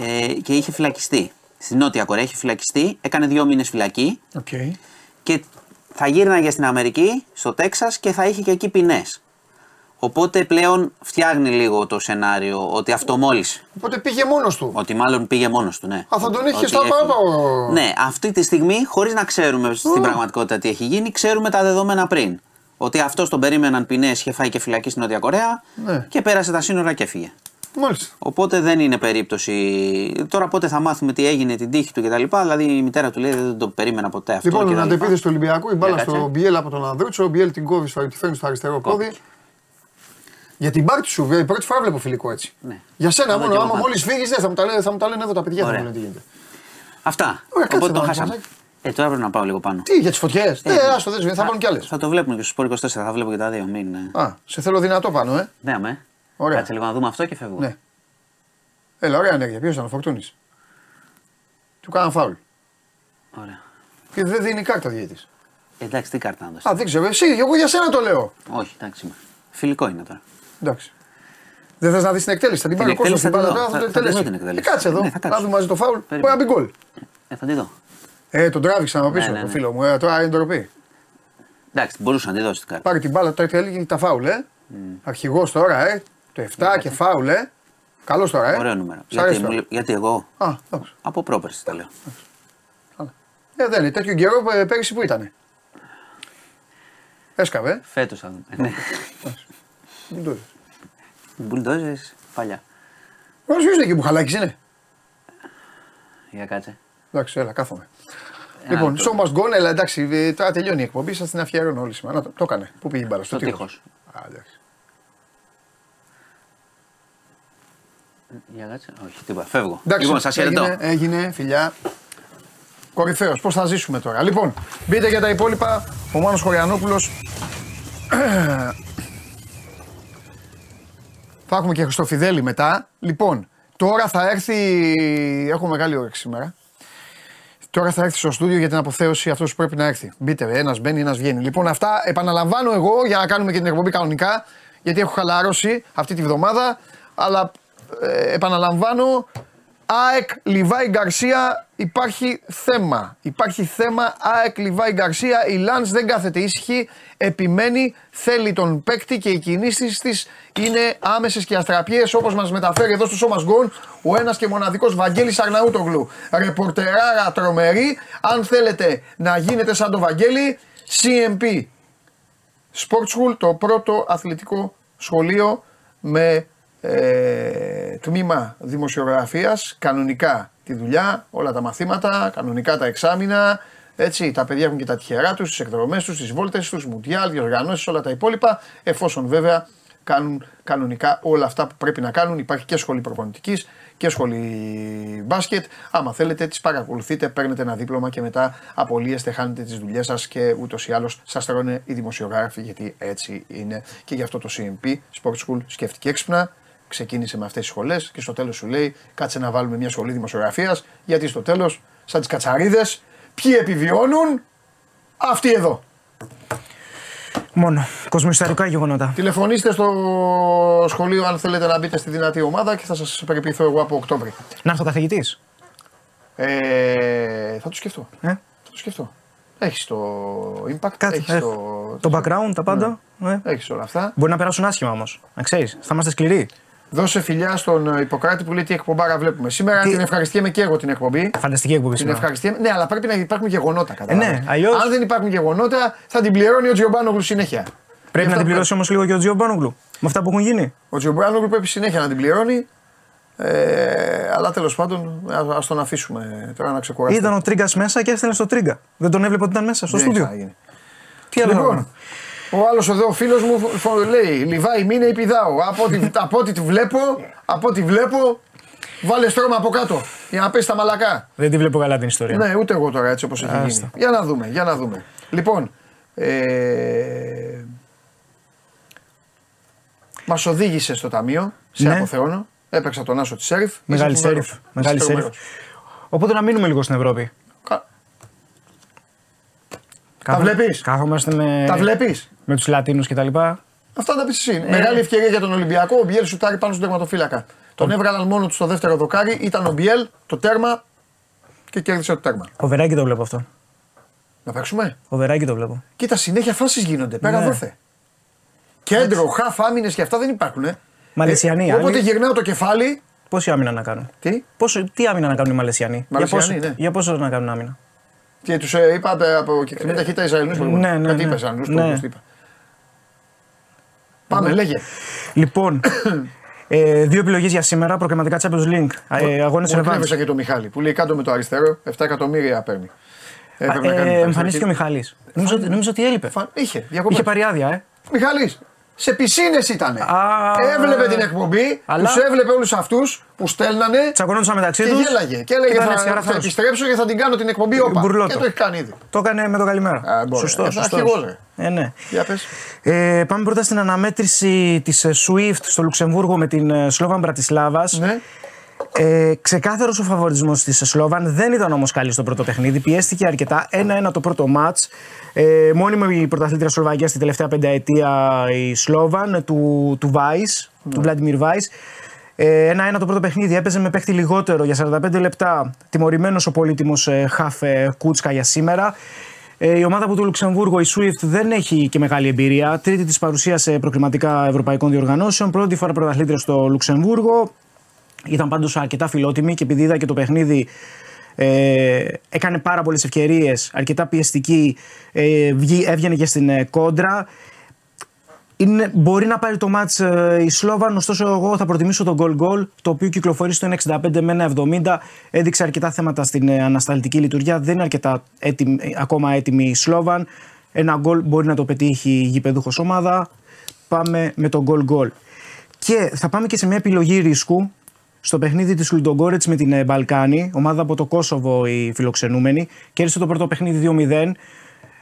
E: ε, και είχε φυλακιστεί. Στη Νότια Κορέα είχε φυλακιστεί, έκανε δύο μήνες φυλακή
A: Οκ.
E: και θα γύρναγε στην Αμερική, στο Τέξας και θα είχε και εκεί ποινές. Οπότε πλέον φτιάχνει λίγο το σενάριο ότι αυτομόλησε.
A: Οπότε πήγε μόνος του.
E: Ότι μάλλον πήγε μόνος του, ναι.
A: Α, θα τον είχε
E: Ότι
A: στο
E: έφυγε.
A: παράπα.
E: Ναι, αυτή τη στιγμή, χωρίς να ξέρουμε στην πραγματικότητα τι έχει γίνει, ξέρουμε τα δεδομένα πριν. Ότι αυτό τον περίμεναν ποινέ, είχε φάει και φυλακή στην Νότια Κορέα
A: Ναι.
E: και πέρασε τα σύνορα και έφυγε.
A: Μάλιστα.
E: Οπότε δεν είναι περίπτωση. Τώρα πότε θα μάθουμε τι έγινε, την τύχη του κτλ. Δηλαδή η μητέρα του λέει δεν το περίμενα ποτέ αυτό.
A: Λοιπόν,
E: κτλ.
A: αντεπίδε του Ολυμπιακού, η μπάλα
E: Για
A: στο
E: κάτσε.
A: Μπιέλ από τον Ανδρούτσο. Ο Μπιέλ την κόβει, στο- τη φέρνει στο αριστερό πόδι. Για την πάρτι σου, ε, πρώτη φορά βλέπω φιλικό έτσι.
E: Ναι.
A: Για σένα
E: Θα δω
A: μόνο,
E: κι εγώ
A: άμα
E: πάντα.
A: μόλις φύγεις, θα, μου τα λένε- θα μου τα λένε εδώ τα παιδιά. Θα μου
E: Ωραία.
A: λένε τι γίνεται.
E: Αυτά.
A: Ωραία, κάτσε
E: Οπότε το
A: εδώ,
E: χάσαμε.
A: Νικολάκη.
E: Ε, τώρα πρέπει να πάω λίγο πάνω.
A: Τι, για τις φωτιές. Ε, άστο, δεν σβήνει, θα πάρουν κι άλλες.
E: Θα το βλέπουμε και στο Sport 24, θα βλέπω και τα δύο. Μην... ε,
A: Α, σε θέλω δυνατό πάνω, ε.
E: Ναι, αμέ.
A: Ωραία.
E: Κάτσε λίγο να δούμε αυτό και φεύγουμε.
A: Ναι. Έλα, ωραία ενέργεια. Ποιος ήταν ο Φορτούνης; Του κάναν φάουλ.
E: Ωραία.
A: Και δεν δίνει κάρτα διαιτή.
E: Εντάξει, τι κάρτα να δώσει.
A: Α, δεν ξέρω, εσύ, εγώ για σένα το λέω.
E: Όχι, εντάξει. Φιλικό είναι τώρα.
A: Εντάξει. Δεν θες να δεις την εκτέλεση, θα την
E: Την
A: πάρει ο Κώστας,
E: εκτέλεση
A: την
E: θα
A: μπάλα
E: τη
A: τώρα,
E: δω.
A: θα το
E: Θα- θα τη δω
A: εκτελέσει.
E: την εκτέλεση.
A: Ε, Κάτσε εδώ,
E: Ναι, θα
A: να
E: κάτσω.
A: δούμε μαζί το φάουλ. Μπορεί
E: Περίμενε.
A: να μπει γκολ.
E: Ε, θα τη δω.
A: Ε, τον τράβηξαν από πίσω
E: Ναι, ναι,
A: το
E: ναι.
A: φίλο μου. Ε, τώρα είναι ντροπή.
E: Εντάξει, μπορούσα να τη δώσει την κάρτα.
A: Πάρει την μπάλα, τώρα έλεγε τα φάουλ, ε. Αρχηγός τώρα, ε. Το 7 και φάουλ, ε. Καλός τώρα, ε.
E: Ωραίο νούμερο.
A: Σ' αρέσει
E: Γιατί, μου
A: τώρα.
E: λέ- γιατί εγώ
A: Α, εντάξει.
E: από πρόπερση τα λέω.
A: Ε, δεν είναι. Τέτοιο καιρό ε, πέρυσι που ήταν. Έσκαβε, ε.
E: Φέτος θα δούμε. Ναι.
A: Μην το δεις.
E: Μπουλντόζες παλιά.
A: Ο ποιος είναι εκεί που χαλάκι είναι;
E: Για κάτσε.
A: Εντάξει, έλα, κάθομαι.
E: Ένα
A: Λοιπόν,
E: λεπτό.
A: show must go, έλα, εντάξει, ε, τώρα τελειώνει η εκπομπή, σας την αφιερώνω όλη σήμερα. Να το, το έκανε. Πού πήγε η μπάλα, στο
E: Στο
A: τείχος.
E: τείχος.
A: Α, εντάξει.
E: Για κάτσε. Όχι, τίποτα. Φεύγω.
A: Εντάξει,
E: λοιπόν, σας χαιρετώ.
A: έγινε, έγινε, φιλιά. Κορυφαίος, πώς θα ζήσουμε τώρα. Λοιπόν, μπείτε για τα υπόλοιπα. Ο Μάνος Χωριανόπουλος Θα έχουμε και Χριστοφιδέλη μετά. Λοιπόν, τώρα θα έρθει. Έχω μεγάλη όρεξη σήμερα. Τώρα θα έρθει στο στούντιο για την αποθέωση αυτός που πρέπει να έρθει. Μπείτε, ένας μπαίνει, ένας βγαίνει. Λοιπόν, αυτά επαναλαμβάνω εγώ για να κάνουμε και την εκπομπή κανονικά. Γιατί έχω χαλαρώσει αυτή τη βδομάδα. Αλλά ε, επαναλαμβάνω ΑΕΚ Λιβάη Γκαρσία υπάρχει θέμα. Υπάρχει θέμα ΑΕΚ Λιβάη Γκαρσία. Η Λάνς δεν κάθεται ήσυχη. Επιμένει, θέλει τον παίκτη και οι κινήσεις της είναι άμεσες και αστραπιές όπως μας μεταφέρει εδώ στο σώμα γκον ο ένας και μοναδικός Βαγγέλης Αρναούτογλου. Ρεπορτεράρα τρομερή. Αν θέλετε να γίνετε σαν το Βαγγέλη, CMP Sport School, το πρώτο αθλητικό σχολείο με ε, τμήμα δημοσιογραφίας, κανονικά τη δουλειά, όλα τα μαθήματα, κανονικά τα εξάμεινα, έτσι, τα παιδιά έχουν και τα τυχερά τους, τις εκδρομές τους, τις βόλτες τους, μουτιάλ, διοργανώσεις, όλα τα υπόλοιπα, εφόσον βέβαια κάνουν κανονικά όλα αυτά που πρέπει να κάνουν. Υπάρχει και σχολή προπονητικής και σχολή μπάσκετ. Άμα θέλετε, τις παρακολουθείτε, παίρνετε ένα δίπλωμα και μετά απολύεστε, χάνετε τις δουλειές σας και ούτως ή άλλως σας τρώνε οι δημοσιογράφοι, γιατί έτσι είναι. Και γι' αυτό το CMP Sport School σκέφτηκε έξυπνα, ξεκίνησε με αυτές τις σχολές και στο τέλος σου λέει: Κάτσε να βάλουμε μια σχολή δημοσιογραφίας, γιατί στο τέλος, σαν τις κατσαρίδες, ποιοι επιβιώνουν, αυτοί εδώ.
F: Μόνο. Κοσμοϊσταρικά γεγονότα.
A: Τηλεφωνήστε στο σχολείο αν θέλετε να μπείτε στη δυνατή ομάδα και θα σας περιποιηθώ εγώ από Οκτώβρη.
F: Να έρθω καθηγητής.
A: Ε, θα το σκεφτώ.
F: Ε;
A: Θα το σκεφτώ. Έχεις το impact,
F: Κάτι.
A: έχεις
F: έχω.
A: το.
F: Το background, τα πάντα. Ε;
A: Έχεις όλα αυτά.
F: Μπορεί να περάσουν άσχημα όμως. Να ξέρεις. Θα είμαστε σκληροί.
A: Δώσε φιλιά στον Ιπποκράτη που λέει τι εκπομπάρα βλέπουμε. Σήμερα
F: Τι-
A: την ευχαριστιέμαι και εγώ την εκπομπή.
F: Φανταστική εκπομπή
A: Την
F: σήμερα.
A: ευχαριστιέμαι. Ναι, αλλά πρέπει να υπάρχουν γεγονότα κατάλαβες.
F: ναι, αλλιώς-
A: Αν δεν υπάρχουν γεγονότα, θα την πληρώνει ο Τζιομπάνογλου συνέχεια.
F: Πρέπει
A: Γι'
F: να
A: αυτό
F: την πληρώσει όμως λίγο και ο Τζιο Μπάνογκλου. Με αυτά που έχουν γίνει.
A: Ο Τζιομπάνογλου πρέπει συνέχεια να την πληρώνει. Ε, αλλά τέλος πάντων, α τον αφήσουμε τώρα να ξεκουραστεί.
F: Ήταν ο Τρίγκας μέσα και έστελνε στο Τρίγκα. Δεν τον έβλεπε ότι ήταν μέσα στο
A: Δεν
F: στούντιο.
A: ξαναγίνει.
F: Τι άλλο.
A: Λοιπόν, ο άλλος εδώ, ο φίλος μου, φο- φο- λέει: Λιβάη, μην είναι πηδάω. Από ό,τι, από ό,τι τη βλέπω, από ό,τι βλέπω, βάλε στρώμα από κάτω για να πέσει στα μαλακά.
F: Δεν τη βλέπω καλά την ιστορία.
A: Ναι, ούτε εγώ τώρα έτσι όπως έχει
F: Άστα.
A: γίνει. Για να δούμε, για να δούμε. Λοιπόν, ε, μας οδήγησε στο ταμείο, σε
F: Ναι.
A: αποθεώνω. Έπαιξα τον Άσο της Σέριφ.
F: Μεγάλη
A: Είσαι
F: Σέριφ.
A: τρομερός.
F: Μεγάλη
A: Είσαι
F: Σέριφ.
A: τρομερός.
F: Οπότε να μείνουμε λίγο στην Ευρώπη.
A: Κα-
F: Κάθο-
A: βλέπεις;
F: Καθόμαστε με,
A: Τα βλέπεις;
F: με τους Λατίνους κτλ.
A: Αυτά τα πεις εσύ.
F: Ε.
A: Μεγάλη ευκαιρία για τον Ολυμπιακό. Ο Μπιέλ σουτάρει πάνω στον τερματοφύλακα. Τον έβγαλαν μόνο τους στο δεύτερο δοκάρι. Ήταν ο Μπιέλ, το τέρμα και κέρδισε το τέρμα.
F: Φοβεράκι το βλέπω αυτό.
A: Να παίξουμε;
F: Φοβεράκι το βλέπω.
A: Κοίτα, συνέχεια φάσεις γίνονται. Πέρα
F: Ναι.
A: δόθε. Κέντρο, χαφ, άμυνες και αυτά δεν υπάρχουν. Ε.
F: Μαλαισιανοί,
A: Ε, όποτε
F: άλλοι.
A: γυρνάω το κεφάλι.
F: Πόση άμυνα να κάνουν;
A: Τι,
F: Πόσο, τι άμυνα να κάνουν οι Μαλαισιανοί;
A: Μαλαισιανοί,
F: για, πόσο,
A: ναι.
F: για πόσο να κάνουν άμυνα;
A: Τι τους ε, είπα ε, από κεκτημένη ταχύτητα Ισραηλινούς.
F: ναι, ναι,
A: Κάτι
F: ναι.
A: είπες, Ισραηλινούς,
F: Ναι.
A: το είπα. Πάμε, λέγε.
F: Λοιπόν, ε, δύο επιλογές για σήμερα. Προκριματικά Champions League. Ε, Αγώνες
A: Μου
F: Revanche.
A: εκνεύρισα και το Μιχάλη που λέει κάτω με το αριστερό 7 εκατομμύρια παίρνει. Έπρεπε να κάνει
F: Ε,
A: τα
F: εμφανίστηκε ο
A: αριστερά.
F: Μιχάλης. Νομίζω, ότι- νομίζω ότι έλειπε.
A: Φαν- Είχε, διακοπές.
F: Είχε πάρει άδεια, ε.
A: Μιχαλής, σε πισίνες ήταν.
F: Α,
A: Έβλεπε την εκπομπή,
F: αλλά-
A: τους έβλεπε όλους αυτούς που στέλνανε
F: Τσακωνόντουσαν μεταξύ
A: και
F: τους.
A: γέλαγε. Και έλεγε θα, θα επιστρέψω και θα την κάνω την εκπομπή όπα.
F: Μπουρλότο.
A: Και το έχει κάνει ήδη.
F: Το έκανε με το καλημέρα.
A: Α, μπορεί.
F: σωστό,
A: Ε,
F: σωστός.
A: αρχηγός, ρε.
F: Ε, ναι.
A: Για πες.
F: Ε, πάμε πρώτα στην αναμέτρηση της SWIFT στο Λουξεμβούργο με την ε, Σλόβαν Μπρατισλάβας.
A: Ναι.
F: Ε, Ξεκάθαρος ο φαβορισμός της Σλόβαν. Δεν ήταν όμως καλή στο πρώτο παιχνίδι. Πιέστηκε αρκετά. 1-1 το πρώτο ματ. Ε, μόνιμη η πρωταθλήτρια Σλοβακίας στην τελευταία πενταετία η Σλόβαν του, του Βάης, του Βλάντιμιρ Βάης. Ε, 1-1 το πρώτο παιχνίδι. Έπαιζε με παίχτη λιγότερο για 45 λεπτά. Τιμωρημένος ο πολύτιμος ε, Χαφ ε, Κούτσκα για σήμερα. Ε, η ομάδα από το Λουξεμβούργο, η SWIFT, δεν έχει και μεγάλη εμπειρία. Τρίτη της παρουσίας σε προκριματικά ευρωπαϊκών διοργανώσεων. Πρώτη φορά πρωταθλήτρια στο Λουξεμβούργο. Ήταν πάντως αρκετά φιλότιμη και επειδή είδα και το παιχνίδι ε, έκανε πάρα πολλές ευκαιρίες, αρκετά πιεστική, ε, βγή- έβγαινε και στην ε, κόντρα. Είναι, μπορεί να πάρει το μάτς ε, η Σλόβαν, ωστόσο εγώ θα προτιμήσω το goal goal, το οποίο κυκλοφορεί στο 1,65 με 1,70. Έδειξε αρκετά θέματα στην ε, ανασταλτική λειτουργία, δεν είναι αρκετά έτοιμη, ε, ακόμα έτοιμη η Σλόβαν. Ένα goal μπορεί να το πετύχει η γηπεδούχος ομάδα. Πάμε με το goal goal. Και θα πάμε και σε μια επιλογή ρίσκου στο παιχνίδι της Λουντογκόρετς με την ε, Μπαλκάνη, ομάδα από το Κόσοβο η φιλοξενούμενη. Κέρδισε το πρώτο παιχνίδι 2-0.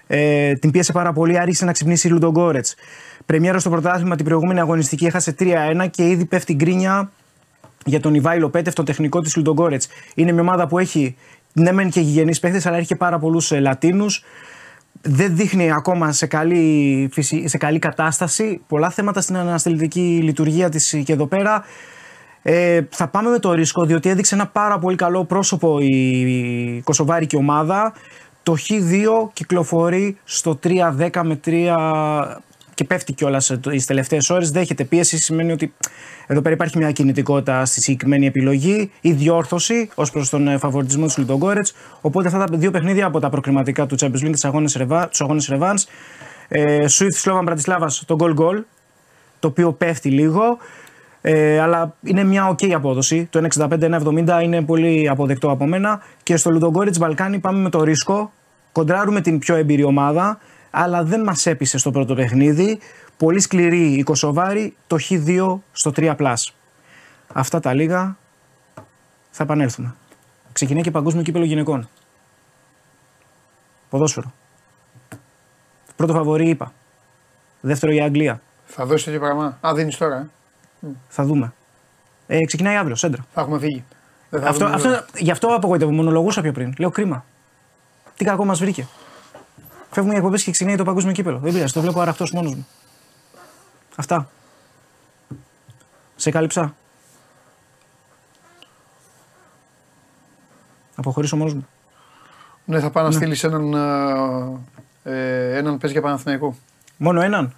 F: Ε, την πίεσε πάρα πολύ, άρχισε να ξυπνήσει η Λουντογκόρετς. Πρεμιέρα στο πρωτάθλημα την προηγούμενη αγωνιστική έχασε 3-1 και ήδη πέφτει γκρίνια για τον Ιβάιλο Πέτεφ, τον τεχνικό της Λουντογκόρετς. Είναι μια ομάδα που έχει ναι, μεν και γηγενείς παίχτες, αλλά έχει και πάρα πολλούς Λατίνους. Δεν δείχνει ακόμα σε καλή, φυσι- σε καλή κατάσταση. Πολλά θέματα στην αναστηλητική λειτουργία της και εδώ πέρα. Ε, θα πάμε με το ρίσκο διότι έδειξε ένα πάρα πολύ καλό πρόσωπο η Κωσοβάρικη ομάδα. Το Χ2 κυκλοφορεί στο 3-10 με 3 και πέφτει κιόλας τις τελευταίες ώρες. Δέχεται πίεση, σημαίνει ότι εδώ πέρα υπάρχει μια κινητικότητα στη συγκεκριμένη επιλογή ή διόρθωση ως προς τον ε, φαβορτισμό του Λιντογκόρετ. Οπότε αυτά τα δύο παιχνίδια από τα προκριματικά του Champions League, του αγώνε Ρεβάνς. Ε, Swift Slovan Μπρατισλάβας το goal goal, το οποίο πέφτει λίγο. Ε, αλλά είναι μια ok απόδοση. Το 1,65-1,70 είναι πολύ αποδεκτό από μένα. Και στο Λουδογκόριτς Μπαλκάνι πάμε με το ρίσκο. Κοντράρουμε την πιο εμπειρή ομάδα, αλλά δεν μας έπεισε στο πρώτο παιχνίδι. Πολύ σκληρή η Κωσοβάρη, το Χ2 στο 3. Αυτά τα λίγα θα επανέλθουμε. Ξεκινάει και παγκόσμιο κύπελο γυναικών. Ποδόσφαιρο. Πρώτο φαβορή είπα. Δεύτερο η Αγγλία.
A: Θα δώσει τέτοιο πράγμα. Α, δίνεις τώρα. Ε.
F: Θα δούμε. Ε, ξεκινάει αύριο, σέντρα.
A: Θα έχουμε φύγει. Δεν θα
F: Αυτό,
A: δούμε
F: αυτό, γι' αυτό απογοητεύω. Μονολογούσα πιο πριν. Λέω κρίμα. Τι κακό μας βρήκε. Φεύγουμε για εκπομπές και ξεκινάει το παγκόσμιο κύπελο. Δεν πειράζει, το βλέπω αραχτός μόνος μου. Αυτά. Σε κάλυψα. Αποχωρήσω μόνος μου.
A: Ναι, θα πάω να στείλεις έναν. ε, ε, έναν πες για Παναθηναϊκό.
F: Μόνο έναν;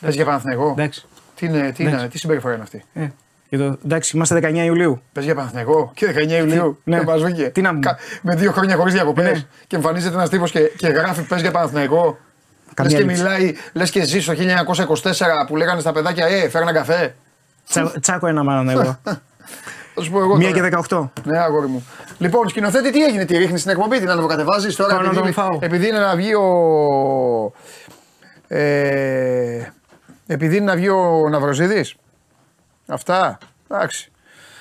A: Πες για Παναθηναϊκό.
F: Εντάξει.
A: Τι, είναι, τι, είναι,
F: Εντάξει.
A: τι συμπεριφορά είναι αυτή;
F: Ε, και το, εντάξει, είμαστε 19 Ιουλίου.
A: Πες για Παναθηναϊκό και 19 Ιουλίου.
F: ναι.
A: Δεν μας βγήκε.
F: Τι να μου-
A: Κα- Με δύο χρόνια χωρίς διακοπές.
F: Ναι.
A: Και εμφανίζεται ένας τύπος και, και γράφει πες για Παναθηναϊκό. Λες
F: Καμία
A: και
F: λήψη.
A: μιλάει, λες και ζει στο 1924 που λέγανε στα παιδάκια, Ε, φέρνα καφέ.
F: Τσα, τσάκο ένα μάνα εγώ.
A: Θα σου πω εγώ.
F: Μία
A: τώρα.
F: και 18.
A: Ναι, αγόρι μου. Λοιπόν, σκηνοθέτη, τι έγινε, τι ρίχνεις στην εκπομπή, την ανεβοκατεβάζεις τώρα.
F: Πάω να
A: επειδή,
F: τον φάω.
A: επειδή είναι να βγει ο. Ε, επειδή είναι να βγει ο Ναυροζίδη. Αυτά. Εντάξει.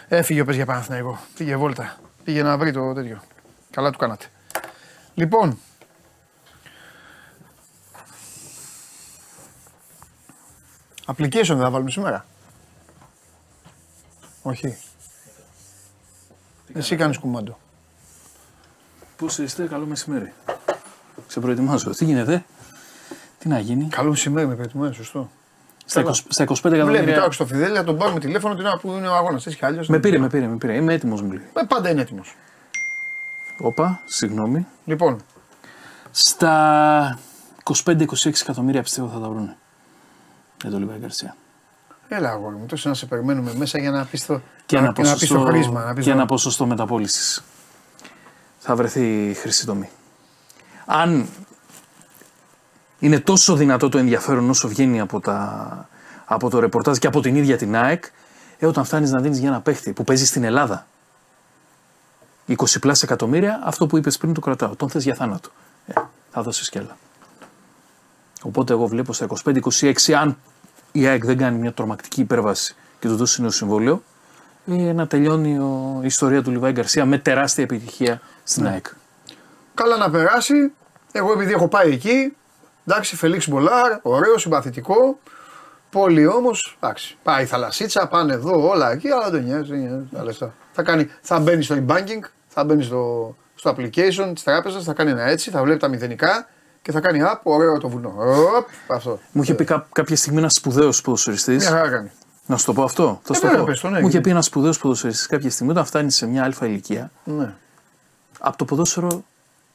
A: Έφυγε ο πες για Παναθηναϊκό. Πήγε βόλτα. Πήγε να βρει το τέτοιο. Καλά του κάνατε. Λοιπόν. Application δεν θα βάλουμε σήμερα. Όχι. Εσύ κάνεις κουμάντο.
G: Πώς είστε, καλό μεσημέρι. Σε προετοιμάζω. Τι γίνεται, τι να γίνει;
A: Καλό μεσημέρι με προετοιμάζεις, σωστό.
G: Στα, 20, στα 25
A: Βλέπει
G: εκατομμύρια.
A: τώρα στο Φιδέλη, θα τον πάρουμε τηλέφωνο την ώρα που είναι ο αγώνας. Έτσι κι αλλιώ.
G: Με πήρε, με πήρε, με πήρε. Είμαι έτοιμος, μου λέει.
A: Ε, πάντα είναι έτοιμος.
G: Όπα, συγγνώμη.
A: Λοιπόν,
G: Στα 25-26 εκατομμύρια πιστεύω θα τα βρουν. Για το Λιβάη Γκαρσία.
A: έλα αγόρι μου, τόσο να σε περιμένουμε μέσα για να πεις το,
G: Και
A: να,
G: ένα
A: και να πεις το
G: ποσοστό,
A: χρήσμα. Να πεις
G: και
A: το-
G: ένα ποσοστό μεταπόλησης. Θα βρεθεί η χρυσή τομή. Αν είναι τόσο δυνατό το ενδιαφέρον όσο βγαίνει από, τα, από το ρεπορτάζ και από την ίδια την ΑΕΚ, ε, όταν φτάνεις να δίνεις για ένα παίχτη που παίζει στην Ελλάδα 20 πλάσια εκατομμύρια, αυτό που είπες πριν το κρατάω. Τον θες για θάνατο. Ε, θα δώσεις κι άλλα. Οπότε εγώ βλέπω στα 25-26, αν η ΑΕΚ δεν κάνει μια τρομακτική υπέρβαση και του δώσει νέο συμβόλαιο, ε, να τελειώνει ο- η ιστορία του Λιβάη Γκαρσία με τεράστια επιτυχία στην
A: Ναι.
G: ΑΕΚ.
A: Καλά να περάσει. Εγώ επειδή έχω πάει εκεί. Εντάξει, Φελίξ Μπολάρ, ωραίο, συμπαθητικό. Πόλη όμως, εντάξει. Πάει η θαλασσίτσα, πάνε εδώ, όλα εκεί, αλλά δεν νοιάζει. Δεν νοιάζει τα λεφτά. Θα, κάνει, θα μπαίνει στο e-banking, θα μπαίνει στο, στο application της τράπεζας, θα κάνει ένα έτσι, θα βλέπει τα μηδενικά και θα κάνει οπ, ωραίο το βουνό. Οπ, αυτό.
G: Μου είχε πει κά- κάποια στιγμή ένας σπουδαίος ποδοσφαιριστής.
A: Μια χαρά κάνει.
G: Να σου το πω αυτό. Θα σου το
A: βέβαια,
G: πω.
A: πες το, ναι,
G: Μου είχε
A: γιατί.
G: πει ένας σπουδαίος ποδοσφαιριστής κάποια στιγμή όταν φτάνει σε μια αλφα ηλικία,
A: Ναι.
G: από το ποδόσφαιρο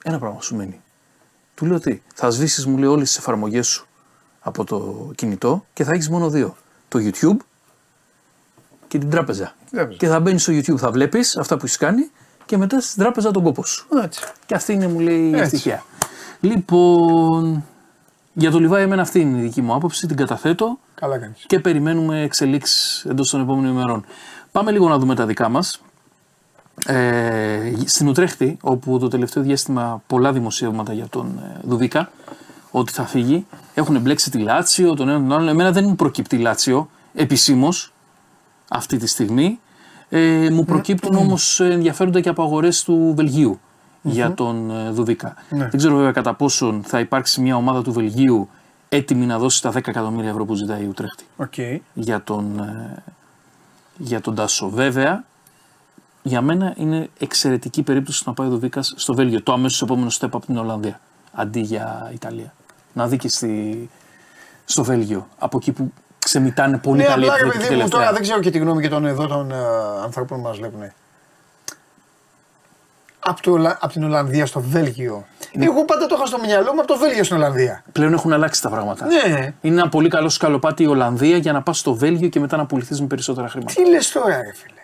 G: ένα πράγμα σου μένει. Του λέω τι, θα σβήσεις, μου λέει, όλες τις εφαρμογές σου από το κινητό και θα έχεις μόνο δύο. Το YouTube και την τράπεζα.
A: Τράπεζα.
G: Και θα μπαίνεις στο YouTube, θα βλέπεις αυτά που έχεις κάνει και μετά στην τράπεζα τον κόπο σου.
A: Έτσι.
G: Και αυτή είναι, μου λέει, η
A: Έτσι.
G: ευτυχία. Λοιπόν, για το Λιβάη, εμένα αυτή είναι η δική μου άποψη, την καταθέτω
A: Καλά κάνεις.
G: και περιμένουμε εξελίξεις εντός των επόμενων ημερών. Πάμε λίγο να δούμε τα δικά μας. Ε, στην Ουτρέχτη, όπου το τελευταίο διάστημα πολλά δημοσιεύματα για τον ε, Δουβίκα, ότι θα φύγει, έχουν μπλέξει τη Λάτσιο, τον έναν τον άλλον. Εμένα δεν μου προκύπτει η Λάτσιο επισήμως αυτή τη στιγμή. Ε, μου προκύπτουν όμως ενδιαφέροντα και από αγορές του Βελγίου για τον ε, Δουβίκα.
A: Ναι.
G: Δεν ξέρω βέβαια κατά πόσον θα υπάρξει μια ομάδα του Βελγίου έτοιμη να δώσει τα 10 εκατομμύρια ευρώ που ζητάει η Ουτρέχτη
A: ΟΚ.
G: για τον, ε, για τον Τάσο. Βέβαια, για μένα είναι εξαιρετική περίπτωση να πάει ο Δουβίκας στο Βέλγιο. Το αμέσως επόμενο step από την Ολλανδία. Αντί για Ιταλία. Να δει και στη, στο Βέλγιο. Από εκεί που ξεμητάνε πολύ
A: Ναι,
G: καλή
A: απλά ρε
G: εκδοχή
A: παιδί μου,
G: τελευταία.
A: τώρα δεν ξέρω και τη γνώμη και των εδώ των ε, ανθρώπων που μας βλέπουν. Από, το, Ολλα- απ' την Ολλανδία στο Βέλγιο.
G: Ναι.
A: Εγώ πάντα το είχα στο μυαλό μου από το Βέλγιο στην Ολλανδία.
G: Πλέον έχουν αλλάξει τα πράγματα.
A: Ναι.
G: Είναι ένα πολύ καλό σκαλοπάτι η Ολλανδία για να πας στο Βέλγιο και μετά να πουληθείς με περισσότερα χρήματα.
A: Τι λες τώρα, ρε φίλε;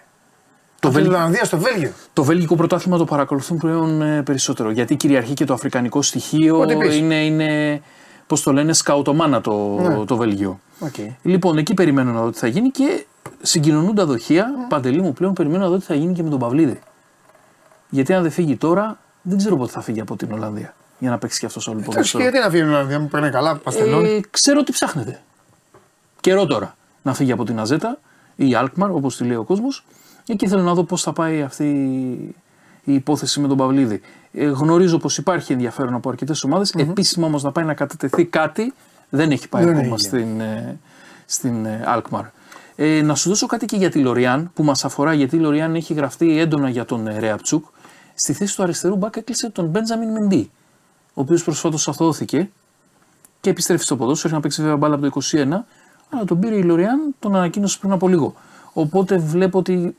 G: Το,
A: Από την
G: Βέλγιο,
A: Ολλανδία στο Βέλγιο.
G: το βέλγικο πρωτάθλημα το παρακολουθούν πλέον ε, περισσότερο. Γιατί κυριαρχεί και το αφρικανικό στοιχείο.
A: Ό,τι πεις.
G: Είναι, είναι πώς το λένε, σκαουτομάνα το,
A: Ναι.
G: το Βέλγιο.
A: ΟΚ.
G: Λοιπόν, εκεί περιμένω να δω τι θα γίνει και συγκοινωνούν τα δοχεία. Παντελή μου πλέον περιμένω να δω τι θα γίνει και με τον Παυλίδη. Γιατί αν δεν φύγει τώρα, δεν ξέρω πότε θα φύγει από την Ολλανδία. Για να παίξει και αυτός όλο
A: Εντάξει,
G: ποδόσφαιρο.
A: και γιατί να φύγει η Ολλανδία, μου παίρνει καλά, παστελώνει.
G: Ε, ξέρω ότι ψάχνετε. Καιρό τώρα να φύγει από την Αζέτα ή η Αλκμαρ, όπως τη λέει ο κόσμος. Εκεί θέλω να δω πώς θα πάει αυτή η υπόθεση με τον Παυλίδη. Ε, γνωρίζω πως υπάρχει ενδιαφέρον από αρκετές ομάδες. Επίσημα όμως να πάει να κατατεθεί κάτι δεν έχει πάει
A: Δεν
G: ακόμα
A: έγινε.
G: στην, ε, στην ε, Αλκμαρ. Ε, να σου δώσω κάτι και για τη Λοριάν που μας αφορά, γιατί η Λοριάν έχει γραφτεί έντονα για τον ε, Ρεαπτσούκ. Στη θέση του αριστερού μπακ έκλεισε τον Μπέντζαμιν Μεντί, ο οποίος προσφάτως αθώθηκε και επιστρέφει στο ποδόσφαιρο. Έχει να παίξει βέβαια μπάλα από το 21, αλλά τον πήρε η Λοριάν, τον ανακοίνωσε πριν από λίγο. Οπότε βλέπω ότι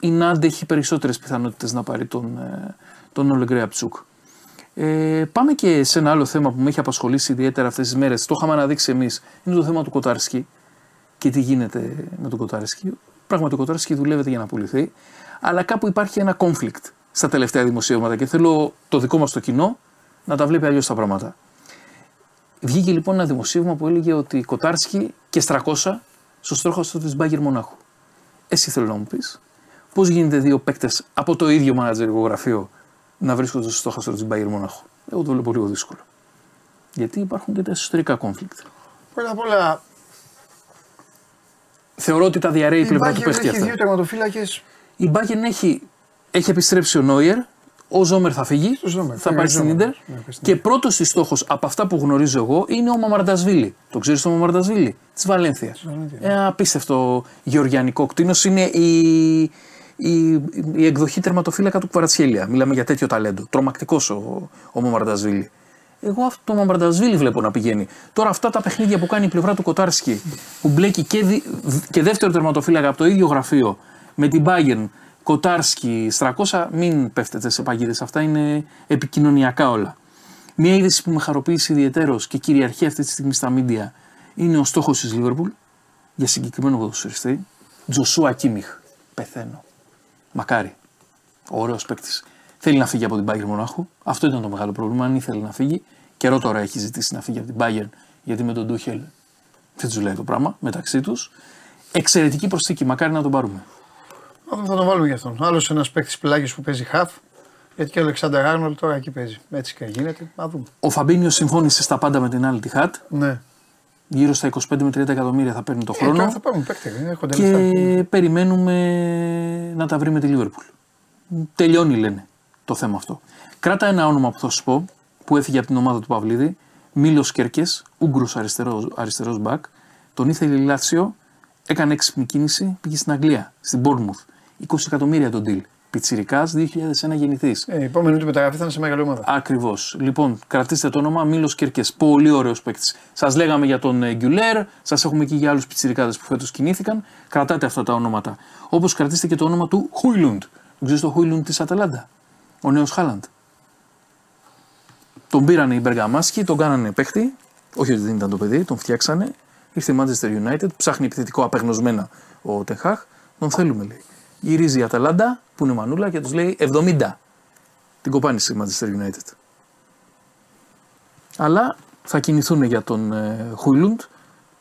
G: η Νάντ έχει περισσότερες πιθανότητες να πάρει τον, ε, τον Ολεγκρέα Ψούκ. Ε, πάμε και σε ένα άλλο θέμα που με έχει απασχολήσει ιδιαίτερα αυτές τις μέρες. Το είχαμε αναδείξει εμείς. Είναι το θέμα του Κοτάρσκι και τι γίνεται με τον Κοτάρσκι. Πράγματι, ο Κοτάρσκι δουλεύεται για να πουληθεί, αλλά κάπου υπάρχει ένα conflict στα τελευταία δημοσίευματα και θέλω το δικό μας το κοινό να τα βλέπει αλλιώς τα πράγματα. Βγήκε λοιπόν ένα δημοσίευμα που έλεγε ότι Κοτάρσκι και Στρακόσα στο στόχαστρο της Μπάγκερ Μονάχου. Εσύ θέλω να μου πεις, πώς γίνεται δύο παίκτες από το ίδιο μάνατζερικό γραφείο να βρίσκονται στο στόχαστρο της Μπάγκερ Μονάχου; Εγώ το βλέπω λίγο δύσκολο. Γιατί υπάρχουν και τα εσωτερικά conflict.
A: Πρώτα απ' όλα,
G: Θεωρώ ότι τα διαρρέει η
A: η
G: πλευρά του
A: Μπάγκερ
G: παίχτη
A: έχει
G: αυτά.
A: δύο τερματοφύλακες.
G: Η Μπάγκερ έχει, έχει επιστρέψει ο Νόιερ, ο Ζόμερ θα φύγει,
A: Στο Ζόμερ,
G: θα
A: ναι,
G: πάει στην
A: Ζόμερ.
G: Ιντερ
A: Ναι, πάει στην
G: και πρώτος της στόχος από αυτά που γνωρίζω εγώ είναι ο Μαμαρντασβίλη. Το ξέρεις το Μαμαρντασβίλη; Της Βαλένθιας.
A: Βαλένθιας,
G: Ένα απίστευτο γεωργιανικό κτίνος. Είναι η, η, η εκδοχή τερματοφύλακα του Κβαρατσχέλια. Μιλάμε για τέτοιο ταλέντο. Τρομακτικός ο, ο Μαμαρντασβίλη. Εγώ αυτό το Μαμαρντασβίλη βλέπω να πηγαίνει. Τώρα αυτά τα παιχνίδια που κάνει η πλευρά του Κοτάρσκι, που μπλέκει και, δι- και δεύτερο τερματοφύλακα από το ίδιο γραφείο με την Bayern, Κοτάρσκι, Στρακόσα, μην πέφτετε σε παγίδες. Αυτά είναι επικοινωνιακά όλα. Μια είδηση που με χαροποίησε ιδιαίτερω και κυριαρχεί αυτή τη στιγμή στα μίντια είναι ο στόχος της Λίβερπουλ για συγκεκριμένο ποδοσφαιριστή. Τζοσούα Κίμιχ. Πεθαίνω. Μακάρι. Ωραίος παίκτης. Θέλει να φύγει από την Bayern Μονάχου. Αυτό ήταν το μεγάλο πρόβλημα. Αν ήθελε να φύγει, καιρό τώρα έχει ζητήσει να φύγει από την Bayern γιατί με τον Ντούχελ δεν τους λέει το πράγμα μεταξύ τους. Εξαιρετική προσθήκη. Μακάρι να τον πάρουμε.
A: Θα τον βάλουμε για αυτόν. Άλλος ένας παίκτης πλάγιο που παίζει half. Γιατί και ο Αλεξάνδρ Άρνολ τώρα εκεί παίζει. Έτσι και γίνεται. Να δούμε.
G: Ο Φαμπίνιο συμφώνησε στα πάντα με την άλλη τη Χατ.
A: Ναι.
G: Γύρω στα 25 με 30 εκατομμύρια θα παίρνει το
A: Ε, τώρα
G: χρόνο.
A: θα πάρουμε παίκτη. ε, Έχονται λεφτά.
G: και περιμένουμε να τα βρει με τη Λίβερπουλ. Τελειώνει λένε το θέμα αυτό. Κράτα ένα όνομα που θα σου πω που έφυγε από την ομάδα του Παυλίδη. Μίλος Κέρκες, Ούγκρο αριστερός αριστερός μπακ. Τον ήθελε η Λάτσιο, έκανε έξυπνη κίνηση, πήγε στην Αγγλία, στην Bournemouth. 20 εκατομμύρια τον deal. Πιτσυρικά 2001 γεννηθή.
A: Ε, η επόμενη του μεταγραφή θα είναι σε μεγάλη ομάδα.
G: Ακριβώς. Λοιπόν, κρατήστε το όνομα Μίλος Κέρκες. Πολύ ωραίος παίκτης. Σας λέγαμε για τον ε, Γκιουλέρ, σας έχουμε εκεί για άλλους πιτσιρικάδες που φέτος κινήθηκαν. Κρατάτε αυτά τα όνοματα. Όπως κρατήστε και το όνομα του Χούιλουντ. Ξέρεις το Χούιλουντ της Αταλάντα; Ο νέος Χάλαντ. Τον πήρανε οι Μπεργαμάσκοι, τον κάνανε παίχτη. Όχι ότι δεν ήταν το παιδί, τον φτιάξανε. Ήρθε η Manchester United, ψάχνει επιθετικό απεγνωσμένα ο Τεχάχ. Τον θέλουμε, λέει. Γυρίζει η Αταλάντα, που είναι μανούλα, και τους λέει 70. Την κοπάνισε η Manchester United. Αλλά θα κινηθούν για τον ε, Χουιλούντ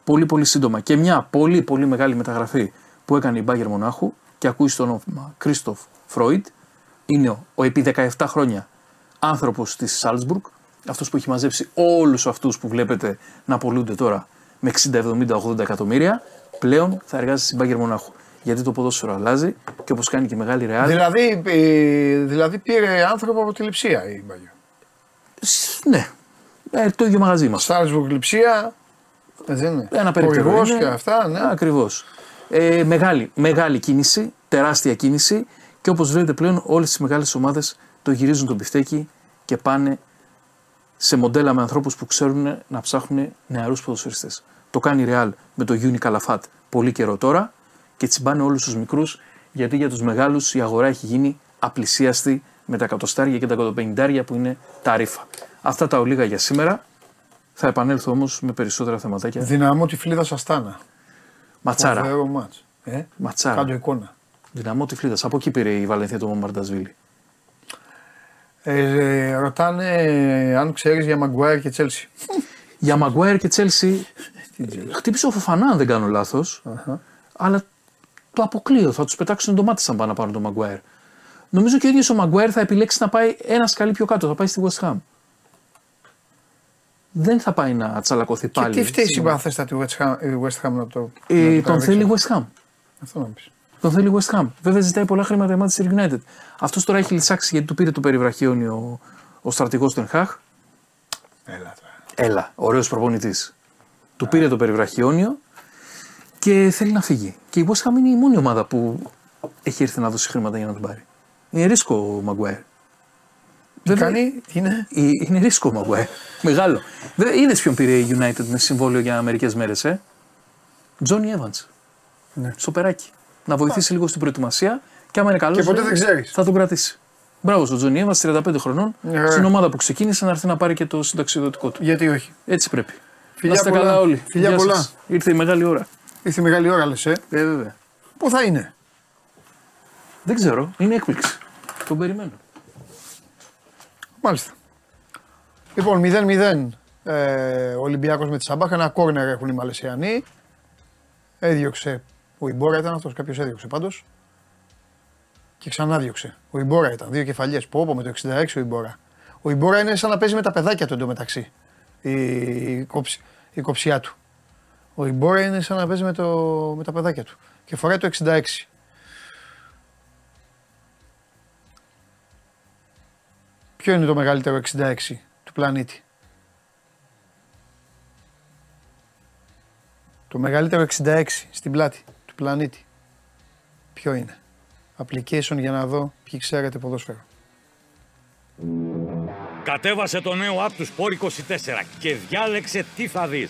G: πολύ πολύ σύντομα. Και μια πολύ πολύ μεγάλη μεταγραφή που έκανε η Μπάγκερ Μονάχου και ακούει στο όνομα Κρίστοφ Φρόιντ είναι ο, ο επί 17 χρόνια άνθρωπος της Σάλτσμπουργκ, αυτός που έχει μαζέψει όλους αυτούς που βλέπετε να απολούνται τώρα με 60, 70, 80 εκατομμύρια, πλέον θα εργάζεται στην Μπάγκερ Μονάχου. Γιατί το ποδόσφαιρο αλλάζει και όπως κάνει και η μεγάλη Ρεάλ.
A: Δηλαδή, ε, δηλαδή πήρε άνθρωπο από τη λειψία η Μπάγκερ.
G: σ- Ναι, ε, το ίδιο μαγαζί μας.
A: Στάλσμπουργκ λειψία. Έτσι δεν είναι.
G: Ένα περίπτερο
A: Χορηγός
G: είναι.
A: και αυτά, ναι.
G: Ακριβώς. Ε, μεγάλη, μεγάλη κίνηση, τεράστια κίνηση και όπως βλέπετε πλέον όλες τις μεγάλες ομάδες το γυρίζουν τον πιφτέκι και πάνε σε μοντέλα με ανθρώπους που ξέρουν να ψάχνουν νεαρούς ποδοσφαιριστές. Το κάνει η Real με το Γιούνι Καλαφάτ πολύ καιρό τώρα και τσιμπάνε όλους τους μικρούς γιατί για τους μεγάλους η αγορά έχει γίνει απλησίαστη με τα εκατοστάρια και τα εκατοπενηντάρια που είναι τα ρήφα. Αυτά τα ολίγα για σήμερα. Θα επανέλθω όμως με περισσότερα θεματάκια.
A: Δυναμό τη φλίδα Αστάνα.
G: Ματσάρα.
A: Φοβερό μάτς. Ε,
G: Ματσάρα.
A: Κάντο εικόνα.
G: Δυναμό τη φλίδα. Από εκεί πήρε η Βαλένθια το Μομαρντασβίλη.
A: Ε, ε, ρωτάνε αν ξέρεις για Μαγκουάιρ και Τσέλσι.
G: Για Μαγκουάιρ και Τσέλσι. χτύπησε ο Φοφανά, αν δεν κάνω λάθος, Αλλά το αποκλείω. Θα τους πετάξουν το μάτι σαν πάνε να πάρουν τον Μαγκουάιρ. Νομίζω και ο ίδιος ο Μαγκουάιρ θα επιλέξει να πάει ένα σκαλί πιο κάτω. Θα πάει στη West Ham. Δεν θα πάει να τσαλακωθεί
A: Και
G: πάλι.
A: τι φταίει η συμπαθέστατη West Ham, η West Ham να το.
G: Ε,
A: να το
G: τον
A: τραβήξει.
G: θέλει η West Ham.
A: Αυτό να πεις.
G: Τον θέλει η West Ham. Βέβαια ζητάει πολλά χρήματα η Manchester United. Αυτός τώρα έχει λησάξει γιατί του πήρε το περιβραχιόνιο ο, ο στρατηγός του Ενχάχ.
A: Έλα τώρα.
G: Έλα, ωραίος προπονητής. Του πήρε το περιβραχιόνιο και θέλει να φύγει. Και η West Ham είναι η μόνη ομάδα που έχει έρθει να δώσει χρήματα για να τον πάρει. Είναι ρίσκο ο Μαγκουάιρ.
A: Τι κάνει, τι είναι;
G: Ε, Είναι ρίσκο ο Μαγκουάιρ. Μεγάλο. Είδες ποιον πήρε η United με συμβόλαιο για μερικές μέρες, ε; Τζόνι Evans.
A: Ναι.
G: Στο περάκι. Να βοηθήσει λίγο στην προετοιμασία και άμα είναι καλός.
A: Και ποτέ δεν ξέρεις.
G: Θα τον κρατήσει. Μπράβο στον Τζόνι Evans, 35 χρονών.
A: Ναι.
G: Στην ομάδα που ξεκίνησε να έρθει να πάρει και το συνταξιδοτικό του.
A: Γιατί όχι;
G: Έτσι πρέπει.
A: Φιλιά
G: να είστε
A: πολλά.
G: καλά όλοι.
A: Φιλιά
G: Γεια
A: πολλά.
G: σας. Ήρθε η μεγάλη ώρα.
A: Ήρθε η μεγάλη ώρα, λες, ε.
G: Ε, βέβαια.
A: Πού θα είναι;
G: Δεν ξέρω. Είναι έκπληξη. Τον περιμένω.
A: Μάλιστα. Λοιπόν, 0-0 ε, ο Ολυμπιακός με τη Σαμπάχ. Ένα κόρνερ έχουν οι Μαλαισιανοί. Έδιωξε. Ο Ιμπόρα ήταν αυτός, κάποιος έδιωξε πάντως. Και ξανά διώξε. Ο Ιμπόρα ήταν, δύο κεφαλιές. Πω, πω, με το 66 ο Ιμπόρα. Ο Ιμπόρα είναι σαν να παίζει με τα παιδάκια του εντωμεταξύ. Η, η, κόψη, η κοψιά του. Ο Ιμπόρα είναι σαν να παίζει με, το, με τα παιδάκια του. Και φοράει το 66. Ποιο είναι το μεγαλύτερο 66 του πλανήτη; Το μεγαλύτερο 66 στην πλάτη του πλανήτη. Ποιο είναι; Application για να δω ποιοι ξέρετε ποδόσφαιρο.
H: Κατέβασε το νέο app του Sport 24 και διάλεξε τι θα δεις.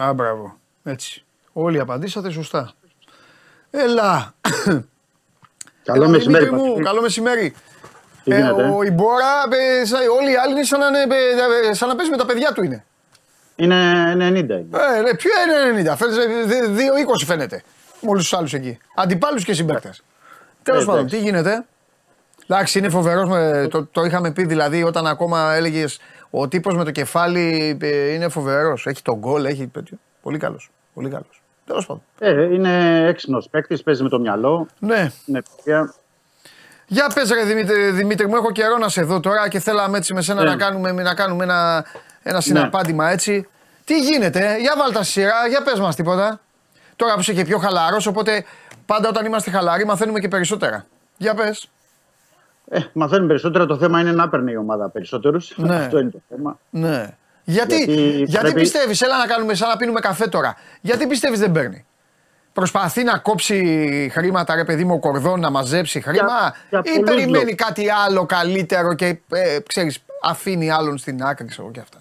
A: Α, μπράβο. Έτσι. Όλοι απαντήσατε σωστά. Έλα.
I: Καλό
A: Έλα,
I: μεσημέρι.
A: Δημήτρη μου,
I: Πατρίκη.
A: καλό μεσημέρι.
I: Τι
A: Ε,
I: γίνεται;
A: ο Ιμπόρα, ε, σαν- όλοι οι άλλοι είναι σαν να, είναι, ε, ε, σαν να παίζει με τα παιδιά του είναι.
I: Είναι 90. είναι.
A: Ε, ναι, ποιο είναι 90, φαίνεται, δε- 2-20 φαίνεται. Με όλους τους άλλους εκεί. Αντιπάλους και συμπαίκτες. Τέλος
I: Ε,
A: πάντων,
I: εντάξει.
A: τι γίνεται; Εντάξει, είναι φοβερός. Το, το είχαμε πει δηλαδή όταν ακόμα έλεγες ο τύπος με το κεφάλι ε, είναι φοβερός. Έχει τον γκολ, έχει. τέτοιο. Πολύ καλός. Πολύ καλός. Τέλος πάντων.
I: Ε, είναι έξυπνος παίκτης, παίζει με το μυαλό.
A: Ναι.
I: Είναι παιδιά.
A: Για πες ρε Δημήτρη, Δημήτρη μου, έχω καιρό να σε δω τώρα και θέλαμε έτσι με σένα
I: Ναι.
A: να κάνουμε, να κάνουμε ένα, ένα συναπάντημα έτσι. Τι γίνεται, ε; για βάλτα στη σειρά, για πες μας τίποτα. Τώρα που είσαι και πιο χαλαρός, οπότε πάντα όταν είμαστε χαλαροί μαθαίνουμε και περισσότερα. Για πες.
I: Ε, μαθαίνουν περισσότερα. Το θέμα είναι να παίρνει η ομάδα περισσότερους.
A: Ναι.
I: Αυτό είναι το θέμα.
A: Ναι. Γιατί,
I: Γιατί
A: γιατί
I: πρέπει-
A: πιστεύεις, έλα να κάνουμε σαν να πίνουμε καφέ τώρα. Γιατί πιστεύεις δεν παίρνει; Προσπαθεί να κόψει χρήματα, ρε παιδί μου, ο κορδόν να μαζέψει χρήμα,
I: για
A: ή
I: πολλούς
A: περιμένει
I: λόγους.
A: κάτι άλλο καλύτερο και ε, ξέρεις, αφήνει άλλον στην άκρη, ξέρω και αυτά.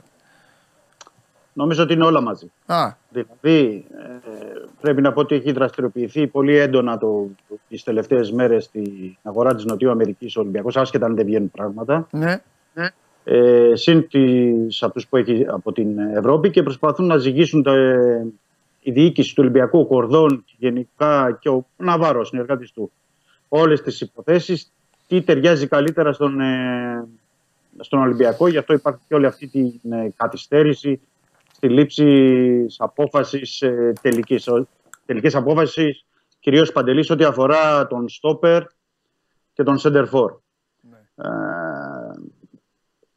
I: Νομίζω ότι είναι όλα μαζί.
A: Α,
I: Δηλαδή, ε, πρέπει να πω ότι έχει δραστηριοποιηθεί πολύ έντονα το, το, τις τελευταίες μέρες στην αγορά της Νοτιού Αμερικής ο Ολυμπιακός, άσχετα αν δεν βγαίνουν πράγματα.
A: ναι.
I: ε, συν τις, αυτούς που έχει από την Ευρώπη και προσπαθούν να ζυγίσουν τα, η διοίκηση του Ολυμπιακού, ο Κορδόν και γενικά και ο Ναβάρο, συνεργάτης του, όλες τις υποθέσεις, τι ταιριάζει καλύτερα στον, ε, στον Ολυμπιακό. Γι' αυτό υπάρχει και όλη αυτή την ε, καθυστέρηση στη λήψη απόφασης ε, τελικής, ο- τελικής απόφασης, κυρίως Παντελής ό,τι αφορά τον Στόπερ και τον Σέντερ Φορ. Ε,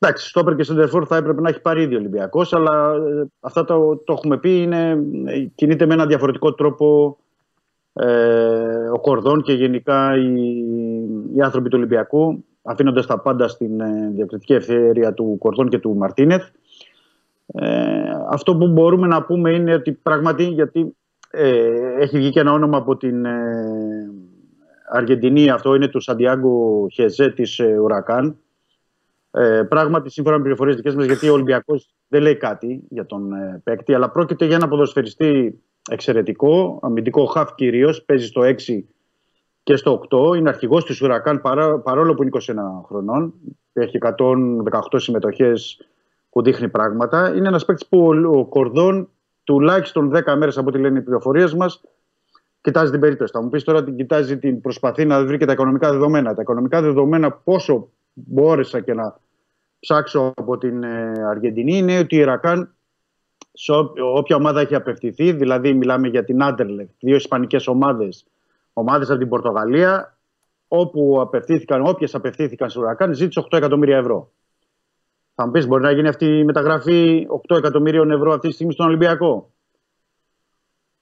I: Εντάξει, στόπερ και Σεντερφόρ θα έπρεπε να έχει πάρει ήδη ο Ολυμπιακός, αλλά ε, αυτά το, το έχουμε πει. Είναι, ε, κινείται με ένα διαφορετικό τρόπο ε, ο Κορδόν και γενικά οι, οι άνθρωποι του Ολυμπιακού, αφήνοντας τα πάντα στην ε, διακριτική ευθέρεια του Κορδόν και του Μαρτίνεθ. Ε, αυτό που μπορούμε να πούμε είναι ότι πράγματι, γιατί ε, έχει βγει και ένα όνομα από την ε, Αργεντινή, αυτό είναι του Σαντιάγκο Χεζέ της ε, Ουρακάν. Ε, πράγματι, σύμφωνα με πληροφορίες δικές μας, γιατί ο Ολυμπιακός δεν λέει κάτι για τον ε, παίκτη, αλλά πρόκειται για ένα ποδοσφαιριστή εξαιρετικό, αμυντικό χαφ κυρίως, παίζει στο 6 και στο 8. Είναι αρχηγός της Ουρακάν παρόλο που είναι 21 χρονών. Έχει 118 συμμετοχές που δείχνει πράγματα. Είναι ένας παίκτης που ο Κορδόν τουλάχιστον 10 μέρες από ό,τι λένε οι πληροφορίες μας κοιτάζει την περίπτωση. Θα μου πεις τώρα την κοιτάζει την προσπαθεί να βρει και τα οικονομικά δεδομένα. Τα οικονομικά δεδομένα, πόσο μπόρεσα και να ψάξω από την ε, Αργεντινή, είναι ότι η Ρακάν σε όποια ομάδα έχει απευθυνθεί, δηλαδή μιλάμε για την Άντερλεχ, δύο ισπανικές ομάδες, ομάδες από την Πορτογαλία, όπου απευθύνθηκαν, όποιες απευθύνθηκαν στο Ρακάν, ζήτησε 8 εκατομμύρια ευρώ. Θα μου πεις, μπορεί να γίνει αυτή η μεταγραφή 8 εκατομμυρίων ευρώ αυτή τη στιγμή στον Ολυμπιακό;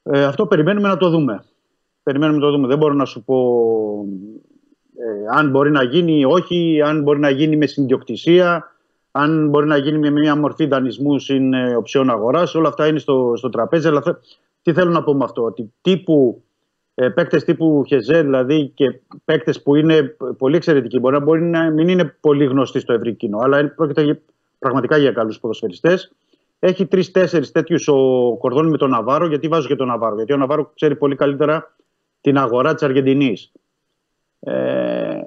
I: Ε, αυτό περιμένουμε να το δούμε. Περιμένουμε να το δούμε. Δεν μπορώ να σου πω ε, αν μπορεί να γίνει ή όχι, αν μπορεί να γίνει με συνδιοκτησία, αν μπορεί να γίνει με μια μορφή δανεισμού συν ε, οψιών αγοράς. Όλα αυτά είναι στο, στο τραπέζι. Αλλά τι θέλω να πω με αυτό, ότι τύπου ε, παίκτες τύπου Χεζέ, δηλαδή και παίκτες που είναι πολύ εξαιρετικοί, μπορεί να, μπορεί να μην είναι πολύ γνωστοί στο ευρύ κοινό, αλλά πρόκειται πραγματικά για καλούς ποδοσφαιριστές. Έχει τρει-τέσσερι τέτοιους ο Κορδόνη με τον Ναβάρο. Γιατί βάζω και τον Ναβάρο, Γιατί ο Ναβάρο ξέρει πολύ καλύτερα την αγορά της Αργεντινής. Ε,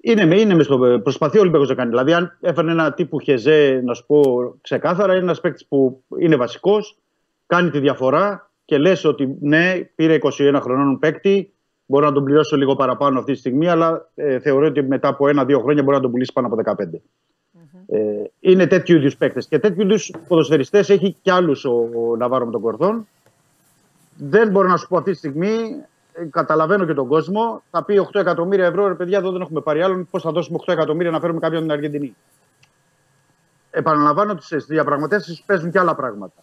I: είναι, είναι με στο, προσπαθεί ο Ολυμπιακός να κάνει. Δηλαδή, αν έφερνε ένα τύπου Χεζέ, να σου πω ξεκάθαρα, είναι ένας παίκτης που είναι βασικός, κάνει τη διαφορά και λες ότι ναι, πήρε 21 χρονών παίκτη, μπορώ να τον πληρώσω λίγο παραπάνω αυτή τη στιγμή, αλλά ε, θεωρώ ότι μετά από ένα-δύο χρόνια μπορεί να τον πουλήσει πάνω από 15. Ε, είναι τέτοιου είδους παίκτες. Και τέτοιου είδους ποδοσφαιριστές έχει κι άλλους ο, ο Ναβάρο με τον Κορδόν. Δεν μπορώ να σου πω αυτή τη στιγμή, ε, καταλαβαίνω και τον κόσμο, θα πει 8 εκατομμύρια ευρώ, ρε παιδιά, εδώ δεν έχουμε πάρει άλλον. Πώς θα δώσουμε 8 εκατομμύρια να φέρουμε κάποιον την Αργεντινή; Επαναλαμβάνω ότι στι διαπραγματεύσεις παίζουν και άλλα πράγματα.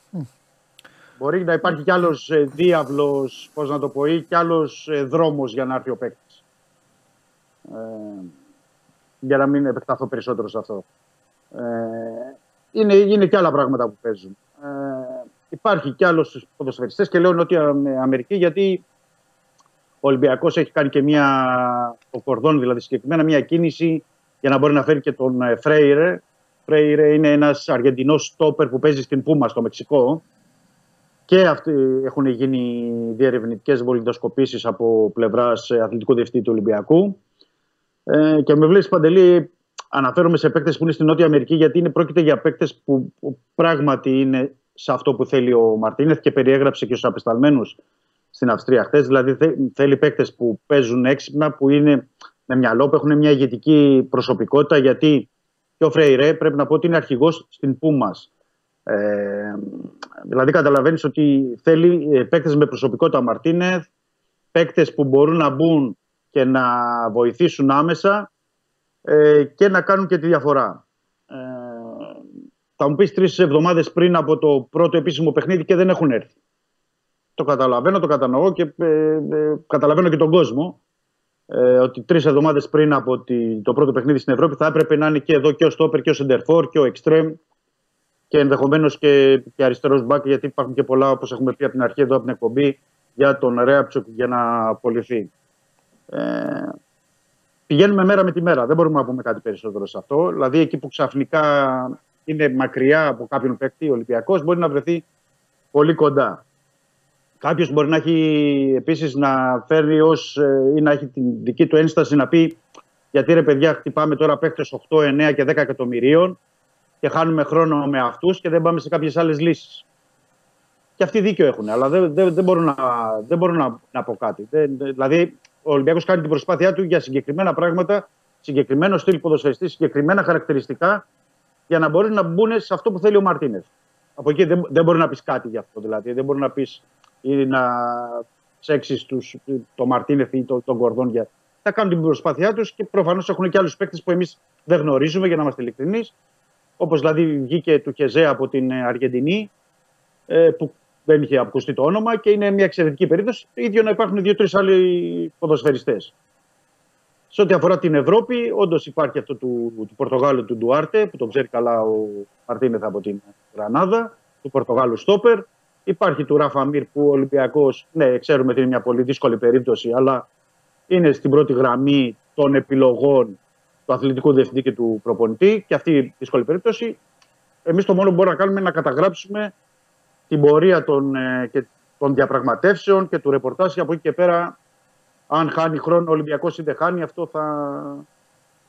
I: Μπορεί να υπάρχει κι άλλος ε, διάβλος, πώς να το πω, ή κι άλλος ε, δρόμος για να έρθει ο παίκτης. Ε, για να μην επεκταθώ περισσότερο σε αυτό. Ε, είναι, είναι και άλλα πράγματα που παίζουν. Ε, υπάρχει κι άλλος στους ποδοσφαιριστές και λέω Νότια Αμερική γιατί ο Ολυμπιακός έχει κάνει και μια, ο Κορδόν δηλαδή συγκεκριμένα, μια κίνηση για να μπορεί να φέρει και τον Φρέιρε. Φρέιρε είναι ένας Αργεντινός στόπερ που παίζει στην Πούμα στο Μεξικό. Και αυτοί έχουν γίνει διερευνητικές βολιδοσκοπήσεις από πλευράς αθλητικού διευθυντή του Ολυμπιακού. Ε, και με βλέπει παντελή, αναφέρομαι σε παίκτες που είναι στην Νότια Αμερική, γιατί είναι, πρόκειται για παίκτες που, που, πράγματι είναι σε αυτό που θέλει ο Μαρτίνεθ και περιέγραψε και στους απεσταλμένους στην Αυστρία χθες. Δηλαδή θέλει παίκτες που παίζουν έξυπνα, που είναι με μυαλό, που έχουν μια ηγετική προσωπικότητα. Γιατί και ο Φρέιρε πρέπει να πω ότι είναι αρχηγός στην Πούμας. Ε, δηλαδή καταλαβαίνεις ότι θέλει ε, παίκτες με προσωπικότητα Μαρτίνεθ, παίκτες που μπορούν να μπουν και να βοηθήσουν άμεσα ε, και να κάνουν και τη διαφορά. Ε, θα μου πεις τρεις εβδομάδες πριν από το πρώτο επίσημο παιχνίδι και δεν έχουν έρθει. Το καταλαβαίνω, το κατανοώ και ε, ε καταλαβαίνω και τον κόσμο. Ε, ότι τρεις εβδομάδες πριν από το πρώτο παιχνίδι στην Ευρώπη θα έπρεπε να είναι και εδώ και ο Στόπερ και ο Σεντερφόρ και ο Εκστρέμ και ενδεχομένως και, και αριστερός μπακ, γιατί υπάρχουν και πολλά, όπως έχουμε πει από την αρχή εδώ από την εκπομπή, για τον Ρέαψοκ για να απολυθεί. Ε, πηγαίνουμε μέρα με τη μέρα. Δεν μπορούμε να πούμε κάτι περισσότερο σε αυτό. Δηλαδή, εκεί που ξαφνικά είναι μακριά από κάποιον παίκτη, ο Ολυμπιακός μπορεί να βρεθεί πολύ κοντά. Κάποιος μπορεί να έχει επίσης να φέρει ως ε, ή να έχει την δική του ένσταση να πει γιατί ρε παιδιά χτυπάμε τώρα παίκτες 8, 9 και 10 εκατομμυρίων και χάνουμε χρόνο με αυτούς και δεν πάμε σε κάποιες άλλες λύσεις. Και αυτοί δίκιο έχουν, αλλά δεν, δεν, δεν μπορώ, να, δεν μπορώ να, να πω κάτι. Δεν, δηλαδή, ο Ολυμπιακός κάνει την προσπάθειά του για συγκεκριμένα πράγματα, συγκεκριμένο στυλ ποδοσφαιριστής, συγκεκριμένα χαρακτηριστικά για να μπορεί να μπουν σε αυτό που θέλει ο Μαρτίνεθ. Από εκεί δεν, δεν μπορεί να πεις κάτι γι' αυτό. Δηλαδή, δεν μπορεί να πεις ή να ψέξεις το Μαρτίνεθ ή τον το Κορδόν. Για... Θα κάνουν την προσπάθειά τους και προφανώς έχουν και άλλους παίκτες που εμείς δεν γνωρίζουμε, για να είμαστε ειλικρινείς. Όπως δηλαδή βγήκε του Χεζέ από την ε, Αργεντινή, ε, που δεν είχε ακουστεί το όνομα και είναι μια εξαιρετική περίπτωση. Το ίδιο να υπάρχουν δύο-τρει άλλοι ποδοσφαιριστές. Σε ό,τι αφορά την Ευρώπη, όντως υπάρχει αυτό του, του Πορτογάλου του Ντουάρτε, που τον ξέρει καλά ο Μαρτίνεθ από την Γρανάδα, του Πορτογάλου Στόπερ. Υπάρχει του Ράφα Μίρ που ο Ολυμπιακός, ναι, ξέρουμε ότι είναι μια πολύ δύσκολη περίπτωση, αλλά είναι στην πρώτη γραμμή των επιλογών του αθλητικού διευθυντή και του προπονητή. Και αυτή η δύσκολη περίπτωση, εμείς το μόνο που μπορούμε να κάνουμε είναι να καταγράψουμε την πορεία των, ε, και των διαπραγματεύσεων και του ρεπορτάζ και από εκεί και πέρα αν χάνει χρόνο ο Ολυμπιακός ή δεν χάνει αυτό θα,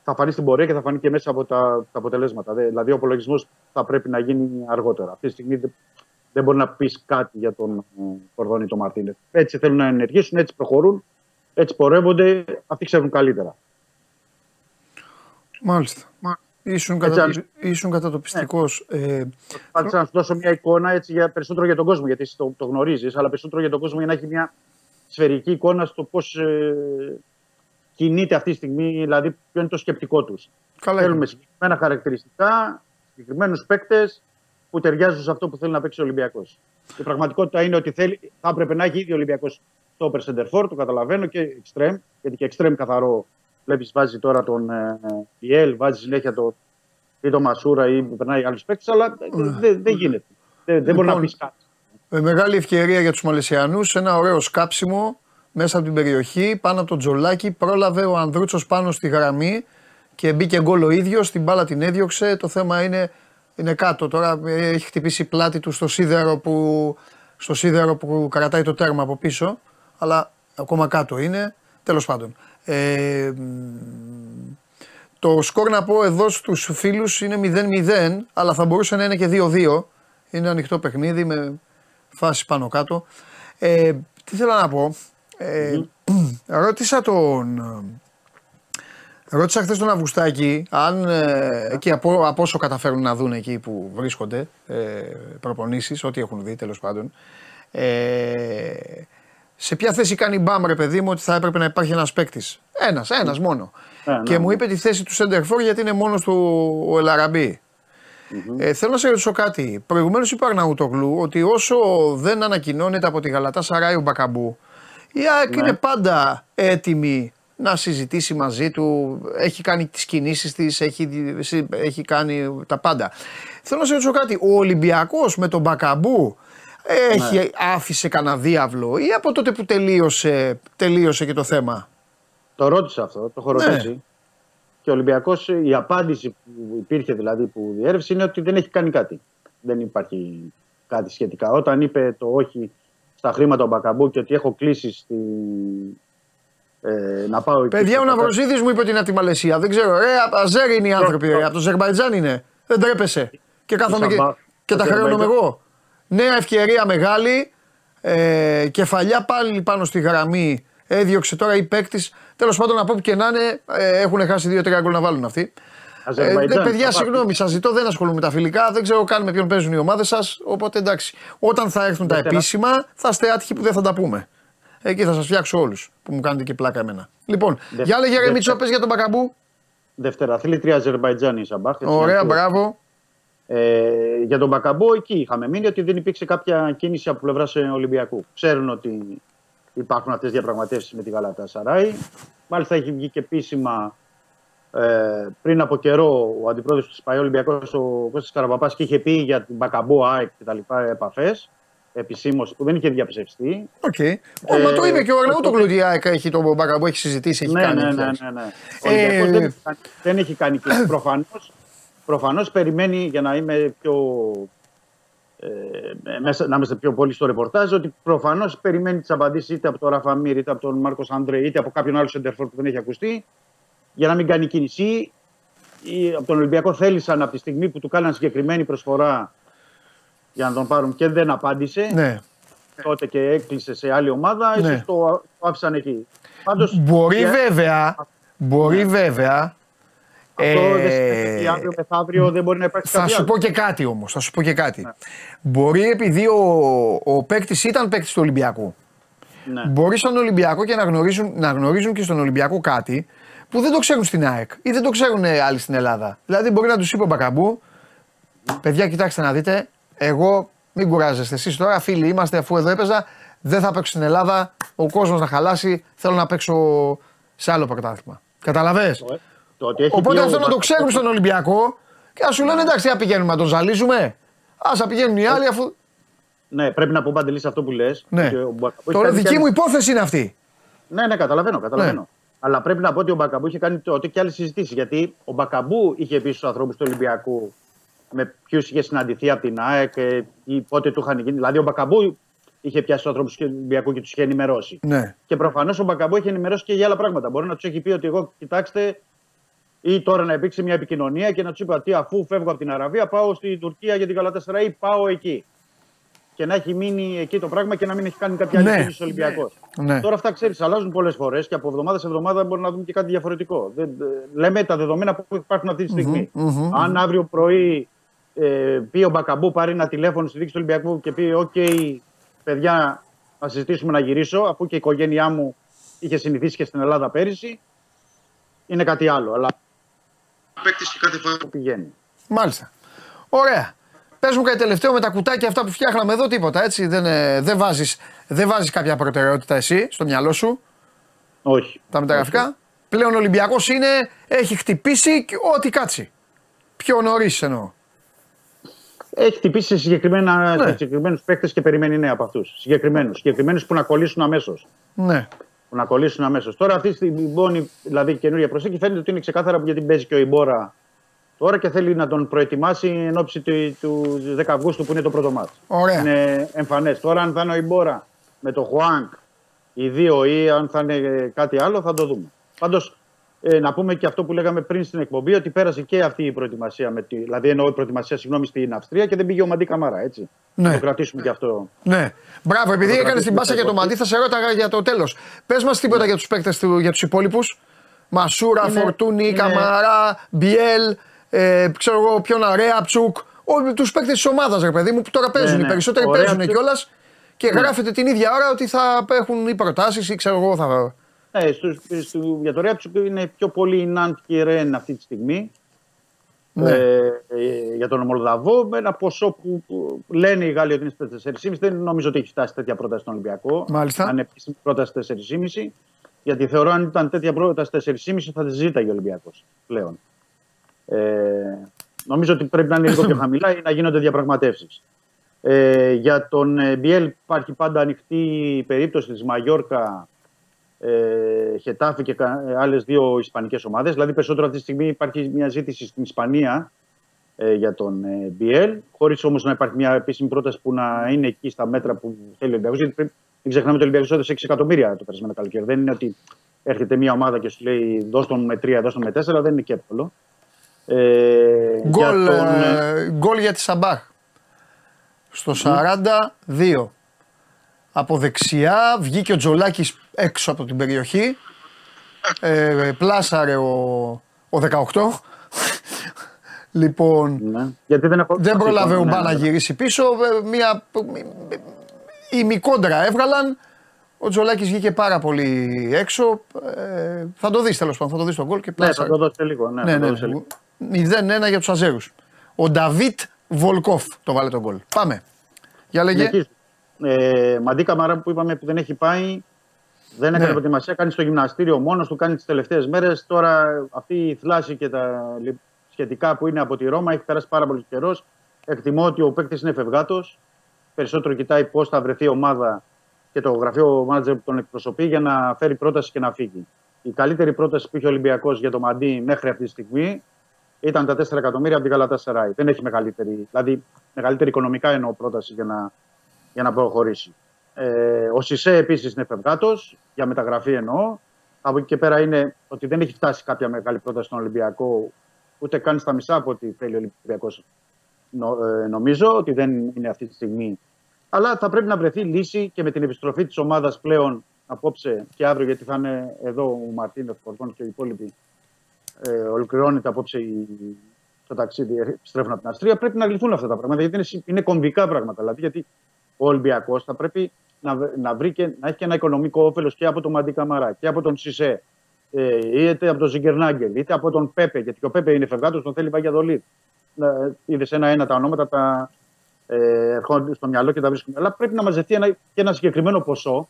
I: θα φανεί στην πορεία και θα φανεί και μέσα από τα, τα αποτελέσματα. Δηλαδή ο απολογισμός θα πρέπει να γίνει αργότερα. Αυτή τη στιγμή δεν, δεν μπορεί να πεις κάτι για τον ε, Κορδόνη τον Μαρτίνες. Έτσι θέλουν να ενεργήσουν, έτσι προχωρούν, έτσι πορεύονται, αυτοί ξέρουν καλύτερα.
A: Μάλιστα. Ήσουν, κατα... ήσουν κατατοπιστικό.
I: Ναι. Ε... να σου δώσω μια εικόνα έτσι, για, περισσότερο για τον κόσμο, γιατί το, το γνωρίζεις, αλλά περισσότερο για τον κόσμο για να έχει μια σφαιρική εικόνα στο πώς ε, κινείται αυτή τη στιγμή, δηλαδή ποιο είναι το σκεπτικό τους. Θέλουμε συγκεκριμένα χαρακτηριστικά, συγκεκριμένους παίκτες που ταιριάζουν σε αυτό που θέλει να παίξει ο Ολυμπιακός. Η πραγματικότητα είναι ότι θέλει, θα έπρεπε να έχει ήδη ο Ολυμπιακός το Περσεντερφόρ, το καταλαβαίνω και εξτρέμ, γιατί και εξτρέμ καθαρό Βλέπεις, βάζει τώρα τον Πιέλ, ε, βάζει συνέχεια το, ή τον Μασούρα ή περνάει άλλου παίκτε, αλλά δεν δε γίνεται. Δεν δε μπορεί να λοιπόν, πεις κάτι.
A: Με μεγάλη ευκαιρία για τους Μαλαισιανούς, ένα ωραίο σκάψιμο μέσα από την περιοχή, πάνω από τον Τζολάκι. Πρόλαβε ο Ανδρούτσος πάνω στη γραμμή και μπήκε γκολ ο ίδιος. Την μπάλα την έδιωξε. Το θέμα είναι, είναι κάτω. Τώρα έχει χτυπήσει πλάτη του στο σίδερο που, στο σίδερο που κρατάει το τέρμα από πίσω. Αλλά ακόμα κάτω είναι. Τέλος πάντων. Ε, το σκορ να πω εδώ στους φίλους είναι 0-0, αλλά θα μπορούσε να είναι και 2-2. Είναι ανοιχτό παιχνίδι με φάση πάνω κάτω. Ε, τι θέλω να πω; Ε, Ρώτησα τον... Ρώτησα χθες τον Αυγουστάκη αν ε, και από, από όσο καταφέρουν να δουν εκεί που βρίσκονται ε, προπονήσεις, ό,τι έχουν δει τέλος πάντων. Ε, σε ποια θέση κάνει μπαμ, ρε παιδί μου, ότι θα έπρεπε να υπάρχει ένας παίκτης; Ένας, ένας μόνο. Ε, και ναι, μου ναι. είπε τη θέση του Σέντερφορ γιατί είναι μόνος του ο ελαραμπη Ε, θέλω να σε ρωτήσω κάτι. Προηγουμένως είπε ο Αρναούτογλου ότι όσο δεν ανακοινώνεται από τη Γαλατά Σαράι ο Μπακαμπού, η ΑΕΚ ναι. είναι πάντα έτοιμη να συζητήσει μαζί του. Έχει κάνει τις κινήσεις της, έχει, έχει κάνει τα πάντα. Θέλω να σε ρωτήσω κάτι. Ο Ολυμπιακός με τον Μπακαμπού έχει, ναι. άφησε κανένα διάβλο ή από τότε που τελείωσε, τελείωσε και το θέμα;
I: Το ρώτησα αυτό, το έχω ρωτήσει. Ναι. Και ο Ολυμπιακός, η απάντηση που υπήρχε δηλαδή που διέρευσε είναι ότι δεν έχει κάνει κάτι. Δεν υπάρχει κάτι σχετικά. Όταν είπε το όχι στα χρήματα ο Μπακαμπού και ότι έχω κλείσει στη... Ε, να πάω εκεί.
A: Παιδιά, ο Ναυροζίδης μου είπε ότι είναι από τη Μαλαισία. Δεν ξέρω. Ε, Αζέρ είναι οι άνθρωποι. από το Ζερμπαϊτζάν είναι. Δεν τρέπεσαι. Και κάθομαι και, και τα χρεώνομαι εγώ. Νέα ευκαιρία μεγάλη. Ε, κεφαλιά πάλι πάνω στη γραμμή. Έδιωξε τώρα η παίκτη. Τέλος πάντων, από όπου και να είναι, ε, έχουν χάσει δύο-τρία γκολ να βάλουν αυτοί. Ε, παιδιά, συγγνώμη, σας ζητώ, δεν ασχολούμαι με τα φιλικά. Δεν ξέρω καν με ποιον παίζουν οι ομάδες σας. Οπότε εντάξει. Όταν θα έρθουν τα επίσημα, θα είστε άτυχοι που δεν θα τα πούμε. Εκεί θα σας φτιάξω όλους που μου κάνετε και πλάκα εμένα. Λοιπόν, Δε, για λέγε Μίτσο, πες για τον Μπακαμπού.
I: Δευτέρα, τρία Αζερβαϊτζάνη η Σαμπάχ.
A: Ωραία, μπράβο.
I: Ε, για τον Μπακαμπό εκεί είχαμε μείνει ότι δεν υπήρξε κάποια κίνηση από πλευράς Ολυμπιακού. Ξέρουν ότι υπάρχουν αυτές τις διαπραγματεύσεις με τη Γαλατά Σαράι. Μάλιστα έχει βγει και επίσημα ε, πριν από καιρό ο αντιπρόεδρος της ΠΑΕ Ολυμπιακού, ο Κώστας Καραπαπάς, και είχε πει για τον Μπακαμπού, ΑΕΚ κτλ. επαφές επισήμως που δεν είχε διαψευστεί.
A: ΟΚ. Okay. Ε, Μα το είπε και ο Αγναούτογλου ότι η ΑΕΚ έχει τον Μπακαμπού, έχει συζητήσει, έχει
I: ναι,
A: κάνει.
I: Ναι, ναι, ναι, ναι. Ε, ο δεν, δεν έχει κάνει και προφανώς Προφανώς περιμένει για να είμαι πιο. Ε, μέσα, να είμαστε πιο πολύ στο ρεπορτάζ, ότι προφανώς περιμένει τις απαντήσεις είτε από τον Ράφα Μιρ, είτε από τον Μάρκος Αντρέ, είτε από κάποιον άλλο σέντερ φορ που δεν έχει ακουστεί, για να μην κάνει κίνηση. Ή από τον Ολυμπιακό θέλησαν από τη στιγμή που του κάναν συγκεκριμένη προσφορά για να τον πάρουν και δεν απάντησε.
A: Ναι.
I: Τότε και έκλεισε σε άλλη ομάδα, ναι. ίσως το, άφησαν εκεί.
A: Πάντως, μπορεί βέβαια, μπορεί βέβαια
I: αυτό ε, δεν σημαίνει ότι αύριο μεθαύριο δεν μπορεί να υπάρξει
A: Θα σου πω και κάτι όμως. Θα σου πω και κάτι. Ναι. Μπορεί επειδή ο, ο παίκτης ήταν παίκτης του Ολυμπιακού. Ναι. Μπορεί στον Ολυμπιακό και να γνωρίζουν, να γνωρίζουν και στον Ολυμπιακό κάτι που δεν το ξέρουν στην ΑΕΚ ή δεν το ξέρουν άλλοι στην Ελλάδα. Δηλαδή μπορεί να τους είπε ο Μπακαμπού, Παιδιά, κοιτάξτε να δείτε. Εγώ, μην κουράζεστε εσείς τώρα, φίλοι είμαστε, αφού εδώ έπαιζα. Δεν θα παίξω στην Ελλάδα. Ο κόσμος να χαλάσει. Θέλω να παίξω σε άλλο πρωτάθλημα. Καταλαβέ.
I: Το ότι έχει πει
A: Οπότε
I: ο
A: αυτό να το
I: Μπακαμπού-
A: ξέρουν στον Ολυμπιακό και να σου λένε εντάξει, θα πηγαίνουμε να τον ζαλίζουμε. Α πηγαίνουν οι άλλοι αφού.
I: Ναι, πρέπει να πω παντελή αυτό που λες.
A: Ναι. Τώρα δική μου υπόθεση είναι αυτή.
I: Ναι, ναι, καταλαβαίνω. καταλαβαίνω. Αλλά πρέπει να πω ότι ο Μπακαμπού είχε κάνει τότε και άλλες συζητήσεις. Γιατί ο Μπακαμπού είχε πει στους ανθρώπους του Ολυμπιακού με ποιους είχε συναντηθεί από την ΑΕΚ ε, ή πότε του είχαν γίνει. Δηλαδή, ο Μπακαμπού είχε πιάσει του ανθρώπους του Ολυμπιακού και τους είχε ενημερώσει.
A: Ναι.
I: Και προφανώς ο Μπακαμπού είχε ενημερώσει και για άλλα πράγματα. Μπορεί να τους έχει πει ότι εγώ, κοιτάξτε, ή τώρα να υπήρξε μια επικοινωνία και να του είπε ότι αφού φεύγω από την Αραβία πάω στην Τουρκία για την Γαλατάσαραϊ ή πάω εκεί. Και να έχει μείνει εκεί το πράγμα και να μην έχει κάνει κάποια άλλη
A: Ναι.
I: κίνηση Ολυμπιακός.
A: Ναι.
I: Τώρα αυτά ξέρεις, αλλάζουν πολλές φορές και από εβδομάδα σε εβδομάδα μπορεί να δούμε και κάτι διαφορετικό. Δεν, ε, λέμε τα δεδομένα που υπάρχουν αυτή τη στιγμή Αν αύριο πρωί ε, πει ο Μπακαμπού πάρει ένα τηλέφωνο στη διοίκηση του Ολυμπιακού και πει: ΟΚ, παιδιά, να συζητήσουμε να γυρίσω, αφού και η οικογένειά μου είχε συνηθίσει και στην Ελλάδα πέρυσι, είναι κάτι άλλο. Αλλά παίκτης και κάθε φορά που πηγαίνει.
A: Μάλιστα. Ωραία. Πες μου κάτι τελευταίο με τα κουτάκια αυτά που φτιάχναμε εδώ, τίποτα έτσι. Δεν, ε, δεν βάζεις δεν βάζεις κάποια προτεραιότητα εσύ στο μυαλό σου;
I: Όχι.
A: Τα μεταγραφικά; Πλέον ο Ολυμπιακός είναι, έχει χτυπήσει και ό,τι κάτσει. Πιο νωρίς εννοώ.
I: Έχει χτυπήσει σε, συγκεκριμένα,
A: Ναι.
I: σε συγκεκριμένους παίκτες και περιμένει νέα από αυτούς. Συγκεκριμένους. Συγκεκριμένους που να κολλήσουν αμέσως.
A: Ναι.
I: Που να κολλήσουν αμέσως. Τώρα αυτή τη μόνη δηλαδή καινούργια προσέγγιση φαίνεται ότι είναι ξεκάθαρα γιατί παίζει και ο Ιμπόρα τώρα και θέλει να τον προετοιμάσει εν ώψη του, του 10 Αυγούστου που είναι το πρώτο μάτι.
A: Ωραία.
I: Είναι εμφανές. Τώρα αν θα είναι ο Ιμπόρα με το Χουάνκ οι δύο ή αν θα είναι κάτι άλλο θα το δούμε. Πάντως ε, να πούμε και αυτό που λέγαμε πριν στην εκπομπή ότι πέρασε και αυτή η προετοιμασία. Με τη, δηλαδή εννοώ η προετοιμασία συγγνώμη, στην Αυστρία και δεν πήγε ο Μαντί Καμαρά. Έτσι.
A: Ναι.
I: Να το κρατήσουμε και αυτό.
A: Ναι. Μπράβο, επειδή
I: το
A: έκανε την
I: κρατήσουμε
A: πάσα για το
I: στα
A: μαντί, θα σε ρώταγα για το τέλος. Πες μας τίποτα για τους παίκτες, για τους υπόλοιπους. Μασούρα,
I: Είναι-
A: Φορτούνη,
I: είναι-
A: Καμαρά, Μπιέλ, ε, ξέρω εγώ ποιον, Ρέαπτσουκ. Όλου τους παίκτες της ομάδας, ρε παιδί μου, που τώρα παίζουν.
I: ναι.
A: Οι περισσότεροι
I: Ο
A: παίζουν
I: Ρέαπτσουκ-
A: κιόλας και γράφεται την ίδια ώρα ότι θα έχουν ή προτάσεις ή ξέρω εγώ θα.
I: Ναι, στους, στο, για το Ρέαψουκ είναι πιο πολύ η Ναντ και η Ρεν αυτή τη στιγμή.
A: Ναι.
I: Ε, ε, για τον Μολδαβό, με ένα ποσό που, που λένε οι Γάλλοι ότι είναι στα 4,5. Δεν νομίζω ότι έχει φτάσει τέτοια πρόταση στον Ολυμπιακό.
A: Μάλιστα.
I: Ανεπίσημη πρόταση 4,5. Γιατί θεωρώ αν ήταν τέτοια πρόταση 4,5 θα τη ζήταγε ο Ολυμπιακός πλέον. Ε, νομίζω ότι πρέπει να είναι λίγο πιο χαμηλά ή να γίνονται διαπραγματεύσεις. Ε, για τον ε, Μπιέλ υπάρχει πάντα ανοιχτή η περίπτωση της Μαγιόρκα, ε, Χετάφη και κα- άλλες δύο ισπανικές ομάδες. Δηλαδή περισσότερο αυτή τη στιγμή υπάρχει μια ζήτηση στην Ισπανία ε, για τον ε, Μπιέλ, χωρίς όμως να υπάρχει μια επίσημη πρόταση που να είναι εκεί στα μέτρα που θέλει ο Ολυμπιακός. Γιατί πρέπει, μην ξεχνάμε ότι ο Ολυμπιακός έδωσε 6 εκατομμύρια το περασμένο καλοκαίρι. Δεν είναι ότι έρχεται μια ομάδα και σου λέει δώσ' τον με 3, δώσ' τον με 4, δεν είναι και εύκολο. Ε, για
A: Γκολ,
I: τον, ε,
A: ε, γκολ για τη Σαμπάχ. Στο 42. Από δεξιά βγήκε ο Τζολάκης έξω από την περιοχή. Ε, πλάσαρε ο, ο 18. λοιπόν,
I: ναι. Γιατί δεν, έχω...
A: δεν πρόλαβε ο
I: Ναι,
A: Μπά να
I: ναι.
A: γυρίσει πίσω. ε, Μια η μικρόντρα έβγαλαν. Ο Τζολάκης βγήκε πάρα πολύ έξω. Ε, θα το δεις τέλος πάντων, θα το δεις τον γκολ και
I: Ναι, θα
A: πλάσαρε.
I: το δώσετε λίγο. Ναι,
A: Ναι,
I: θα το
A: ναι,
I: δώσετε
A: ναι.
I: λίγο.
A: 0-1 για τους Αζέρους. Ο Νταβίτ Βολκόφ το βάλε τον γκολ. Πάμε. Για λέγε.
I: Συνεχίζω. Ε, Μαντί Καμαρά που είπαμε που δεν έχει πάει, δεν έκανε
A: Ναι.
I: προετοιμασία, κάνει στο γυμναστήριο μόνος του, κάνει τις τελευταίες μέρες. Τώρα αυτή η θλάση και τα λι- σχετικά που είναι από τη Ρώμα έχει περάσει πάρα πολύ καιρό. Εκτιμώ ότι ο παίκτης είναι φευγάτος. Περισσότερο κοιτάει πώς θα βρεθεί η ομάδα και το γραφείο μάνατζερ που τον εκπροσωπεί για να φέρει πρόταση και να φύγει. Η καλύτερη πρόταση που είχε ο Ολυμπιακός για το Μαντί μέχρι αυτή τη στιγμή ήταν τα 4 εκατομμύρια από την Καλατάσσερα. Δεν έχει μεγαλύτερη, δηλαδή μεγαλύτερη οικονομικά εννοώ πρόταση για να για να προχωρήσει. Ε, ο Σισε επίσης είναι φευγάτος, για μεταγραφή εννοώ. Από εκεί και πέρα είναι ότι δεν έχει φτάσει κάποια μεγάλη πρόταση στον Ολυμπιακό, ούτε καν στα μισά από ό,τι θέλει ο Ολυμπιακός. Νο, ε, νομίζω ότι δεν είναι αυτή τη στιγμή. Αλλά θα πρέπει να βρεθεί λύση και με την επιστροφή της ομάδας πλέον απόψε και αύριο, γιατί θα είναι εδώ ο Μαρτίνος Φορτών και οι υπόλοιποι. Ε, ολοκληρώνεται απόψε η, το ταξίδι, επιστρέφουν από την Αυστρία. Πρέπει να λυθούν αυτά τα πράγματα, γιατί είναι, συ- είναι κομβικά πράγματα. Δηλαδή, γιατί ο Ολυμπιακός θα πρέπει να, βρ- να, βρει και, να έχει και ένα οικονομικό όφελος και από τον Μαντί Καμαρά και από τον Σισε, ε, είτε από τον Ζιγκερνάγκελ, είτε από τον Πέπε, γιατί και ο Πέπε είναι φευγάτος, τον θέλει Βαγιαδολίδ. είδες ένα-ένα τα ονόματα, τα ε, ερχόνται στο μυαλό και τα βρίσκουν. Αλλά πρέπει να μαζευτεί ένα, και ένα συγκεκριμένο ποσό.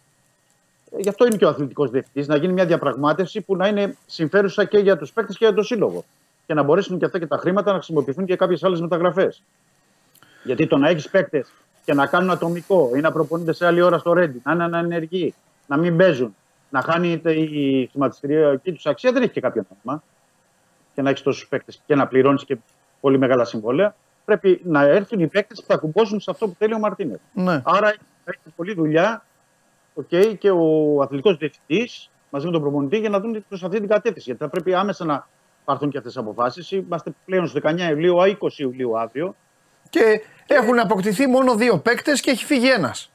I: Ε, γι' αυτό είναι και ο αθλητικός διευθυντής, να γίνει μια διαπραγμάτευση που να είναι συμφέρουσα και για τους παίκτες και για το σύλλογο. Και να μπορέσουν και αυτά και τα χρήματα να χρησιμοποιηθούν και κάποιες άλλες μεταγραφές. Γιατί το να έχεις παίκτες και να κάνουν ατομικό ή να προπονούνται σε άλλη ώρα στο Ρέντι, να είναι ανενεργοί, να μην παίζουν, να χάνει η χρηματιστηριακή τους αξία, δεν έχει και κάποιο νόημα. Και να έχεις τόσους παίκτες και να πληρώνεις και πολύ μεγάλα συμβόλαια. Πρέπει να έρθουν οι παίκτες που θα κουμπώσουν σε αυτό που θέλει ο Μαρτίνες.
A: Ναι.
I: Άρα έχει πολλή δουλειά okay, και ο αθλητικός διευθυντής μαζί με τον προπονητή για να δουν προς αυτή την κατεύθυνση. Γιατί θα πρέπει άμεσα να πάρθουν και αυτές τις αποφάσεις. Είμαστε πλέον στι 19 Ιουλίου, 20 Ιουλίου αύριο.
A: Και έχουν αποκτηθεί μόνο δύο παίκτες και έχει φύγει ένας.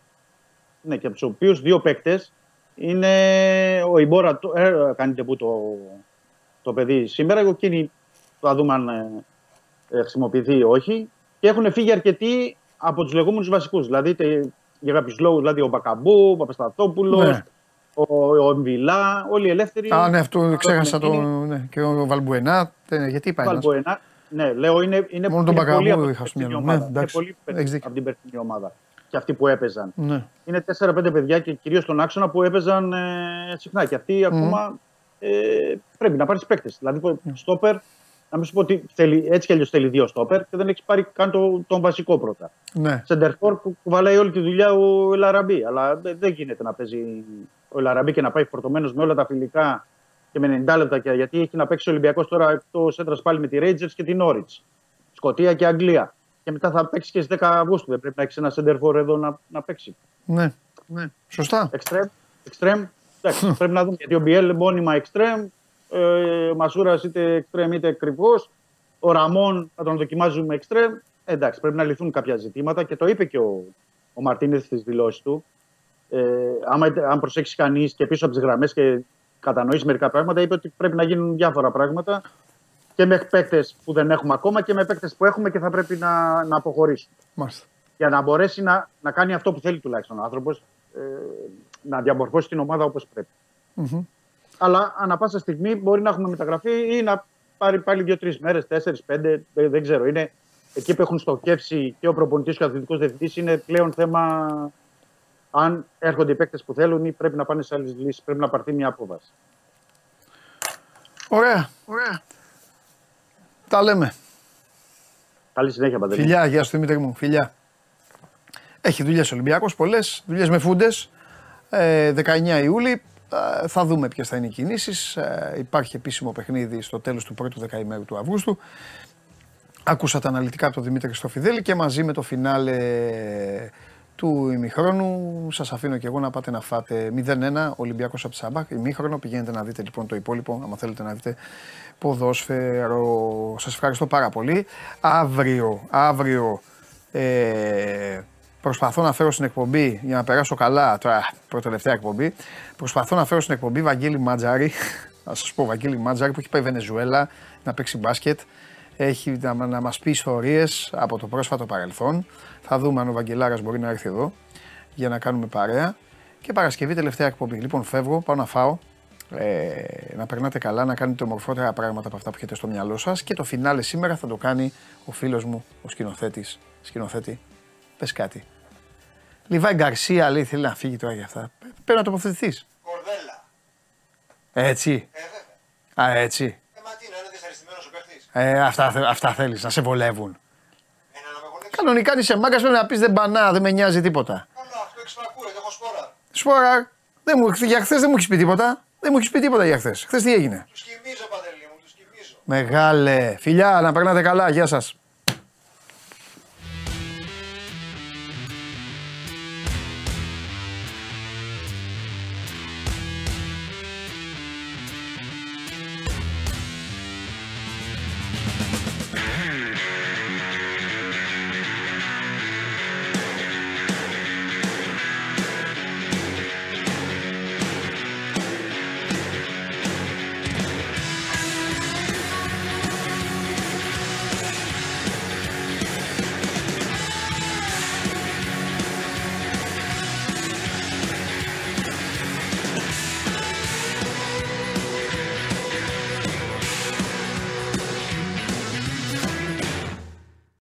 I: Ναι, και από τους οποίους δύο παίκτες είναι ο Ιμπόρα, ε, κάνει τεπού το, το παιδί σήμερα. Εκείνη θα δούμε αν ε, ε, χρησιμοποιηθεί ή όχι. Και έχουν φύγει αρκετοί από τους λεγόμενους βασικούς. Δηλαδή τε, για κάποιους λόγους, δηλαδή ο Μπακαμπού, ο Παπασταθόπουλος,
A: Ναι.
I: ο, ο Εμβιλά, όλοι οι ελεύθεροι.
A: Α, ναι, αυτό ξέχασα το.
I: Είναι-
A: Ναι, και ο Βαλμπουενά. ναι, Γιατί πάει ένας.
I: Βαλμποενά. Ναι, λέω είναι, είναι,
A: Μόνο τον
I: είναι
A: Μπακαμπού
I: πολύ από την
A: είχα στο
I: περσινή
A: μυαλό. Ναι,
I: ομάδα. Είναι
A: εντάξει.
I: πολύ
A: Έχεις δίκιο.
I: από την περσινή ομάδα. Και αυτοί που έπαιζαν.
A: Ναι.
I: Είναι 4-5 παιδιά και κυρίως στον άξονα που έπαιζαν ε, συχνά. Και αυτοί ακόμα ε, πρέπει να πάρεις παίκτες. Δηλαδή, στόπερ, να μην σου πω ότι θέλει, έτσι κι αλλιώς θέλει δύο στόπερ και δεν έχει πάρει καν το, τον βασικό πρώτα.
A: ναι.
I: Σεντερφόρ που κουβαλάει όλη τη δουλειά ο Ελαραμπή. Αλλά δεν, δεν γίνεται να παίζει ο Ελαραμπή και να πάει φορτωμένος με όλα τα φιλικά και με 90 λεπτά. Και, γιατί έχει να παίξει ο Ολυμπιακός τώρα εκτός έντρα πάλι με τη Rangers και την Norwich. Σκοτία και Αγγλία. Και μετά θα παίξει και στις 10 Αυγούστου. Δεν πρέπει να έχεις ένα σεντερφόρ εδώ να, να παίξει.
A: ναι. ναι. Σωστά.
I: Εξτρέμ. Εξτρέμ. Εντάξει, πρέπει να δούμε γιατί ο Μπιέλ μόνιμα εξτρέμ. Ε, ο Μασούρας είτε εξτρέμ είτε κρυφό. Ο Ραμόν θα τον δοκιμάζουμε εξτρέμ. Ε, εντάξει, πρέπει να λυθούν κάποια ζητήματα και το είπε και ο, ο Μαρτίνεθ στις δηλώσεις του. Ε, άμα, αν προσέξεις κανείς και πίσω από τις γραμμές και κατανοήσει μερικά πράγματα, είπε ότι πρέπει να γίνουν διάφορα πράγματα και με παίκτες που δεν έχουμε ακόμα και με παίκτες που έχουμε και θα πρέπει να, να αποχωρήσουν
A: Μάλιστα.
I: για να μπορέσει να, να κάνει αυτό που θέλει τουλάχιστον ο άνθρωπος, ε, να διαμορφώσει την ομάδα όπως πρέπει.
A: Μμμ.
I: Αλλά ανά πάσα στιγμή μπορεί να έχουμε μεταγραφεί ή να πάρει πάλι δύο-τρεις μέρες, τέσσερι-πέντε, δεν, δεν ξέρω. Είναι εκεί που έχουν στοχεύσει και ο προπονητής και ο αθλητικός διευθυντής. Είναι πλέον θέμα αν έρχονται οι παίκτες που θέλουν ή πρέπει να πάνε σε άλλες λύσεις. Πρέπει να πάρθει μια απόβαση.
A: Ωραία. Ωραία. Τα λέμε.
I: Καλή συνέχεια, Παντελή.
A: Φιλιά, γεια σου Δημήτρη μου. Φιλιά. Έχει δουλειές Ολυμπιακός, πολλές. Δουλειές με φούντες. Ε, 19 Ιούλη. Ε, θα δούμε ποιες θα είναι οι κινήσεις. Ε, υπάρχει επίσημο παιχνίδι στο τέλος του πρώτου δεκαημέρου του Αυγούστου. Άκουσα τα αναλυτικά από τον Δημήτρη Χριστοφιδέλη και μαζί με το φινάλε του ημιχρόνου. Σας αφήνω και εγώ να πάτε να φάτε 0-1 Ολυμπιακός από Σάμπακ ημίχρονο. Πηγαίνετε να δείτε λοιπόν το υπόλοιπο άμα θέλετε να δείτε ποδόσφαιρο. Σας ευχαριστώ πάρα πολύ. Αύριο, αύριο ε, προσπαθώ να φέρω στην εκπομπή για να περάσω καλά τώρα προτελευταία εκπομπή προσπαθώ να φέρω στην εκπομπή Βαγγέλη Μάτζαρη. Να σας πω Βαγγέλη Μάτζαρη που έχει πάει Βενεζουέλα να παίξει μπάσκετ. Έχει να, να μας πει ιστορίες από το πρόσφατο παρελθόν. Θα δούμε αν ο Βαγγελάρας μπορεί να έρθει εδώ για να κάνουμε παρέα. Και Παρασκευή τελευταία εκπομπή. Λοιπόν, φεύγω, πάω να φάω. Ε, να περνάτε καλά, να κάνετε ομορφότερα πράγματα από αυτά που έχετε στο μυαλό σας και το φινάλε σήμερα θα το κάνει ο φίλος μου, ο σκηνοθέτης. Σκηνοθέτη, πες κάτι. Λιβάη Γκαρσία λέει θέλει να φύγει τώρα για αυτά. Πρέπει να τοποθετηθείς.
J: Κορδέλα.
A: Έτσι.
J: Ε, βέβαια.
A: Α, έτσι.
J: Ε, μα τι είναι, είναι δυσαρεστημένος ο παίχτη.
A: Ε, αυτά, θε- αυτά θέλεις, να σε βολεύουν.
J: Ένα να με γονέψει.
A: Κανονικά αν είσαι μάγκας πρέπει να πεις δεν πανά, δεν με νοιάζει τίποτα.
J: Καλά, αυτό εξυπακούεται, έχω σπόρα.
A: Σπόρα, δεν μου, για χθες δεν μου έχεις πει τίποτα. Δεν μου έχεις πει τίποτα για χθες. Χθες τι έγινε;
J: Τους κοιμίζω, παντελή μου, τους κοιμίζω.
A: Μεγάλε. Φιλιά, να περνάτε καλά. Γεια σας.